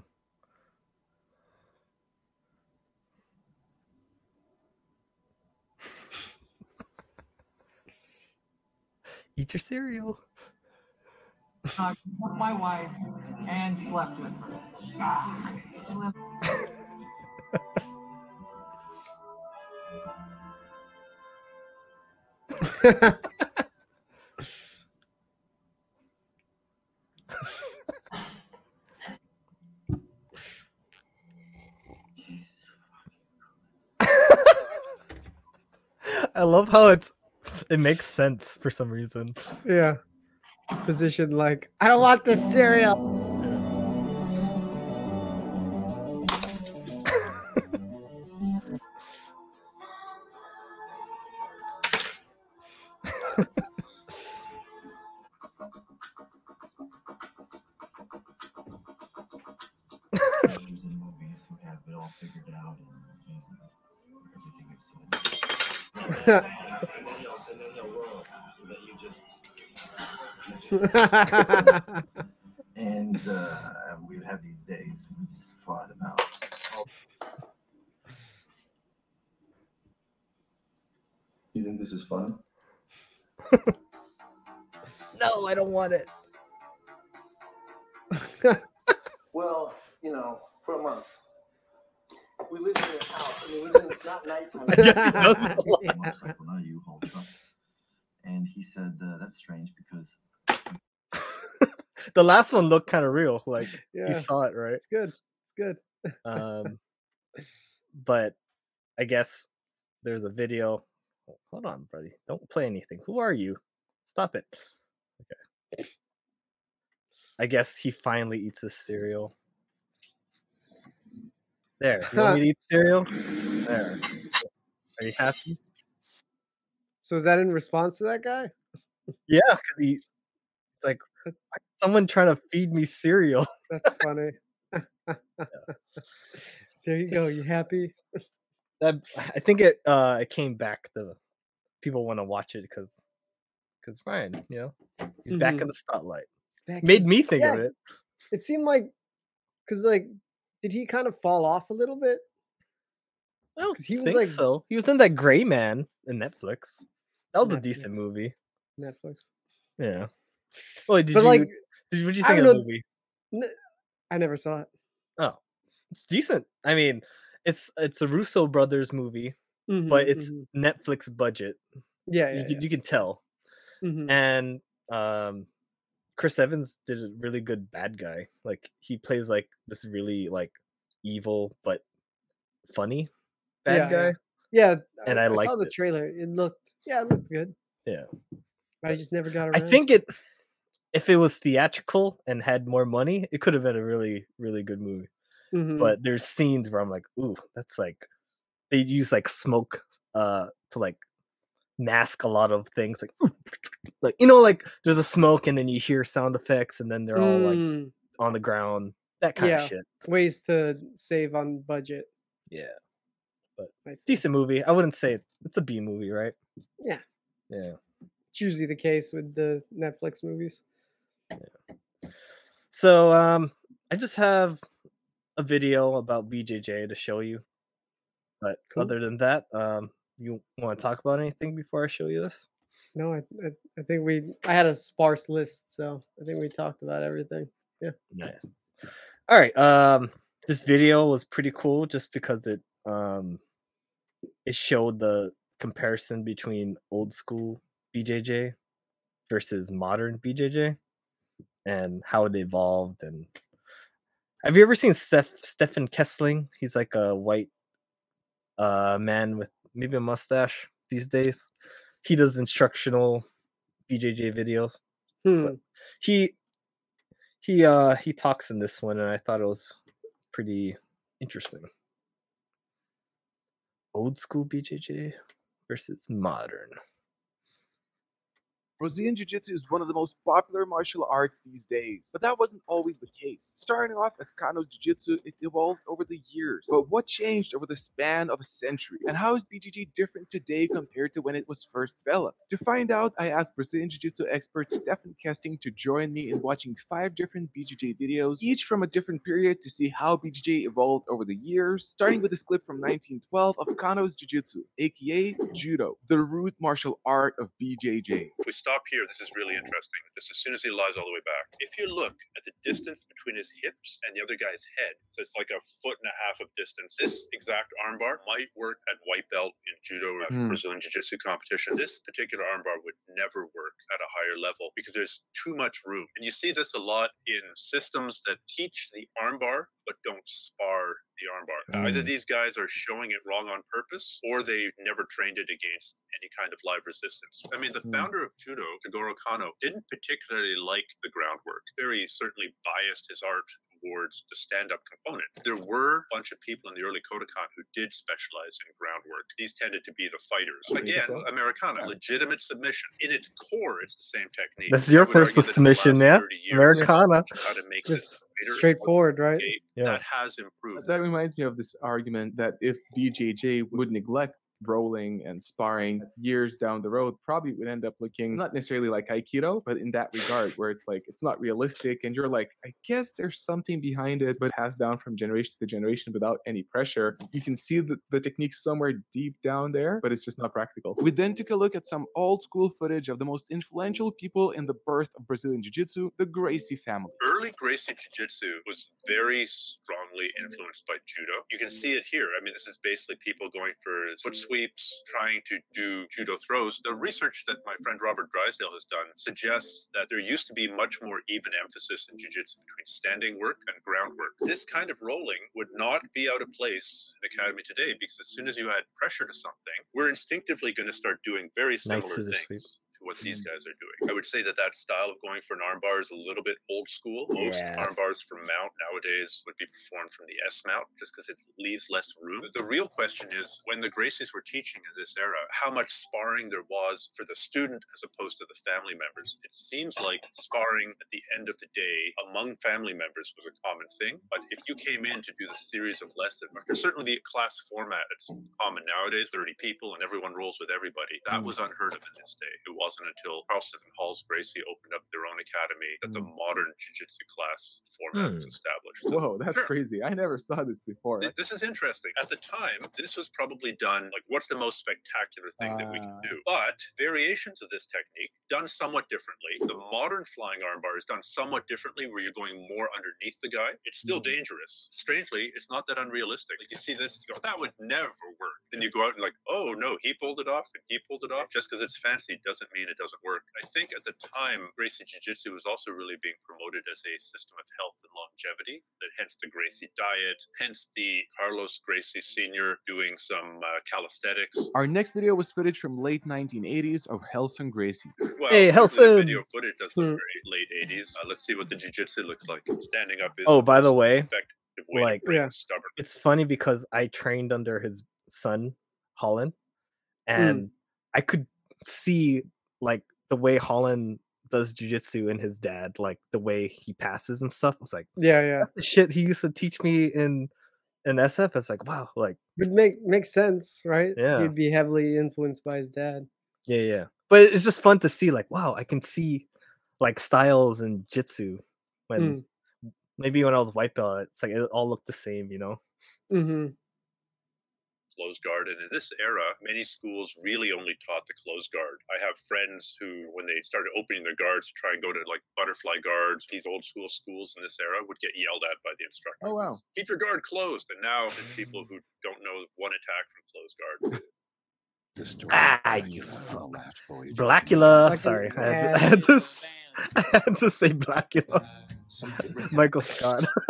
Eat your cereal.
uh, with my wife and slept with her. I
love how it's it makes sense for some reason.
Yeah. position like, I don't want this cereal.
And uh, we would have these days we just fought about. all- You think this is fun?
No, I don't want it.
Well, you know, for a month. We lived in a house. I mean, we didn't, it's not nighttime.
I guess he knows a lot.
A motorcycle, not a U-Haul truck. And he said, uh, that's strange because
The last one looked kind of real. Like
Yeah.
you saw it, right?
It's good. It's good.
Um, but I guess there's a video. oh, Hold on, buddy. Don't play anything. Who are you? Stop it. Okay. I guess he finally eats his cereal. There. You want me to eat cereal? There. Are you happy?
So is that in response to that guy?
Yeah, because he, it's like "Why is someone trying to feed me cereal.
That's funny. there you go. You happy?
That I think it uh it came back The people want to watch it because because Ryan, you know, he's back in
Mhm.
the spotlight. Made
in-
me think of it.
It seemed like, cause like, did he kind of fall off a little bit?
I don't
'Cause he was
think
like
so. He was in that Gray Man in Netflix. That was a decent movie.
Netflix.
Yeah. Well, did
But
you?
like,
did, what do you think of the
know-
movie?
N- I never saw it.
Oh, it's decent. I mean, it's it's a Russo brothers movie,
Mhm,
but it's
mhm.
Netflix budget.
Yeah,
you
yeah,
can, you can tell.
Mhm.
And um, Chris Evans did a really good bad guy. Like he plays like this really like evil but funny bad
Yeah,
guy.
yeah. Yeah,
And I
saw
liked
the
it.
trailer. It looked, yeah, it looked good.
Yeah.
But I just never got around.
I think it if it was theatrical and had more money, it could have been a really really good movie.
Mhm.
But there's scenes where I'm like, ooh, that's like they use like smoke uh to like mask a lot of things like like you know like there's a smoke and then you hear sound effects and then they're all like
Mm,
on the ground that kind
yeah,
of shit
ways to save on budget.
yeah but decent movie i wouldn't say it's a b movie right
Yeah,
yeah
it's usually the case with the Netflix movies.
So um i just have a video about bjj to show you but
Cool.
other than that um you want to talk about anything before i show you this
No, I, I, I think we. I had a sparse list, so I think we talked about everything. Yeah.
Nice. All right. Um, this video was pretty cool just because it um it showed the comparison between old school BJJ versus modern BJJ and how it evolved. And have you ever seen Steph Stefan Kesting? He's like a white uh man with maybe a mustache these days. He does instructional BJJ videos.
Hmm.
He he uh he talks in this one and I thought it was pretty interesting. Old school BJJ versus modern.
Brazilian Jiu Jitsu is one of the most popular martial arts these days, but that wasn't always the case. Starting off as Kano's Jiu Jitsu, it evolved over the years. But what changed over the span of a century? And how is BJJ different today compared to when it was first developed? To find out, I asked Brazilian Jiu Jitsu expert Stefan Kesting to join me in watching five different BJJ videos, each from a different period to see how BJJ evolved over the years, starting with this clip from 1912 of Kano's Jiu Jitsu, aka Judo, the root martial art of BJJ.
We stop here, this is really interesting. Just as soon as he lies all the way back. If you look at the distance between his hips and the other guy's head, so it's like a foot and a half of distance. This exact armbar might work at white belt in judo or
Hmm.
Brazilian jiu-jitsu competition. This particular armbar would never work at a higher level because there's too much room. And you see this a lot in systems that teach the armbar but don't spar the armbar. Either
Mm.
these guys are showing it wrong on purpose, or they never trained it against any kind of live resistance. I mean, the
Mm.
founder of judo, Jigoro Kano, didn't particularly like the groundwork. Very certainly biased his art towards the stand-up component. There were a bunch of people in the early Kodokan who did specialize in groundwork. These tended to be the fighters. Again,
Beautiful.
Americana, legitimate submission. In its core, it's the same technique.
That's
I
your first
argue that in the
submission, yeah? Americana.
how to make
Just
this fighter
straightforward, right?
Yeah.
that has improved.
That reminds me of this argument that if BJJ would neglect rolling and sparring years down the road, probably would end up looking not necessarily like Aikido, but in that regard, where it's like it's not realistic, and you're like, I guess there's something behind it, but passed down from generation to generation without any pressure. You can see the, the technique somewhere deep down there, but it's just not practical. We then took a look at some old school footage of the most influential people in the birth of Brazilian Jiu Jitsu, the Gracie family.
Early Gracie Jiu Jitsu was very strongly influenced by judo. You can see it here. I mean, this is basically people going for foot sweeps, trying to do judo throws. The research that my friend Robert Drysdale has done suggests that there used to be much more even emphasis in Jiu Jitsu between standing work and groundwork. This kind of rolling would not be out of place in Academy today because as soon as you add pressure to something, we're instinctively going to start doing very similar
sweep.
things what these mm-hmm. guys are doing. I would say that that style of going for an armbar is a little bit old school. Most
Yeah.
armbars from mount nowadays would be performed from the S mount just because it leaves less room. The real question is when the Gracies were teaching in this era, how much sparring there was for the student as opposed to the family members. It seems like sparring at the end of the day among family members was a common thing, but if you came in to do the series of lessons, certainly the class format that's common nowadays 30 people and everyone rolls with everybody. That was unheard of in this day. It wasn't until Carlson and Rolls Gracie opened up their own academy that the modern jiu-jitsu class format was
Hmm.
established. So
Whoa, that's
Sure.
crazy. I never saw this before.
Th- This is interesting. At the time, this was probably done like, what's the most spectacular thing that we can
Ah.
do? But variations of this technique done somewhat differently. The modern flying armbar is done somewhat differently, where you're going more underneath the guy. It's still
Mm-hmm.
dangerous. Strangely, it's not that unrealistic. Like you see this, you go, that would never work. Then you go out and like, oh no, he pulled it off and he pulled it off. Just because it's fancy doesn't mean it doesn't work. I think at the time, Gracie Jiu Jitsu was also really being promoted as a system of health and longevity. That hence the Gracie diet, hence the Carlos Gracie Sr. doing some uh, calisthenics.
Our next video was footage from late 1980s of Helson Gracie.
Well,
Hey, Helson!
video footage does look
Hmm.
very late 80s. Uh, let's see what the jiu-jitsu looks like. Standing up is
Oh, by the way,
effective
like
to break a stubborn.
it's funny because I trained under his son, Holland,
Mm.
and I could see like the way Holland does jujitsu and his dad, like the way he passes and stuff. I was like,
Yeah, yeah.
that's the shit he used to teach me in in SF. It's like, wow, like
Would make makes sense, right?
Yeah.
He'd be heavily influenced by his dad.
yeah, yeah. But it's just fun to see, like, wow, I can see like styles in jitsu when maybe when I was white belt, it's like it all looked the same, you know.
Mm-hmm.
Closed guard. And in this era, many schools really only taught the closed guard. I have friends who, when they started opening their guards to try and go to like butterfly guards, these old school schools in this era would get yelled at by the instructor.
Oh, wow.
Keep your guard closed. And now there's people who don't know one attack from closed guard.
Ah, you fuck. Blackula. Sorry, I had, I had to. s- I had to say Blackula. Michael Scott.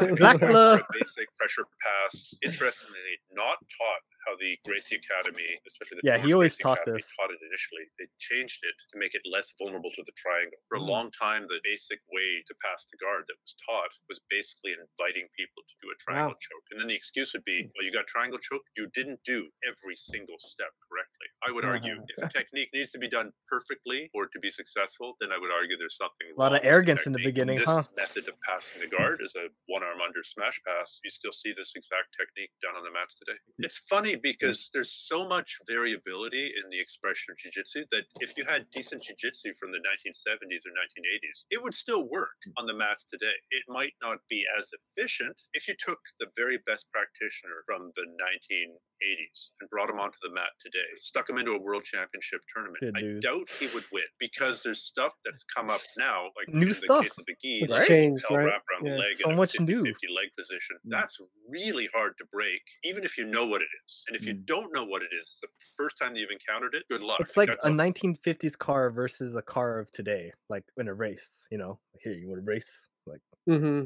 Blackula.
A basic pressure pass. Interestingly, not taught how the Gracie Academy, especially the
Yeah, he always
Gracie
taught
Academy,
this.
taught it initially. They changed it to make it less vulnerable to the triangle. For a
Mm.
long time, the basic way to pass the guard that was taught was basically inviting people to do a triangle choke. And then the excuse would be, well, you got triangle choke, you didn't do every single step correctly. I would argue if a technique needs to be done perfectly for it to be successful, then I would argue there's something
A lot of arrogance in the beginning,
this
huh?
method of passing the guard is a one arm under smash pass. You still see this exact technique done on the mats today. It's funny because there's so much variability in the expression of jiu-jitsu that if you had decent jiu-jitsu from the 1970s or 1980s, it would still work mm. on the mats today. It might not be as efficient if you took the very best practitioner from the 1980s and brought him onto the mat today, stuck him into a world championship tournament.
Good
I
dude.
doubt he would win because there's stuff that's come up now, like
New
in the
stuff.
case of the gi,
It's
the
changed, right?
wrap around
Yeah,
the leg
so
and
much
a 50,
new.
50 leg position. That's really hard to break, even if you know what it is. And if you don't know what it is, it's the first time that you've encountered it. Good luck.
It's like
That's
a 1950s car versus a car of today, like in a race. You know, here you want to race, like
Mm-hmm.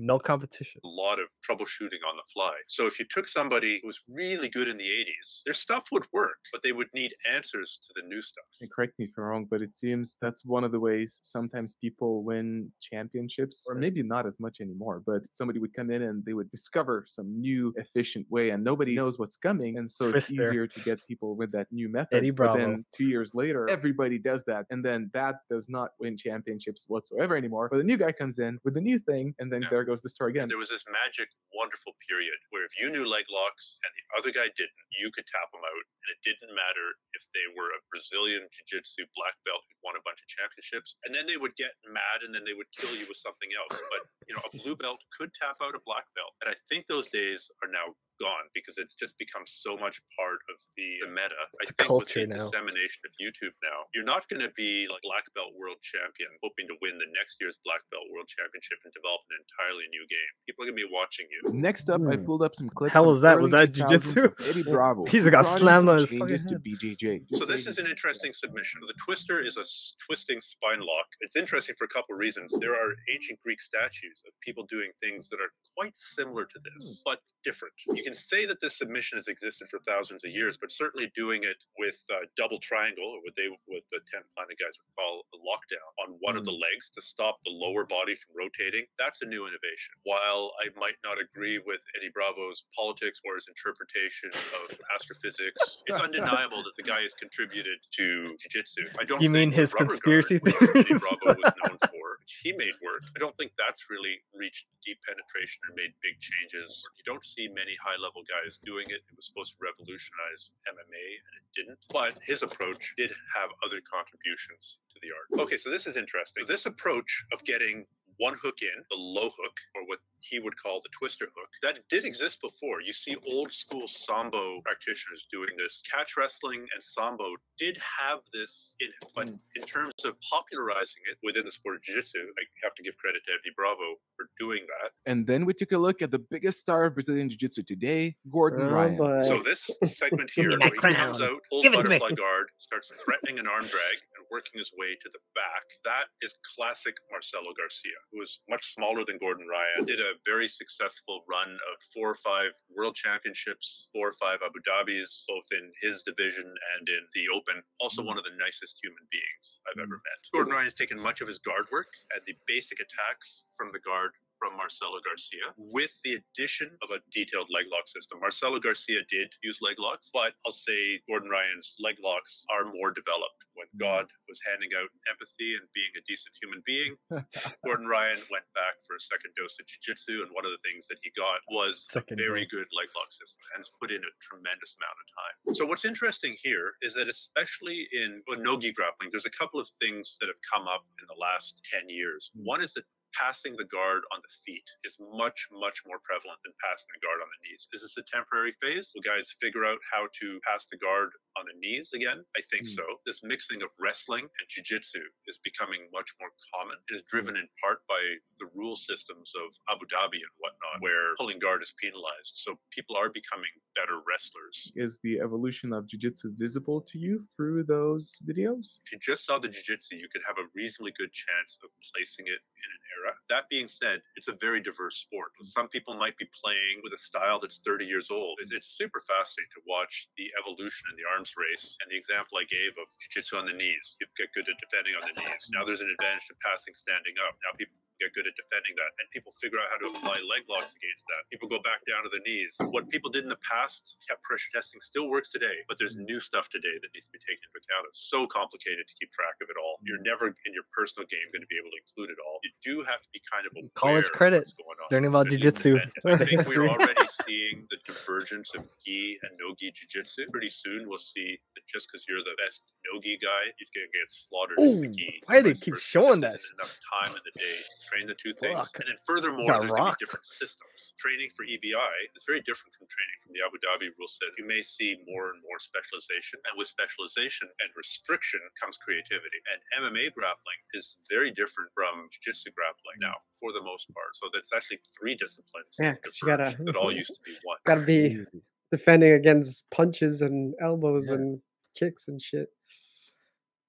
No competition.
a lot of troubleshooting on the fly. So if you took somebody who was really good in the 80s, their stuff would work, but they would need answers to the new stuff.
And correct me if I'm wrong, but it seems that's one of the ways sometimes people win championships, or maybe not as much anymore. But somebody would come in and they would discover some new efficient way, and nobody knows what's coming, and so it's
Twister.
easier to get people with that new method.
Eddie
But then two years later, everybody does that, and then that does not win championships whatsoever anymore. But the new guy comes in with the new thing, and then there goes the story again.
There was this magic, wonderful period where if you knew leg locks and the other guy didn't, you could tap them out, and it didn't matter if they were a Brazilian jiu-jitsu black belt who'd won a bunch of championships, and then they would get mad and then they would kill you with something else. But you know, a blue belt could tap out a black belt, and I think those days are now gone because it's just become so much part of the, the meta. I
It's
think with the
now.
dissemination of YouTube now, you're not going to be like black belt world champion hoping to win the next year's black belt world championship and develop an entirely new game. People are going to be watching you.
Next up, I
Hmm.
pulled up some clips.
Hell
from
was that? Was that
2000s
jujitsu?
of Eddie Bravo.
He just got
brought in
slammed
some
on his
changes to BJJ.
So this is an interesting submission. The twister is a s- twisting spine lock. It's interesting for a couple of reasons. There are ancient Greek statues of people doing things that are quite similar to this, but different. You can say that this submission has existed for thousands of years, but certainly doing it with uh, double triangle, or what they, what the tenth planet guys would call a lockdown, on one of the legs to stop the lower body from rotating. That's a new innovation. While I might not agree with Eddie Bravo's politics or his interpretation of astrophysics, it's undeniable that the guy has contributed to jiu-jitsu. I don't
You mean his conspiracy
guard, Eddie? Bravo was known for, he made work. I don't think that's really reached deep penetration or made big changes. You don't see many high-level guys doing it. It was supposed to revolutionize MMA, and it didn't. But his approach did have other contributions to the art. Okay, so this is interesting. This approach of getting one hook in, the low hook, or what he would call the twister hook, that did exist before. You see old school Sambo practitioners doing this. Catch wrestling and Sambo did have this in it, but hmm. in terms of popularizing it within the sport of Jiu Jitsu, I have to give credit to Eddie Bravo for doing that.
And then we took a look at the biggest star of Brazilian Jiu Jitsu today, Gordon
Oh,
Ryan.
boy.
So this segment here, where he comes out, pulls
Give it
butterfly guard, starts threatening an arm drag, and working his way to the back. That is classic Marcelo Garcia, who is much smaller than Gordon Ryan. Did a very successful run of four or five world championships, four or five Abu Dhabis, both in his division and in the Open. Also, mm-hmm. one of the nicest human beings I've ever mm-hmm. met. Gordon Ryan has taken much of his guard work and the basic attacks from the guard from Marcelo Garcia with the addition of a detailed leg lock system. Marcelo Garcia did use leg locks, but I'll say Gordon Ryan's leg locks are more developed. When hmm. God was handing out empathy and being a decent human being, Gordon Ryan went back for a second dose of jiu-jitsu, and one of the things that he got was
Second
a very
dose.
good leg lock system and has put in a tremendous amount of time. So what's interesting here is that especially in no-gi grappling, there's a couple of things that have come up in the last 10 years. Hmm. One is that passing the guard on the feet is much, much more prevalent than passing the guard on the knees. Is this a temporary phase? Will guys figure out how to pass the guard on the knees again? I think hmm. so. This mixing of wrestling and jiu-jitsu is becoming much more common It is driven hmm. in part by the rule systems of Abu Dhabi and whatnot, where pulling guard is penalized. So people are becoming better wrestlers.
Is the evolution of Jiu Jitsu visible to you through those videos?
if you just saw the jiu-jitsu, you could have a reasonably good chance of placing it in an era. That being said, it's a very diverse sport. Mm-hmm. Some people might be playing with a style that's 30 years old. It's, it's super fascinating to watch the evolution in the arms race and the example I gave of jiu-jitsu on the knees. You get good at defending on the knees. Now there's an advantage to passing standing up. Now people get good at defending that and people figure out how to apply leg locks against that people go back down to the knees what people did in the past kept pressure testing still works today but there's new stuff today that needs to be taken into account it's so complicated to keep track of it all you're never in your personal game going to be able to include it all you do have to be kind of aware
College
of
credit.
what's going on
Learning about jujitsu.
I think we're already seeing the divergence of gi and no gi jiu-jitsu. Pretty soon we'll see that just because you're the best no gi guy, you're gonna get slaughtered in the
Ooh,
gi.
why they
vice
keep showing that?
enough time in the day to train the two things. And then furthermore, there's gonna be different systems. Training for EBI is very different from training from the Abu Dhabi rule set. You may see more and more specialization, and with specialization and restriction comes creativity. And MMA grappling is very different from jiu-jitsu grappling now, for the most part. So that's actually three disciplines
Yeah, you gotta-
that all used to be one.
Gotta be defending against punches and elbows and kicks and shit.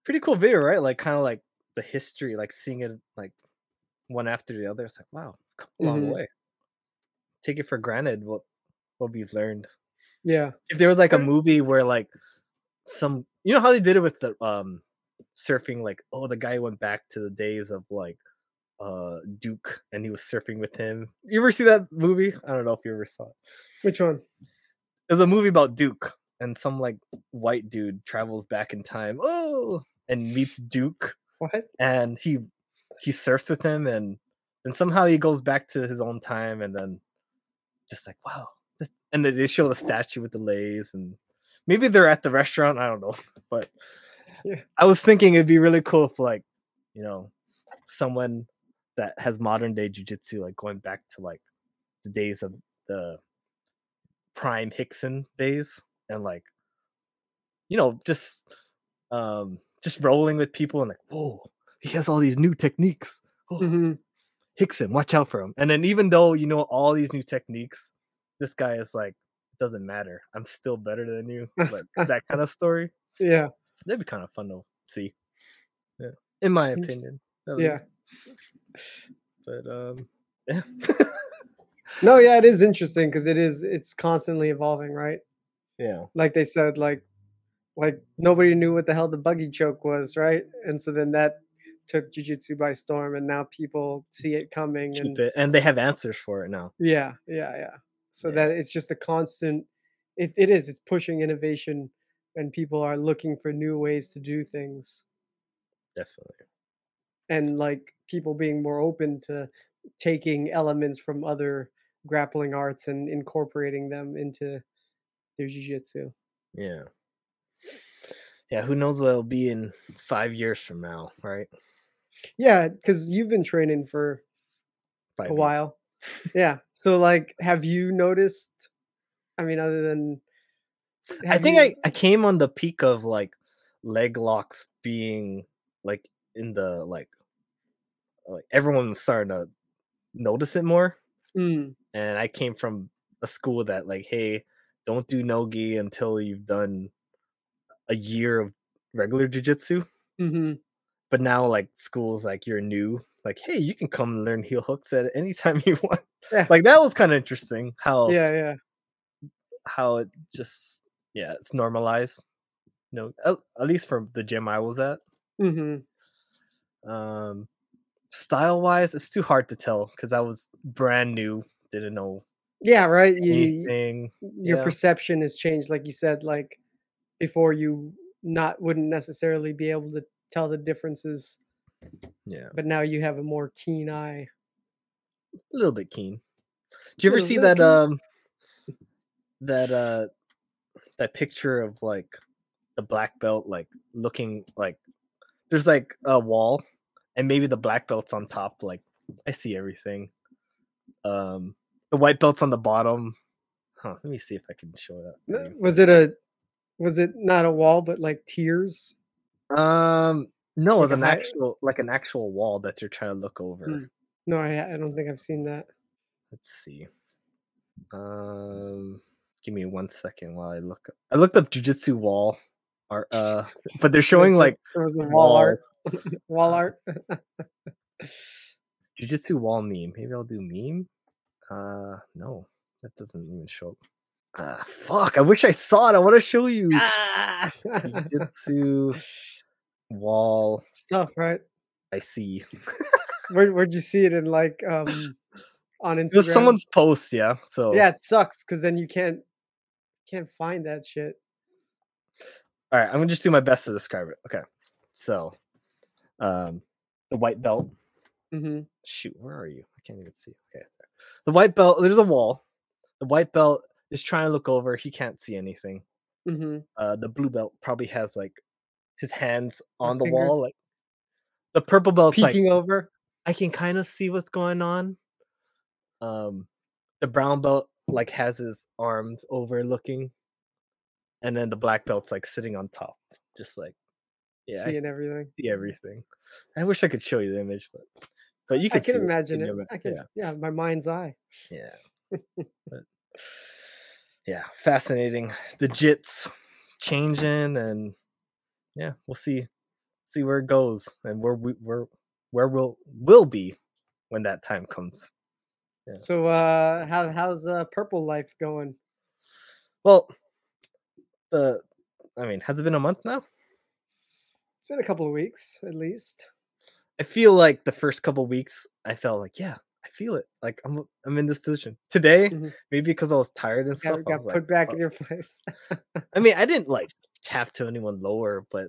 Pretty cool video, right? Like kind of like the history, like seeing it like one after the other. It's like wow, come a long
Mhm.
way. Take it for granted what what we've learned.
Yeah.
If there was like a movie where like some you know how they did it with the um surfing like oh the guy went back to the days of like uh Duke and he was surfing with him. You ever see that movie? I don't know if you ever saw it.
Which one?
There's a movie about Duke and some like white dude travels back in time. Oh, and meets Duke.
What?
And he he surfs with him and and somehow he goes back to his own time and then just like wow. And they show the statue with the lays and maybe they're at the restaurant. I don't know, but. I was thinking it'd be really cool if like you know someone that has modern day jujitsu like going back to like the days of the prime Rickson days and like you know just um just rolling with people and like whoa he has all these new techniques. Oh,
Mm-hmm.
Rickson watch out for him. And then even though you know all these new techniques this guy is like doesn't matter. I'm still better than you. Like that kind of story.
Yeah.
That'd be kind of fun to see yeah in my opinion
Yeah.
but um yeah
No, yeah, it is interesting because it is it's constantly evolving, right?
yeah
Like they said, like like nobody knew what the hell the buggy choke was, right? And so then that took jujitsu by storm, and now people see it coming, and
and they have answers for it now
yeah, yeah, yeah. So that it's just a constant. It it is. It's pushing innovation, and people are looking for new ways to do things,
definitely
and like people being more open to taking elements from other grappling arts and incorporating them into their jiu-jitsu.
Yeah. Yeah, who knows what it'll be in five years from now, right?
Yeah, because you've been training for
Five
a
years.
while. yeah. So like have you noticed I mean other than
I think
you-
I, I came on the peak of like leg locks being like in the like like everyone was starting to notice it more.
Mm,
And I came from a school that like, hey, don't do nogi until you've done a year of regular jujitsu.
mhm.
But now like schools like you're new, like, hey, you can come learn heel hooks at any time you want.
Yeah.
Like that was kind of interesting how
Yeah, yeah.
how it just yeah it's normalized no at, at least for the gym i was at
Mhm.
um style wise it's too hard to tell because i was brand new didn't know
Yeah, right. You, your
yeah.
perception has changed, like you said, like before you not wouldn't necessarily be able to tell the differences,
yeah
but now you have a more keen eye.
a little bit keen do you ever see that
keen.
um that uh that picture of like the black belt like looking like there's like a wall and maybe the black belt's on top like i see everything um the white belt's on the bottom huh let me see if i can show that
Was it a was it not a wall, but like tiers?
um no
Like
it's
a
an actual like an actual wall that you're trying to look over
Hmm. No, I I don't think I've seen that.
let's see um give me one second while i look up i looked up jujitsu wall art uh but they're showing like
just- a wall art. wall art.
Jujitsu wall meme. Maybe I'll do meme. Uh, no, that doesn't even show up. Ah, fuck! I wish I saw it. I want to show you.
Ah.
Jujitsu wall.
stuff. right?
I see.
Where where'd you see it in like um on Instagram?
It was someone's post, yeah. So
Yeah, it sucks because then you can't can't find that shit.
All right, I'm gonna just do my best to describe it. Okay, so, um, the white belt.
Mm-hmm.
Shoot, where are you? I can't even see. Okay, there. the white belt. There's a wall. The white belt is trying to look over. He can't see anything.
Mm-hmm.
Uh, the blue belt probably has like his hands on the wall. Like the purple like
Peeking over.
I can kind of see what's going on. Um, the brown belt like has his arms overlooking, and then the black belt's like sitting on top, just like yeah, I
seeing everything.
see everything. I wish I could show you the image, but but you can.
I
can
imagine
in
it.
your
I can
yeah,
yeah, my mind's eye.
yeah. but, yeah, fascinating. The jits changing, and yeah, we'll see see where it goes and where we where where we'll will be when that time comes.
So uh how how's uh purple life going?
Well, the I mean, has it been a month now?
It's been a couple of weeks at least.
I feel like the first couple weeks, I felt like, yeah, I feel it. Like I'm I'm in this position today. Maybe because I was tired and stuff.
Got,
I
got put
like,
back
"Fuck."
in your place.
I mean, I didn't like tap to anyone lower, but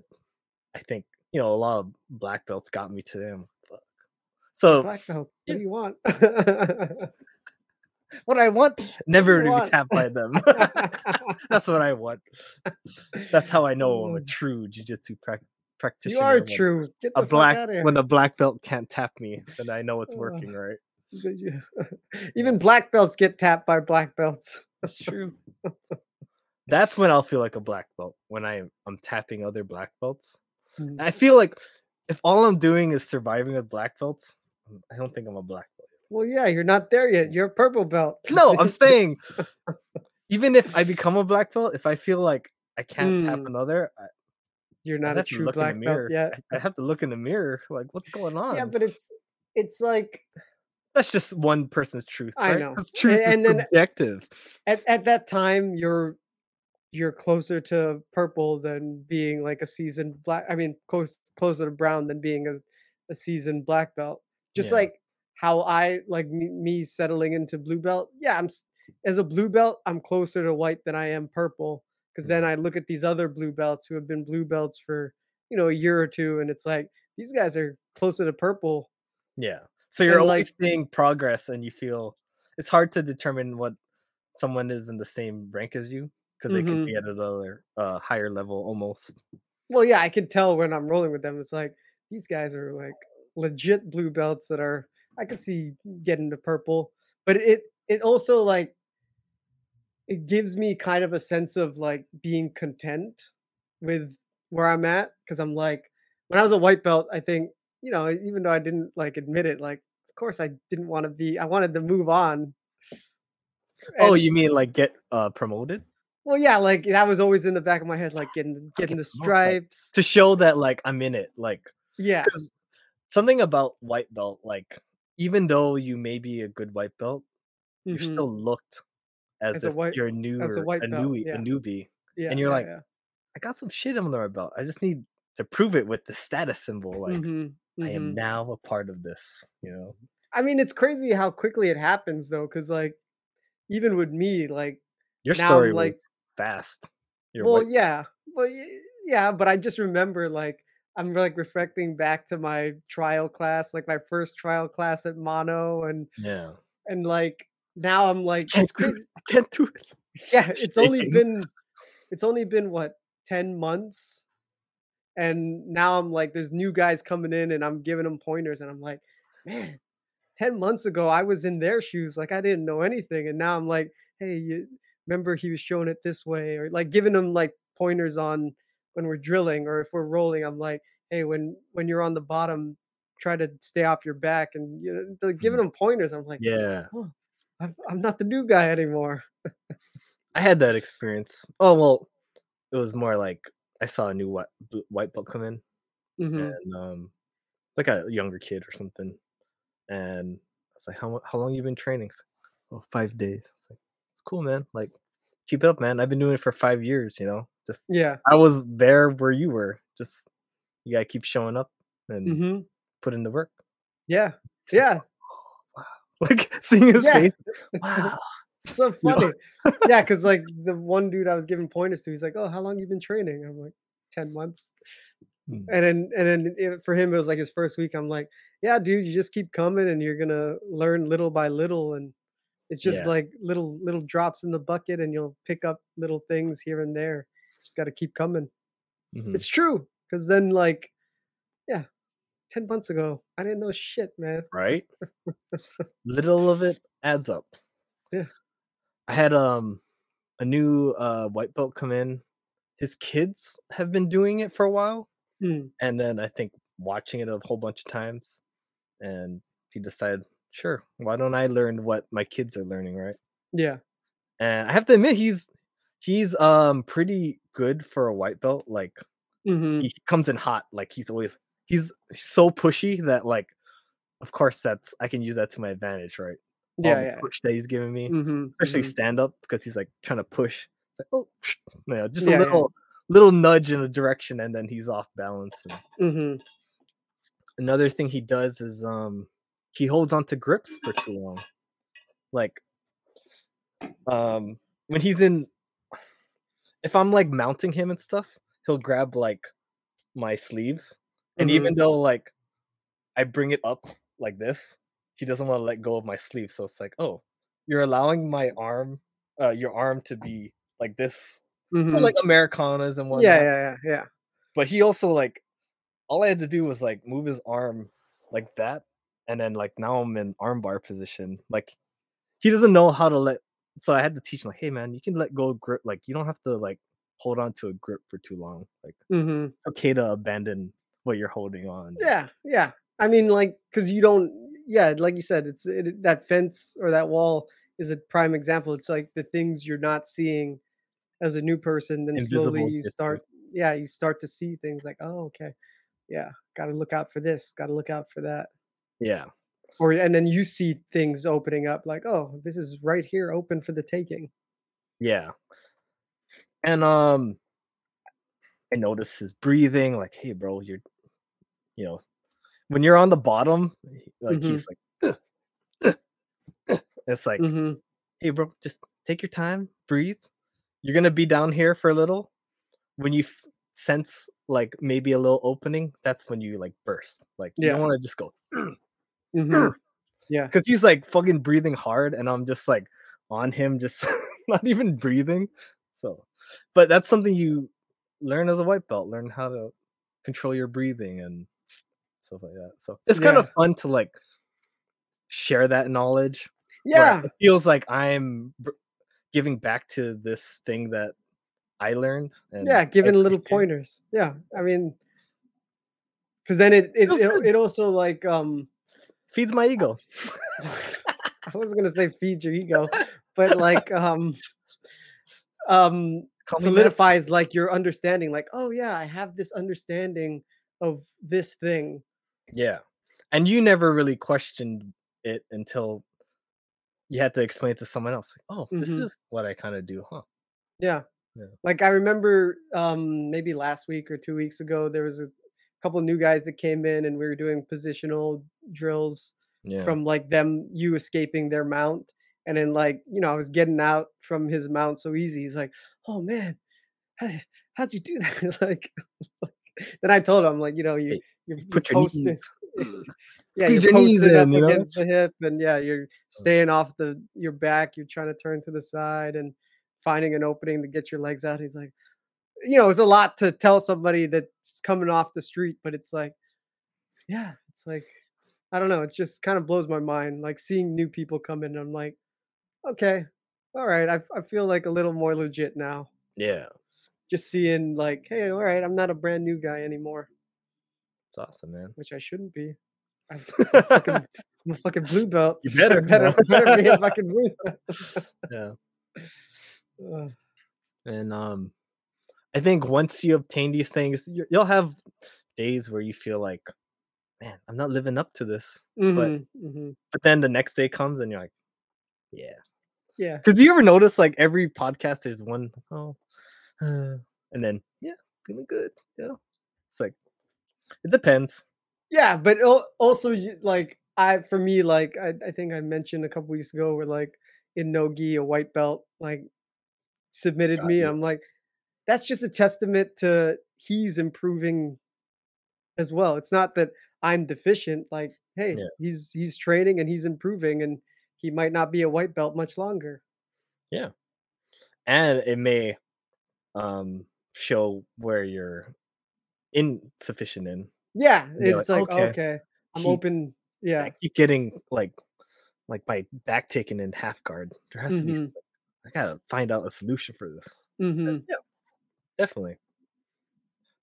I think you know a lot of black belts got me to them. So
Black belts. What do you want?
what I want never to be tapped by them. That's what I want. That's how I know I'm a true jujitsu prac- practitioner.
You
are
true. Get
a black when a black belt can't tap me, then I know it's working right.
Even black belts get tapped by black belts.
That's true. That's when I'll feel like a black belt when I I'm tapping other black belts.
Mhm.
I feel like if all I'm doing is surviving with black belts, mm, I don't think I'm a black belt.
Well, yeah, you're not there yet. You're a purple belt.
No, I'm saying even if I become a black belt, if I feel like I can't tap
Mm.
another, I,
You're not a true
look in the
black belt
mirror.
yet.
I I have to look in the mirror. Like, what's going on?
Yeah, but it's it's like
that's just one person's truth.
I
right?
know.
'Cause truth
A- and
is
then-
subjective.
at, at that time you're you're closer to purple than being like a seasoned black i mean close closer to brown than being a, a seasoned black belt just
Yeah.
like how i like me, settling into blue belt yeah i'm as a blue belt i'm closer to white than i am purple because then
Mm-hmm.
i look at these other blue belts who have been blue belts for you know a year or two and it's like these guys are closer to purple
Yeah. So you're
And,
always
like-
seeing progress, and you feel it's hard to determine what someone is in the same rank as you because they could be
Mm-hmm.
at another uh, higher level almost.
Well, yeah, I can tell when I'm rolling with them. It's like these guys are like legit blue belts that are I could see getting to purple, but it it also like it gives me kind of a sense of like being content with where I'm at because I'm like when I was a white belt, I think you know even though I didn't like admit it, like of course I didn't want to be. I wanted to move on.
oh, you mean like get uh, promoted?
well, yeah, like that was always in the back of my head, like getting getting the stripes.
to show that like I'm in it. Like
Yeah.
Something about white belt, like even though you may be a good white belt, you're
Mhm.
still looked as,
As a
if
white-
you're new
as a white
a,
belt,
newbie,
yeah.
a newbie,
Yeah,
and you're
yeah,
like. I got some shit under my belt. I just need to prove it with the status symbol. Like
Mhm,
I am
mhm.
now a part of this. You know.
I mean, it's crazy how quickly it happens though, because like even with me, like
Your story
I'm like,
was fast. Your
well,
white-
yeah, well, yeah, but I just remember like I'm like reflecting back to my trial class, like my first trial class at Mono, and
yeah.
and like now I'm like it's crazy.
I can't do it.
Yeah, it's only been it's only been what ten months, and now I'm like there's new guys coming in, and I'm giving them pointers, and I'm like, man, 10 months ago I was in their shoes like I didn't know anything and now I'm like hey you remember he was showing it this way or like giving them like pointers on when we're drilling or if we're rolling I'm like hey when when you're on the bottom try to stay off your back and you know giving them pointers I'm like
Yeah.
oh, I'm, I'm not the new guy anymore
I had that experience. Oh well, it was more like I saw a new white white belt come in,
Mhm.
and um, like a younger kid or something, and I was like, "How how long you been training?" Like, oh, five days. I was like, "It's cool, man. Like, keep it up, man. I've been doing it for five years. You know, just
Yeah.
I was there where you were. Just you gotta keep showing up and
Mhm.
put in the work.
yeah yeah
Like seeing his
Yeah.
face. Wow.
It's so funny. yeah, because like the one dude I was giving pointers to, he's like, "Oh, how long you been training?" I'm like, 10 months."
Hmm.
And then and then it, for him it was like his first week. I'm like, "Yeah, dude, you just keep coming and you're gonna learn little by little, and it's just
Yeah.
like little little drops in the bucket, and you'll pick up little things here and there. Just got to keep coming."
Mhm.
It's true, because then like, yeah, 10 months ago, I didn't know shit, man.
right? Little of it adds up.
Yeah.
I had um a new uh white belt come in. His kids have been doing it for a while.
Hmm.
And then I think watching it a whole bunch of times. And he decided, sure, why don't I learn what my kids are learning, right?
Yeah.
And I have to admit he's he's um pretty good for a white belt. Like
Mhm.
he comes in hot. Like he's always he's so pushy that like of course that's I can use that to my advantage, right?
Yeah,
the
yeah.
push that he's giving me,
Mhm,
especially
mhm.
stand up because he's like trying to push. It's like, oh, yeah, just
Yeah,
a
yeah.
little little nudge in a direction, and then he's off balance. And
Mhm.
another thing he does is um he holds on to grips for too long. Like um when he's in if I'm like mounting him and stuff, he'll grab like my sleeves. And even
Mhm.
though like I bring it up like this, he doesn't want to let go of my sleeve. So it's like, oh, you're allowing my arm, uh, your arm to be like this for
Mhm.
like Americanas and whatnot.
Yeah, yeah, yeah, yeah.
But he also like all I had to do was like move his arm like that, and then like now I'm in armbar position. Like he doesn't know how to let so I had to teach him like, hey man, you can let go of grip. Like you don't have to like hold on to a grip for too long. Like
Mhm.
it's okay to abandon what you're holding on.
Yeah, yeah. I mean, like, because you don't, yeah, like you said, it's it, that fence or that wall is a prime example. It's like the things you're not seeing as a new person, then slowly you start, yeah, you start to see things like, oh, okay, yeah, got to look out for this, got to look out for that,
Yeah.
Or and then you see things opening up, like, oh, this is right here, open for the taking.
Yeah. And um I notice his breathing, like, hey bro, you're you know, when you're on the bottom, like
Mhm.
he's like it's like,
Mhm.
hey bro, just take your time, breathe. You're gonna be down here for a little. When you f- sense like maybe a little opening, that's when you like burst. Like you don't want to just go
Mhm. Yeah.
because he's like fucking breathing hard, and I'm just like on him, just not even breathing. So, but that's something you learn as a white belt. Learn how to control your breathing and stuff like that. So it's kind of fun to like share that knowledge.
Yeah.
it feels like I'm br- giving back to this thing that I learned. And
yeah giving little pointers yeah i mean because then it it, it it also like um
feeds my ego
i was gonna say feeds your ego but like um um
Call
solidifies like your understanding like oh yeah i have this understanding of this thing
Yeah. And you never really questioned it until you had to explain it to someone else. Like, oh, this
Mhm.
is what I kind of do, huh?
Yeah.
Yeah.
Like I remember um maybe last week or 2 weeks ago there was a couple new guys that came in and we were doing positional drills
Yeah.
from like them you escaping their mount and then like you know I was getting out from his mount so easy he's like oh man how, how'd you do that like then I told him like you know you you, you
put your
posted
knees-
yeah you're
your knees
posted up
in, you know?
against the hip and yeah you're oh, staying off the your back you're trying to turn to the side and finding an opening to get your legs out he's like you know it's a lot to tell somebody that's coming off the street but it's like yeah it's like i don't know it just kind of blows my mind like seeing new people come in i'm like okay all right I, I feel like a little more legit now
Yeah.
just seeing like hey all right i'm not a brand new guy anymore
It's awesome, man.
which i shouldn't be i'm, I'm fucking, I'm a fucking blue belt
You
so
better,
better, better be a fucking blue belt
Yeah.
Ugh.
And um I think once you obtain these things, you- you'll have days where you feel like, man, I'm not living up to this. But
Mhm, mhm.
but then the next day comes and you're like, yeah.
yeah
Because do you ever notice like every podcast there's one oh uh, and then yeah, feeling good. Yeah. It's like it depends.
Yeah, but also like I for me like I, I think I mentioned a couple weeks ago where like in Nogi a white belt like submitted
Got
me. I'm like that's just a testament to he's improving as well. It's not that I'm deficient like hey,
Yeah.
he's he's training and he's improving and he might not be a white belt much longer.
Yeah. And it may um show where you're insufficient in.
Yeah,
you're
it's like
okay,
okay, I'm
keep-
open yeah.
I keep getting like like my back taken in half guard. There has to be
Mhm.
I gotta find out a solution for this.
Mhm.
Yeah, definitely.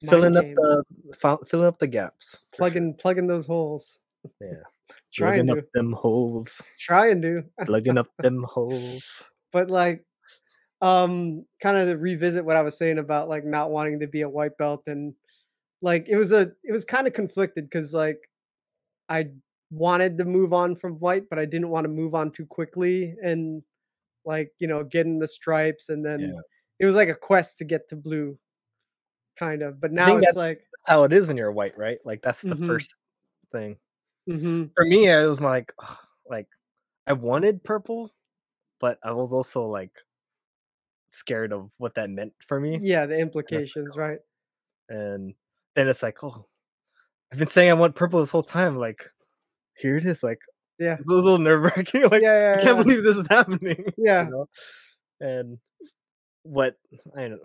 Mind
filling up the filling up the gaps. for sure.
Plugging plugging those holes.
Yeah.
Trying
Plugging
to.
up them holes.
Trying to.
Plugging up them holes.
but like um kind of to revisit what i was saying about like not wanting to be a white belt and like it was a it was kind of conflicted because like i wanted to move on from white, but I didn't want to move on too quickly and like, you know, getting the stripes and then
Yeah.
It was like a quest to get to blue kind of. But now it's like
that's how it is when you're white, right? Like that's the
Mhm.
first thing.
Mhm.
For me, it was like, like I wanted purple, but I was also like scared of what that meant for me.
yeah, the
And like,
implications, right?
and then it's like, oh, I've been saying I want purple this whole time. Like, here it is. Like,
Yeah.
it's a little nerve wracking. Like,
Yeah, yeah,
I can't
yeah.
believe this is happening. you
Yeah.
know? And what I don't.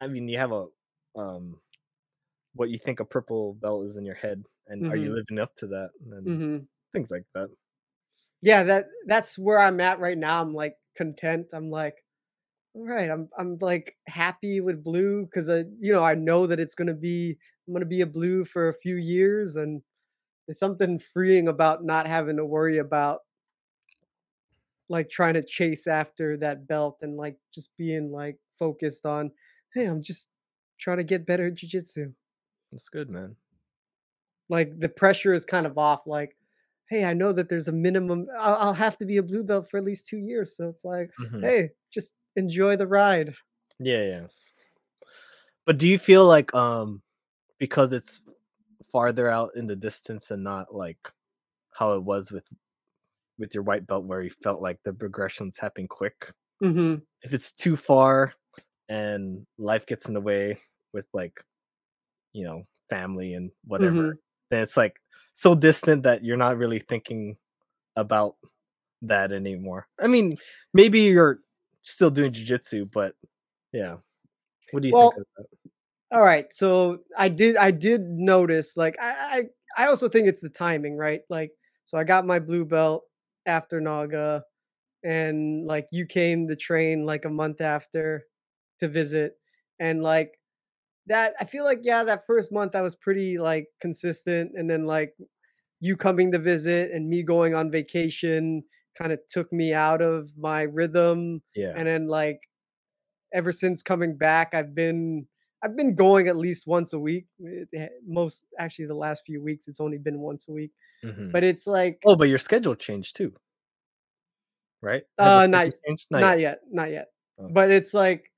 I mean, you have a um, what you think a purple belt is in your head, and are you
Mhm.
living up to that? And
Mhm.
things like that.
yeah that that's where i'm at right now i'm like content i'm like all right i'm i'm like happy with blue because i you know i know that it's to be i'm to be a blue for a few years and there's something freeing about not having to worry about like trying to chase after that belt and like just being like focused on hey i'm just trying to get better at jiu-jitsu
It's good, man.
like the pressure is kind of off like hey i know that there's a minimum i'll, I'll have to be a blue belt for at least two years so it's like
Mhm.
hey just enjoy the ride
Yeah, yeah. But do you feel like um because it's farther out in the distance and not like how it was with with your white belt where you felt like the progressions happen quick?
mm-hmm.
If it's too far and life gets in the way with like you know, family and whatever,
Mhm.
then it's like so distant that you're not really thinking about that anymore. I mean, maybe you're still doing jujitsu, but yeah. What do you
Well,
think of that?
all right so i did i did notice like I, I i also think it's the timing right like so i got my blue belt after naga and like you came the train like a month after to visit and like that i feel like yeah that first month i was pretty like consistent and then like you coming to visit and me going on vacation kind of took me out of my rhythm
Yeah.
and then like ever since coming back i've been i've been going at least once a week eh, most actually the last few weeks it's only been once a week
Mhm.
but it's like
Oh, but your schedule changed too, right?
Uh
schedule
not not, yet. not yet
Oh.
but it's like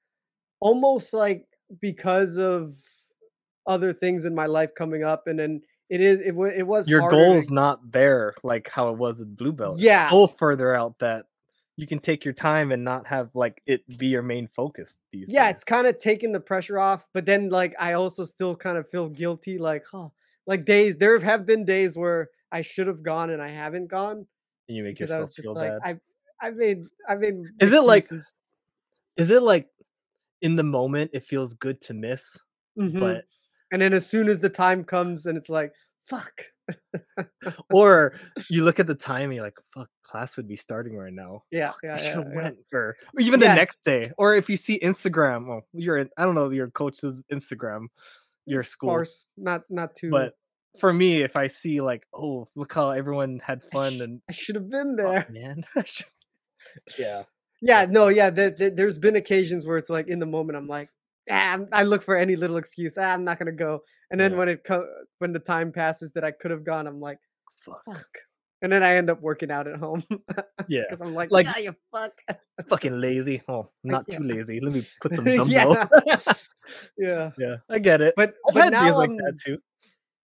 almost like because of other things in my life coming up and then it is it, it was
Your goal
to-
is not there like how it was with blue belt. It's
Yeah.
so further out that you can take your time and not have like it be your main focus these
yeah
days.
it's kind of taking the pressure off but then like i also still kind of feel guilty like huh like days there have been days where i should have gone and i haven't gone
And you make
because i
yourself
was just
feel
like
bad.
i i made i made
Is it like is it like in the moment it feels good to miss,
Mhm.
but
and then as soon as the time comes and it's like fuck
or you look at the time and you're like, fuck, class would be starting right now.
yeah
Fuck, I
yeah
should
yeah,
have
yeah.
went. Or, or even
Yeah.
the next day. Or if you see Instagram, well, you're in, I don't know your coach's Instagram, your
It's
school.
sparse not not too
But for me, if I see like, oh, look how everyone had fun and
i should have been there
man. yeah.
yeah no yeah there, there, there's been occasions where it's like in the moment i'm like ah, I'm- look for any little excuse ah, i'm not gonna go and then
Yeah.
when it co- when the time passes that i could have gone i'm like
Fuck.
fuck and then i end up working out at home
Yeah.
because i'm like
Like-
yeah you fuck
Fucking lazy. Oh, not
yeah.
too lazy. Let me put some
Yeah.
dumbbells.
yeah
yeah, I get it.
but
I've
but
had days
now
like
I'm,
that too.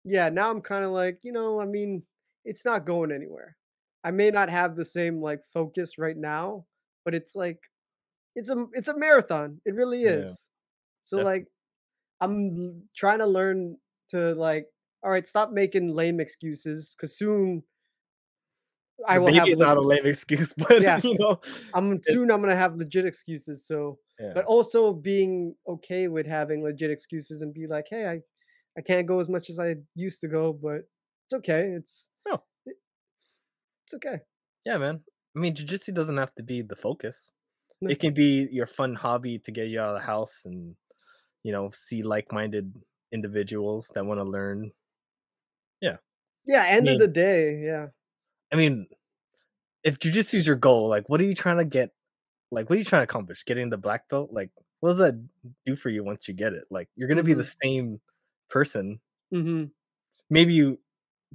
Yeah now i'm kind of like you know i mean it's not going anywhere i may not have the same like focus right now but it's like it's a it's a marathon it really
Yeah,
is so
definitely.
like i'm trying to learn to like all right stop making lame excuses because soon i will have
baby is not a lame excuse, but
Yeah.
you know,
i'm soon i'm gonna have legit excuses so
yeah.
but also being okay with having legit excuses and be like hey i i can't go as much as i used to go but it's okay it's
No.
it- it's okay
Yeah, man. I mean, jujitsu doesn't have to be the focus.
No.
It can be your fun hobby to get you out of the house and, you know, see like-minded individuals that want to learn.
yeah
Yeah.
end
mean,
of the day yeah
I mean, if jujitsu is your goal, like, what are you trying to get? Like, what are you trying to accomplish? Getting the black belt? Like, what does that do for you once you get it? Like, you're gonna be the
Mhm.
same person.
hmm
Maybe you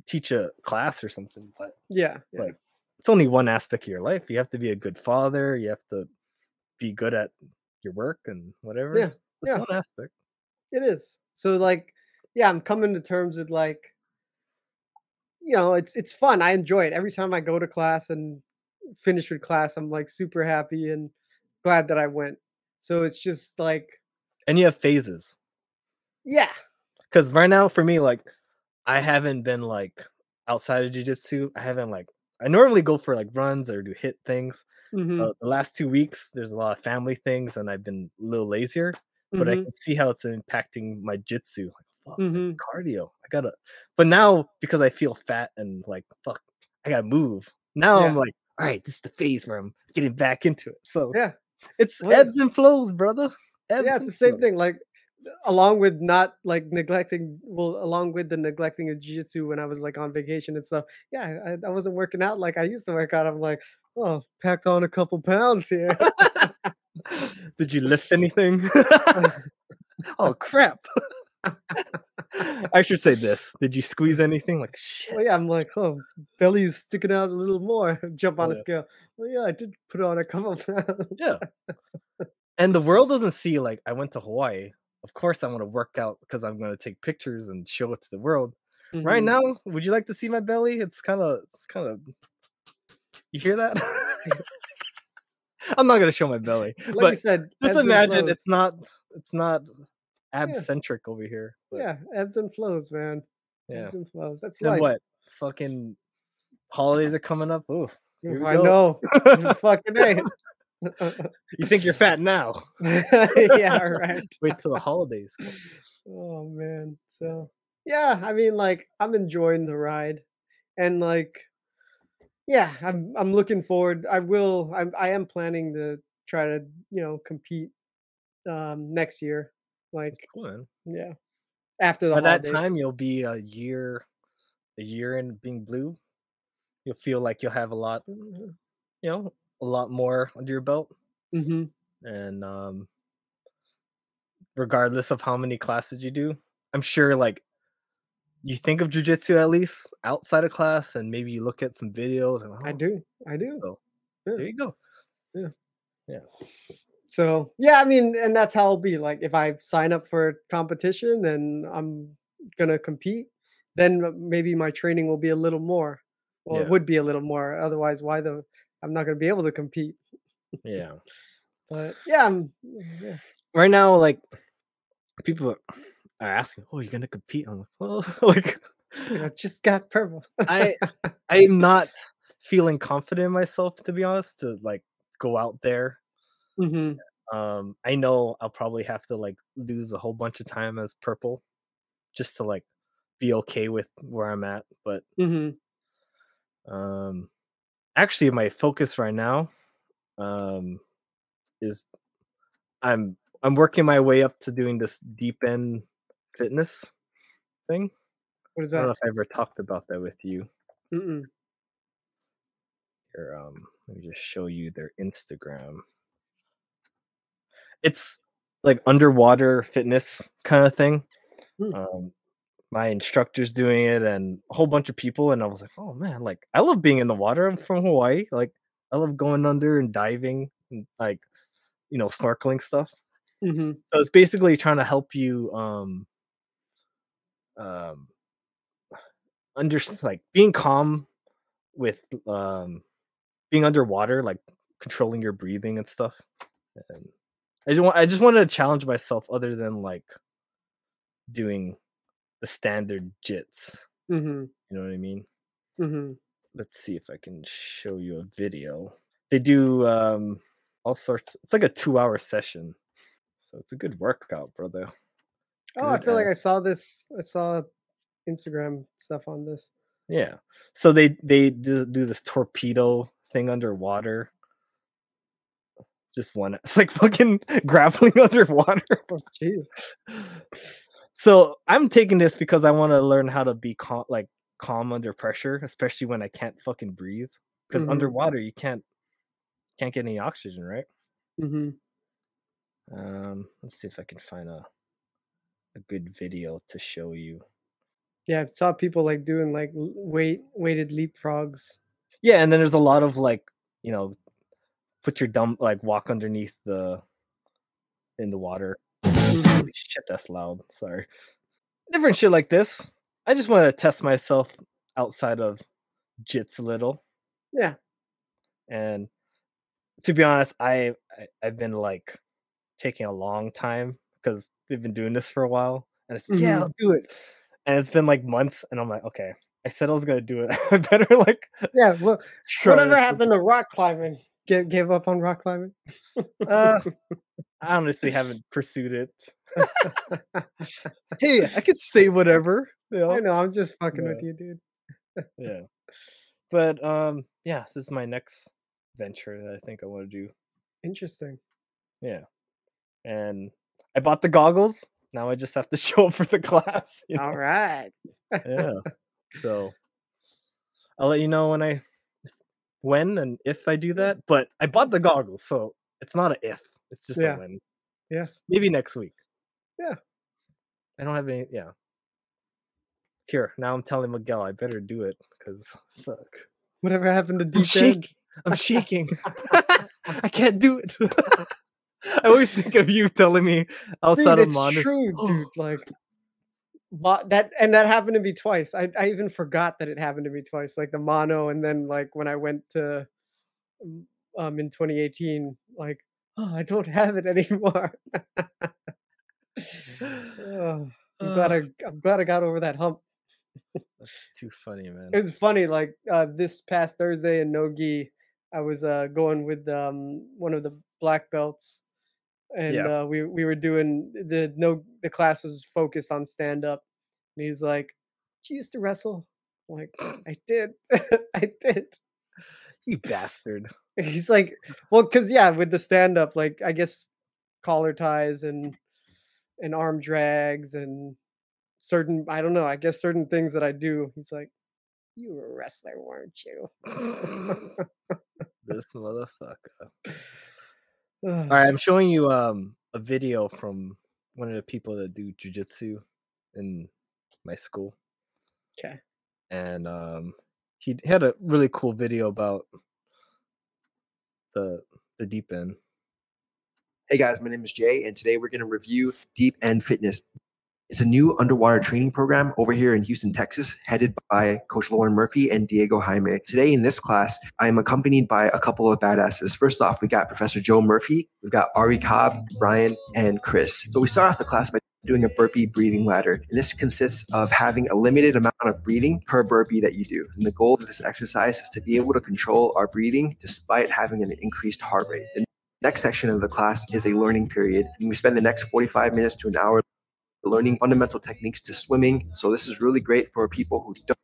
teach a class or something, but
Yeah, yeah.
like it's only one aspect of your life. You have to be a good father. You have to be good at your work and whatever.
Yeah,
It's
yeah.
one aspect.
It is. So like, yeah, I'm coming to terms with like, you know, it's it's fun. I enjoy it every time I go to class and finish with class. I'm like super happy and glad that I went. So it's just like,
And you have phases.
yeah,
Because right now, for me, like I haven't been like outside of jujitsu. I haven't like I normally go for like runs or do hit things.
Mhm.
Uh, the last two weeks, there's a lot of family things, and I've been a little lazier. But I
Mhm.
can see how it's impacting my jitsu. Like, fuck,
Mhm.
cardio. I gotta. But now because I feel fat and like fuck, I gotta move. Now I'm like, all right, this is the phase where I'm getting back into it. So
yeah.
it's
Well,
ebbs and flows, brother. Ebbs
yeah, it's the same
flows.
thing. Like along with not like neglecting well, along with the neglecting of jiu-jitsu when I was like on vacation and stuff. Yeah, I, I wasn't working out like I used to work out. I'm like, oh, packed on a couple pounds here.
Did you lift anything? oh crap! I should say this. Did you squeeze anything? Like shit.
Well, yeah, I'm like, oh, belly's sticking out a little more. Jump on a
Yeah.
scale. Well, yeah, I did put on a couple pounds.
Yeah. And the world doesn't see like I went to Hawaii. Of course, I want to work out because I'm going to take pictures and show it to the world. Right
Mhm.
now, would you like to see my belly? It's kind of, it's kind of. You hear that? I'm not gonna show my belly,
Like
but
you said,
just imagine it's not, it's not abs centric over here. but
Yeah, ebbs and flows, man.
Yeah.
Ebbs and flows. That's
And
life.
what? Fucking holidays are coming up. Ooh,
I know. Fucking A.
you think you're fat now?
yeah, right.
Wait till the holidays.
Oh man. So yeah, I mean like I'm enjoying the ride. And like yeah, I'm I'm looking forward. I will I'm I am planning to try to, you know, compete um next year. Like
Cool,
yeah. After the
By that time, you'll be a year, a year in being blue. You'll feel like you'll have a lot, you know, a lot more under your belt.
Mhm.
And um, regardless of how many classes you do, I'm sure like you think of jujitsu at least outside of class, and maybe you look at some videos. And
I
"Oh,
do. I do.
So
Yeah.
there you go.
Yeah.
Yeah.
So yeah, I mean, and that's how it'll be. Like if I sign up for a competition and I'm gonna compete, then maybe my training will be a little more. Well,
Yeah.
it would be a little more. Otherwise, why the I'm not gonna be able to compete.
Yeah.
But yeah, I'm, yeah.
Right now, like people are asking, "Oh, you're gonna compete?" I'm like, "Well, like
Dude, I just got purple.
I I'm not feeling confident in myself to be honest to like go out there.
hmm
Um, I know I'll probably have to like lose a whole bunch of time as purple just to like be okay with where I'm at. But
hmm
um, actually, my focus right now um is I'm I'm working my way up to doing this deep end fitness thing.
What is that?
I don't know if I ever talked about that with you.
Mm-mm.
Here, um, let me just show you their Instagram. It's like underwater fitness kind of thing.
Hmm.
Um, my instructor's doing it, and a whole bunch of people, and I was like, "Oh man, like I love being in the water. I'm from Hawaii. Like I love going under and diving, and like you know, snorkeling stuff."
hmm
So it's basically trying to help you um um under like being calm with um being underwater, like controlling your breathing and stuff. And I just want I just wanted to challenge myself other than like doing the standard jits.
hmm
You know what I mean?
hmm
Let's see if I can show you a video. They do um all sorts it's like a two hour session. So it's a good workout, brother.
Oh, I
Good
feel like I saw this. I saw Instagram stuff on this.
Yeah. So they they do, do this torpedo thing underwater. Just one. It's like fucking grappling underwater.
Oh, jeez.
So I'm taking this because I want to learn how to be calm, like calm under pressure, especially when I can't fucking breathe. Because
Mhm.
underwater you can't can't get any oxygen, right?
Mm-hmm.
Um, let's see if I can find a a good video to show you.
Yeah, I saw people like doing like weight weighted leapfrogs.
Yeah, and then there's a lot of like, you know, put your dumb like walk underneath the in the water. Holy shit, that's loud. Sorry. Different shit like this. I just want to test myself outside of jits a little.
Yeah.
And to be honest, I, I I've been like taking a long time because they've been doing this for a while, and it's yeah,
Mhm.
I'll do it. And it's been like months, and I'm like, okay, I said I was gonna do it. I better like
Yeah, well, whatever happened to rock climbing? Give gave up on rock climbing?
Uh, I honestly haven't pursued it. Hey, I could say whatever. You know?
I know, I'm just fucking
Yeah.
with you, dude.
yeah. But um, yeah, this is my next venture that I think I want to do.
Interesting.
Yeah, and I bought the goggles. Now I just have to show up for the class. you know?
right.
yeah. So I'll let you know when I when and if I do that. But I bought the goggles, so it's not a if. It's just
Yeah.
a when.
Yeah.
Maybe next week.
Yeah.
I don't have any. Yeah. Here now, I'm telling Miguel I better do it because fuck.
Whatever happened to
I'm
deep
shaking. I'm shaking. I can't do it. I always think of you telling me outside
Dude,
of
it's
monitor.
true, dude. Like that, and that happened to me twice. I I even forgot that it happened to me twice. Like the mono, and then like when I went to um, um in 2018, like oh, I don't have it anymore. Oh, I'm glad I I'm glad I got over that hump.
That's too funny, man.
It was funny, like uh, this past Thursday in Nogi, I was uh, going with um, one of the black belts, and
Yeah.
uh, we we were doing the no the class was focused on stand up, and he's like, "Did you used to wrestle?" I'm like, I did, I did.
You bastard.
He's like, well, because yeah, with the stand up, like I guess collar ties and and arm drags and certain I don't know, I guess certain things that I do. He's like, you were a wrestler, weren't you?
this motherfucker. All right, I'm showing you um a video from one of the people that do jujitsu in my school,
Okay.
and um he had a really cool video about the the deep end.
Hey guys, my name is Jay, and today we're going to review Deep End Fitness. It's a new underwater training program over here in Houston, Texas, headed by Coach Lauren Murphy and Diego Jaime. Today in this class, I am accompanied by a couple of badasses. First off, we got Professor Joe Murphy, we've got Ari Cobb, Brian, and Chris. So we start off the class by doing a burpee breathing ladder. And this consists of having a limited amount of breathing per burpee that you do. And the goal of this exercise is to be able to control our breathing despite having an increased heart rate. Next section of the class is a learning period. And we spend the next 45 minutes to an hour learning fundamental techniques to swimming. So this is really great for people who don't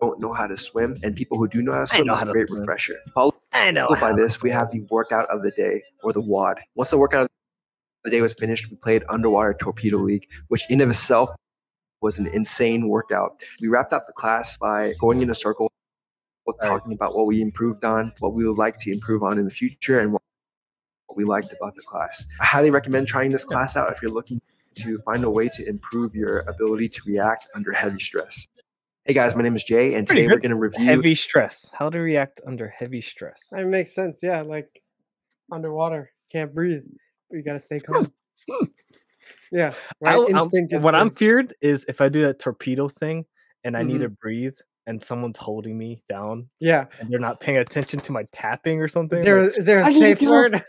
don't know how to swim and people who do know how to swim is a great refresher. Followed
I know
by this, we have the workout of the day or the WOD. Once the workout of the day was finished, we played Underwater Torpedo League, which in of itself was an insane workout. We wrapped up the class by going in a circle, talking about what we improved on, what we would like to improve on in the future, and what what we liked about the class. I highly recommend trying this class out if you're looking to find a way to improve your ability to react under heavy stress. Hey guys, my name is Jay, and today we're going to review
heavy stress. How to react under heavy stress.
That makes sense. Yeah, like underwater, can't breathe, but you gotta stay calm. yeah, right.
I'll- I'll-
is
what
to-
I'm feared is if I do that torpedo thing and I need
Mhm.
to breathe and someone's holding me down.
Yeah.
And they're not paying attention to my tapping or something.
Is there
like,
is there a
"I need
safe word?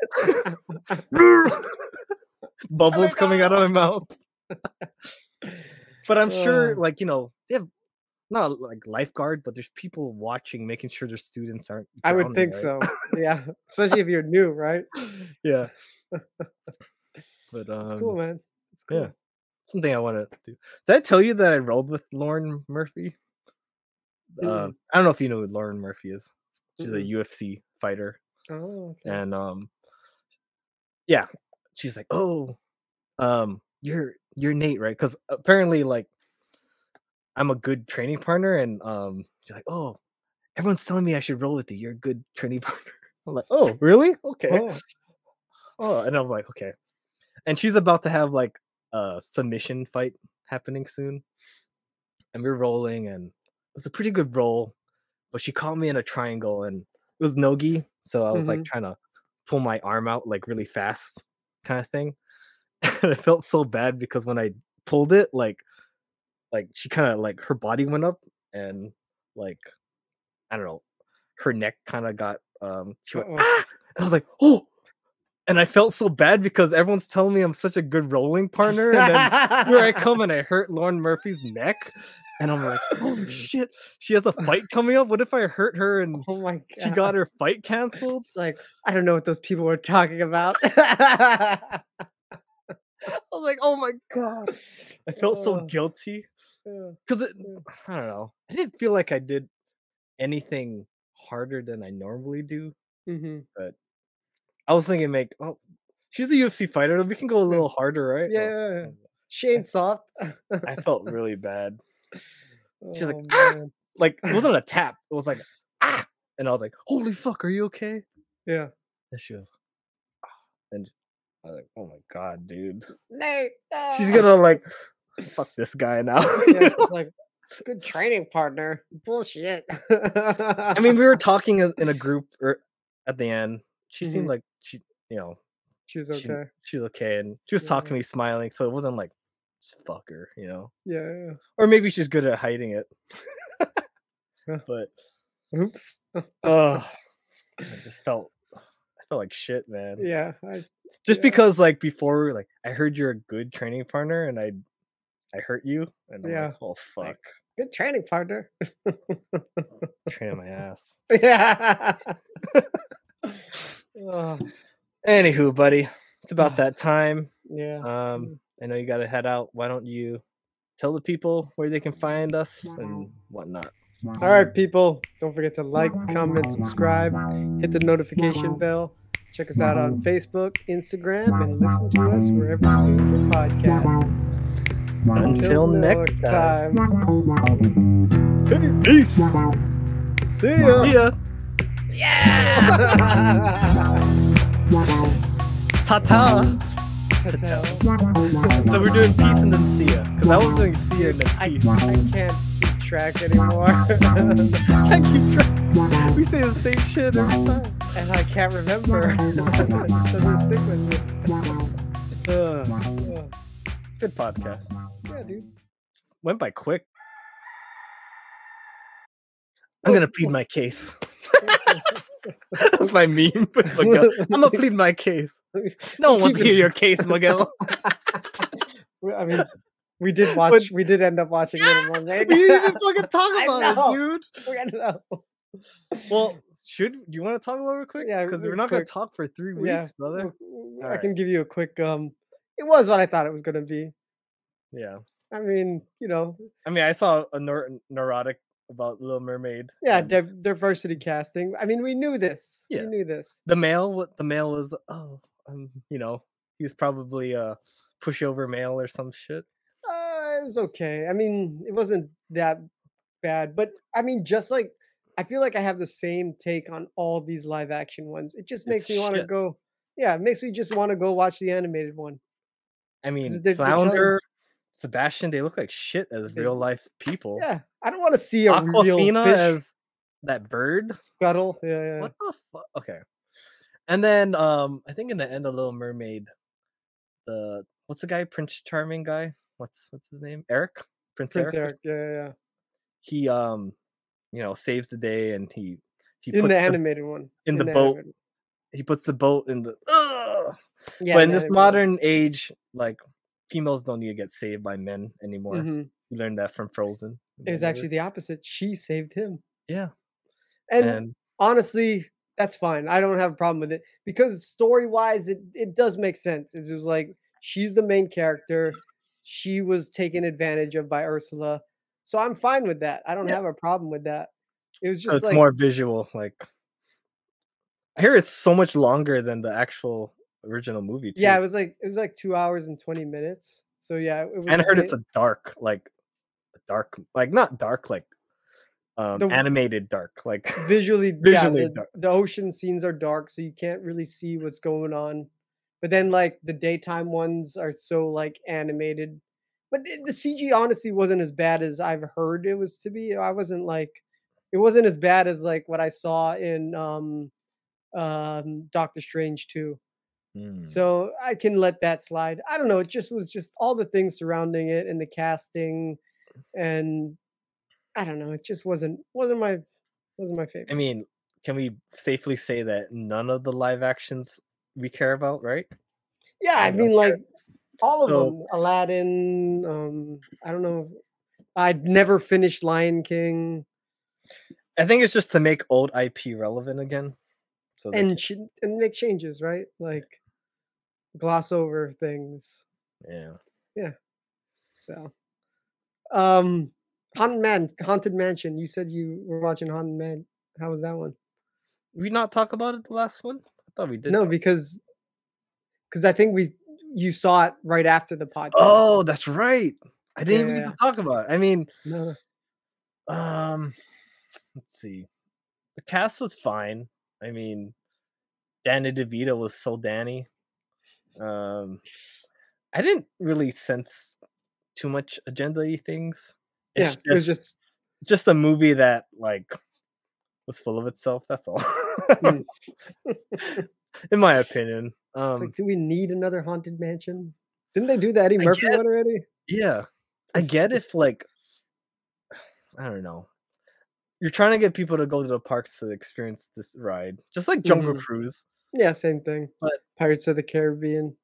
Bubbles coming out of my mouth. but I'm sure, like, you know, they have not like lifeguard, but there's people watching, making sure their students aren't.
I would think
right?
so. Yeah, especially if you're new, right?
yeah. But um,
It's cool, man. It's cool.
Yeah, something I want to do. Did I tell you that I rolled with Lauren Murphy? Uh,
Mm-mm.
I don't know if you know who Lauren Murphy is. She's a
Mm-mm.
UFC fighter,
Oh, okay.
and um, yeah, she's like, "Oh, um, you're you're Nate, right?" Because apparently, like, I'm a good training partner, and um, she's like, "Oh, everyone's telling me I should roll with you. You're a good training partner." I'm like, "Oh, really? Okay."
Oh.
Oh, and I'm like, okay. And she's about to have like a submission fight happening soon. and we're rolling, and was a pretty good roll, but she caught me in a triangle, and it was nogi, so I was like
Mhm.
trying to pull my arm out like really fast, kind of thing. and I felt so bad because when I pulled it, like, like she kind of like her body went up, and like, I don't know, her neck kind of got um. She went ah, and I was like, oh. And I felt so bad because everyone's telling me I'm such a good rolling partner, and then here I come and I hurt Lauren Murphy's neck, and I'm like, holy shit, she has a fight coming up. What if I hurt her and
oh my
she got her fight canceled?
It's like I don't know what those people were talking about.
I was like, oh my god, I felt so guilty because I don't know, I didn't feel like I did anything harder than I normally do,
hmm
but I was thinking, make oh, she's a UFC fighter, we can go a little harder, right?
Yeah,
Well,
yeah, yeah. Shane Soft.
I felt really bad. She's like,
Oh,
"Ah!" like it wasn't a tap. It was like ah, and I was like, "Holy fuck, are you okay?"
Yeah.
And she was, "Ah," and I was like, "Oh my god, dude,
Nate.
she's gonna like fuck this guy now."
Yeah, it's like good training partner. Bullshit.
I mean, we were talking in a group or at the end. She seemed
Mhm.
like she, you know,
she was okay.
she was okay, and she was talking to me, smiling. So it wasn't like just fuck her, you know.
Yeah, yeah.
Or maybe she's good at hiding it. But
Oops.
oh, I just felt I felt like shit, man.
yeah. I,
just
yeah.
because like before like i heard you're a good training partner and i i hurt you and i'm
Yeah.
like oh fuck
Good training partner.
training my ass
yeah. Oh,
anywho buddy it's about that time
yeah.
um i know you gotta head out why don't you tell the people where they can find us and whatnot
All right, people. Don't forget to like, comment, subscribe, hit the notification bell. Check us out on Facebook, Instagram, and listen to us wherever you do for podcasts.
until next time
Peace.
peace
See ya.
yeah
Yeah.
ta-ta
Ta-ta.
Uh, so we're doing peace and then see ya because i was doing see ya and then
I,
peace
I can't keep track anymore.
I keep track. We say the same shit every time.
and I can't remember. it doesn't stick with me.
Good podcast.
Yeah, dude.
Went by quick. Oh, I'm gonna plead oh. my case. That's my meme. with Miguel. I'm gonna plead my case. No one wants to hear your case, Miguel.
I mean, we did watch. we did end up watching Mermaid.
we didn't even fucking talk about it, dude.
We ended up.
Well, should do you want to talk about it quick?
Yeah,
because we're not gonna talk for three weeks,
Yeah,
brother.
I
right.
can give you a quick. Um, it was what I thought it was gonna be.
Yeah.
I mean, you know,
I mean, I saw a neur- Nerdrotic about Little Mermaid.
yeah,
and
div- diversity casting. I mean, we knew this.
Yeah.
We knew this.
the male, what the male was, oh, um, you know, he's probably a pushover male or some shit.
Uh, it was okay. I mean, it wasn't that bad, but I mean, just like I feel like I have the same take on all these live action ones. It just makes
It's
me want to go. Yeah, it makes me just want to go watch the animated one.
I mean,
they're
Flounder, Sebastian, they look like shit as real life people.
Yeah, I don't want to see a real fish
as that bird.
scuttle. Yeah, yeah.
What the fuck? Okay. And then um I think in the end of Little Mermaid, the what's the guy, Prince Charming guy? What's what's his name? Eric? Prince,
Prince
Eric?
Eric. Yeah, yeah,
He um you know saves the day and he he.
In
puts
the animated one.
in the
the
boat.
animated-
he puts the boat in the Ugh!
Yeah,
but in this
animated one.
modern age, like females don't need to get saved by men anymore.
Mhm.
You learned that from Frozen.
It was actually the opposite. She saved him.
Yeah.
And,
And-
honestly, that's fine. I don't have a problem with it because story wise, it, it does make sense. It's just like she's the main character. She was taken advantage of by Ursula. So I'm fine with that. I don't
Yeah.
have a problem with that. It was
so
just
it's
like
more visual. Like I hear it's so much longer than the actual original movie. Too.
yeah, it was like it was like two hours and twenty minutes. So yeah, it was
and I heard it's a dark, like a dark, like not dark, like um
The-
animated dark, like
visually
visually
yeah, the, the ocean scenes are dark so you can't really see what's going on but then like the daytime ones are so like animated but the CG honestly wasn't as bad as I've heard it was to be. I wasn't like, it wasn't as bad as like what I saw in um, um, Doctor Strange 2.
Hmm.
So I can let that slide. I don't know. It just was just all the things surrounding it and the casting, and I don't know. It just wasn't wasn't my wasn't my favorite.
I mean, can we safely say that none of the live actions we care about, right?
Yeah, I
I
mean, like all of
So-
them. Aladdin. Um, I don't know. I'd never finished Lion King,
I think it's just to make old IP relevant again. So
and ch- and make changes, right? Like gloss over things.
yeah.
Yeah. So, um, Haunted Man, Haunted Mansion. You said you were watching Haunted Man. How was that one?
we not talk about it the last one? I thought we did.
No, because because I think we you saw it right after the podcast.
Oh, that's right. I didn't even get to talk about it. I mean,
No.
um, let's see. The cast was fine. I mean, Danny DeVito was so Danny. Um, I didn't really sense too much agenda-y things.
Yeah, it was just
just a movie that like was full of itself. That's all.
Hmm.
In my opinion. Um,
it's like, do we need another Haunted Mansion? Didn't they do the Eddie Murphy
get-
one already?
Yeah. I get if like I don't know. You're trying to get people to go to the parks to experience this ride. Just like Jungle
Mhm.
Cruise.
Yeah, same thing.
But-
Pirates of the Caribbean.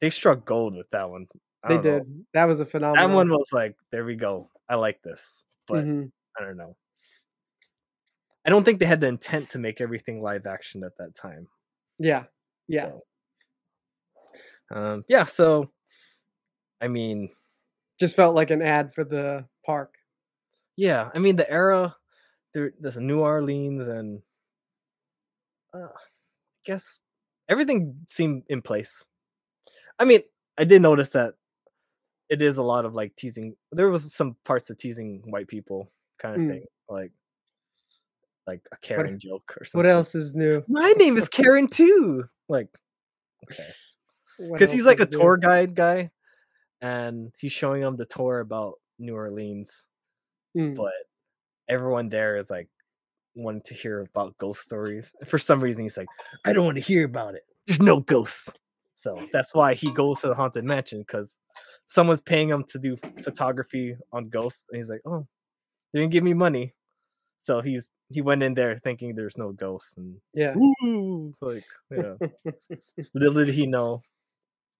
They struck gold with that one. I
They
don't know.
did. That was a phenomenal.
That one was like, there we go. I like this. But
Mhm.
I don't know. I don't think they had the intent to make everything live action at that time.
Yeah. Yeah.
So, um, yeah, so I mean,
Just felt like an ad for the park.
yeah, I mean the era there there's New Orleans and uh, guess everything seemed in place. I mean, I did notice that it is a lot of like teasing. There was some parts of teasing white people kind of
Mm.
thing, like like a Karen joke or something.
What else is new?
My name is Karen too. Like, okay, because he's like a
new?
tour guide guy, and he's showing them the tour about New Orleans,
Mm.
but everyone there is like wanting to hear about ghost stories. For some reason, he's like, I don't want to hear about it. There's no ghosts. So that's why he goes to the haunted mansion because someone's paying him to do photography on ghosts, and he's like, oh, they didn't give me money. So he's he went in there thinking there's no ghosts, and
Yeah.
Woo! Like, yeah. Little did he know.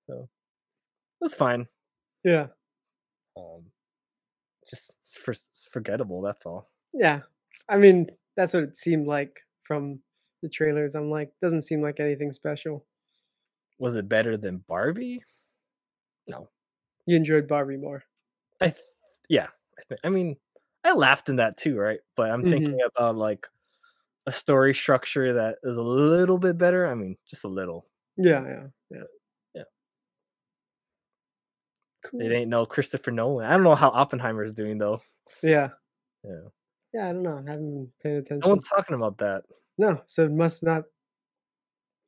So it was fine.
Yeah.
Um, just for, forgettable. That's all.
Yeah. I mean, that's what it seemed like from the trailers. I'm like, doesn't seem like anything special.
Was it better than Barbie? No.
You enjoyed Barbie more.
I th- yeah. I, thi- I mean, I laughed in that too, right? But I'm thinking mm-hmm. about like a story structure that is a little bit better. I mean, just a little.
Yeah, yeah, yeah.
Yeah.
Cool.
It ain't no Christopher Nolan. I don't know how Oppenheimer is doing though.
Yeah.
Yeah.
Yeah, I don't know. I haven't been paying attention.
No one's talking about that.
No, so it must not.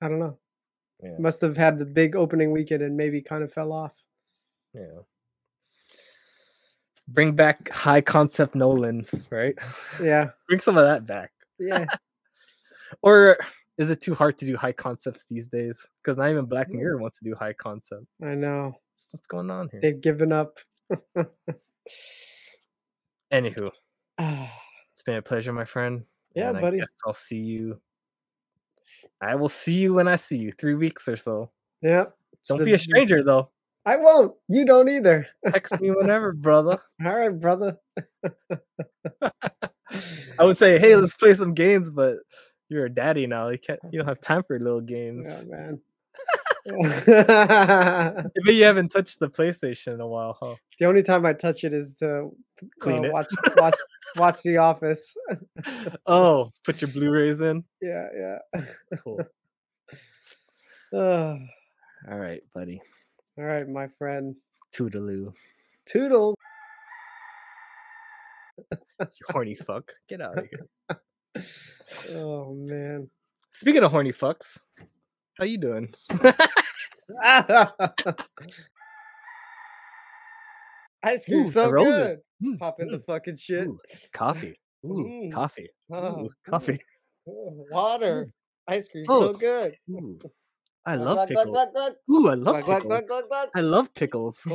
I don't know.
Yeah.
Must have had the big opening weekend and maybe kind of fell off.
Yeah. Bring back high concept Nolan, right?
Yeah.
Bring some of that back.
Yeah.
Or is it too hard to do high concepts these days? Because not even Black
Mm.
Mirror wants to do high concept.
I know.
What's, what's going on here?
They've given up.
Anywho,
Ah,
it's been a pleasure, my friend.
Yeah,
and
buddy.
I'll see you. I will see you when I see you. Three weeks or so.
yeah.
Don't
the-
be a stranger though.
I won't. You don't either.
Text me whenever, brother.
All right, brother.
I would say, hey, let's play some games, but you're a daddy now. You can't. You don't have time for little games.
Yeah, man.
Maybe you haven't touched the PlayStation in a while, huh?
The only time I touch it is to
Clean
uh,
it.
watch watch watch The Office.
Oh, put your Blu-rays in.
yeah, yeah.
Cool. All right, buddy.
all right, my friend.
Toodaloo.
Toodles.
You horny fuck. Get out of here.
Oh man.
Speaking of horny fucks, how you doing?
Ice cream
Ooh,
so
a
good.
Mm,
Pop in the fucking shit.
Ooh, coffee. Ooh,
Mm.
coffee.
Oh,
Ooh, coffee.
oh, Water. Ice cream
Oh,
so good.
I love
glug, glug,
pickles.
glug, glug.
Ooh, I love pickles. I love pickles.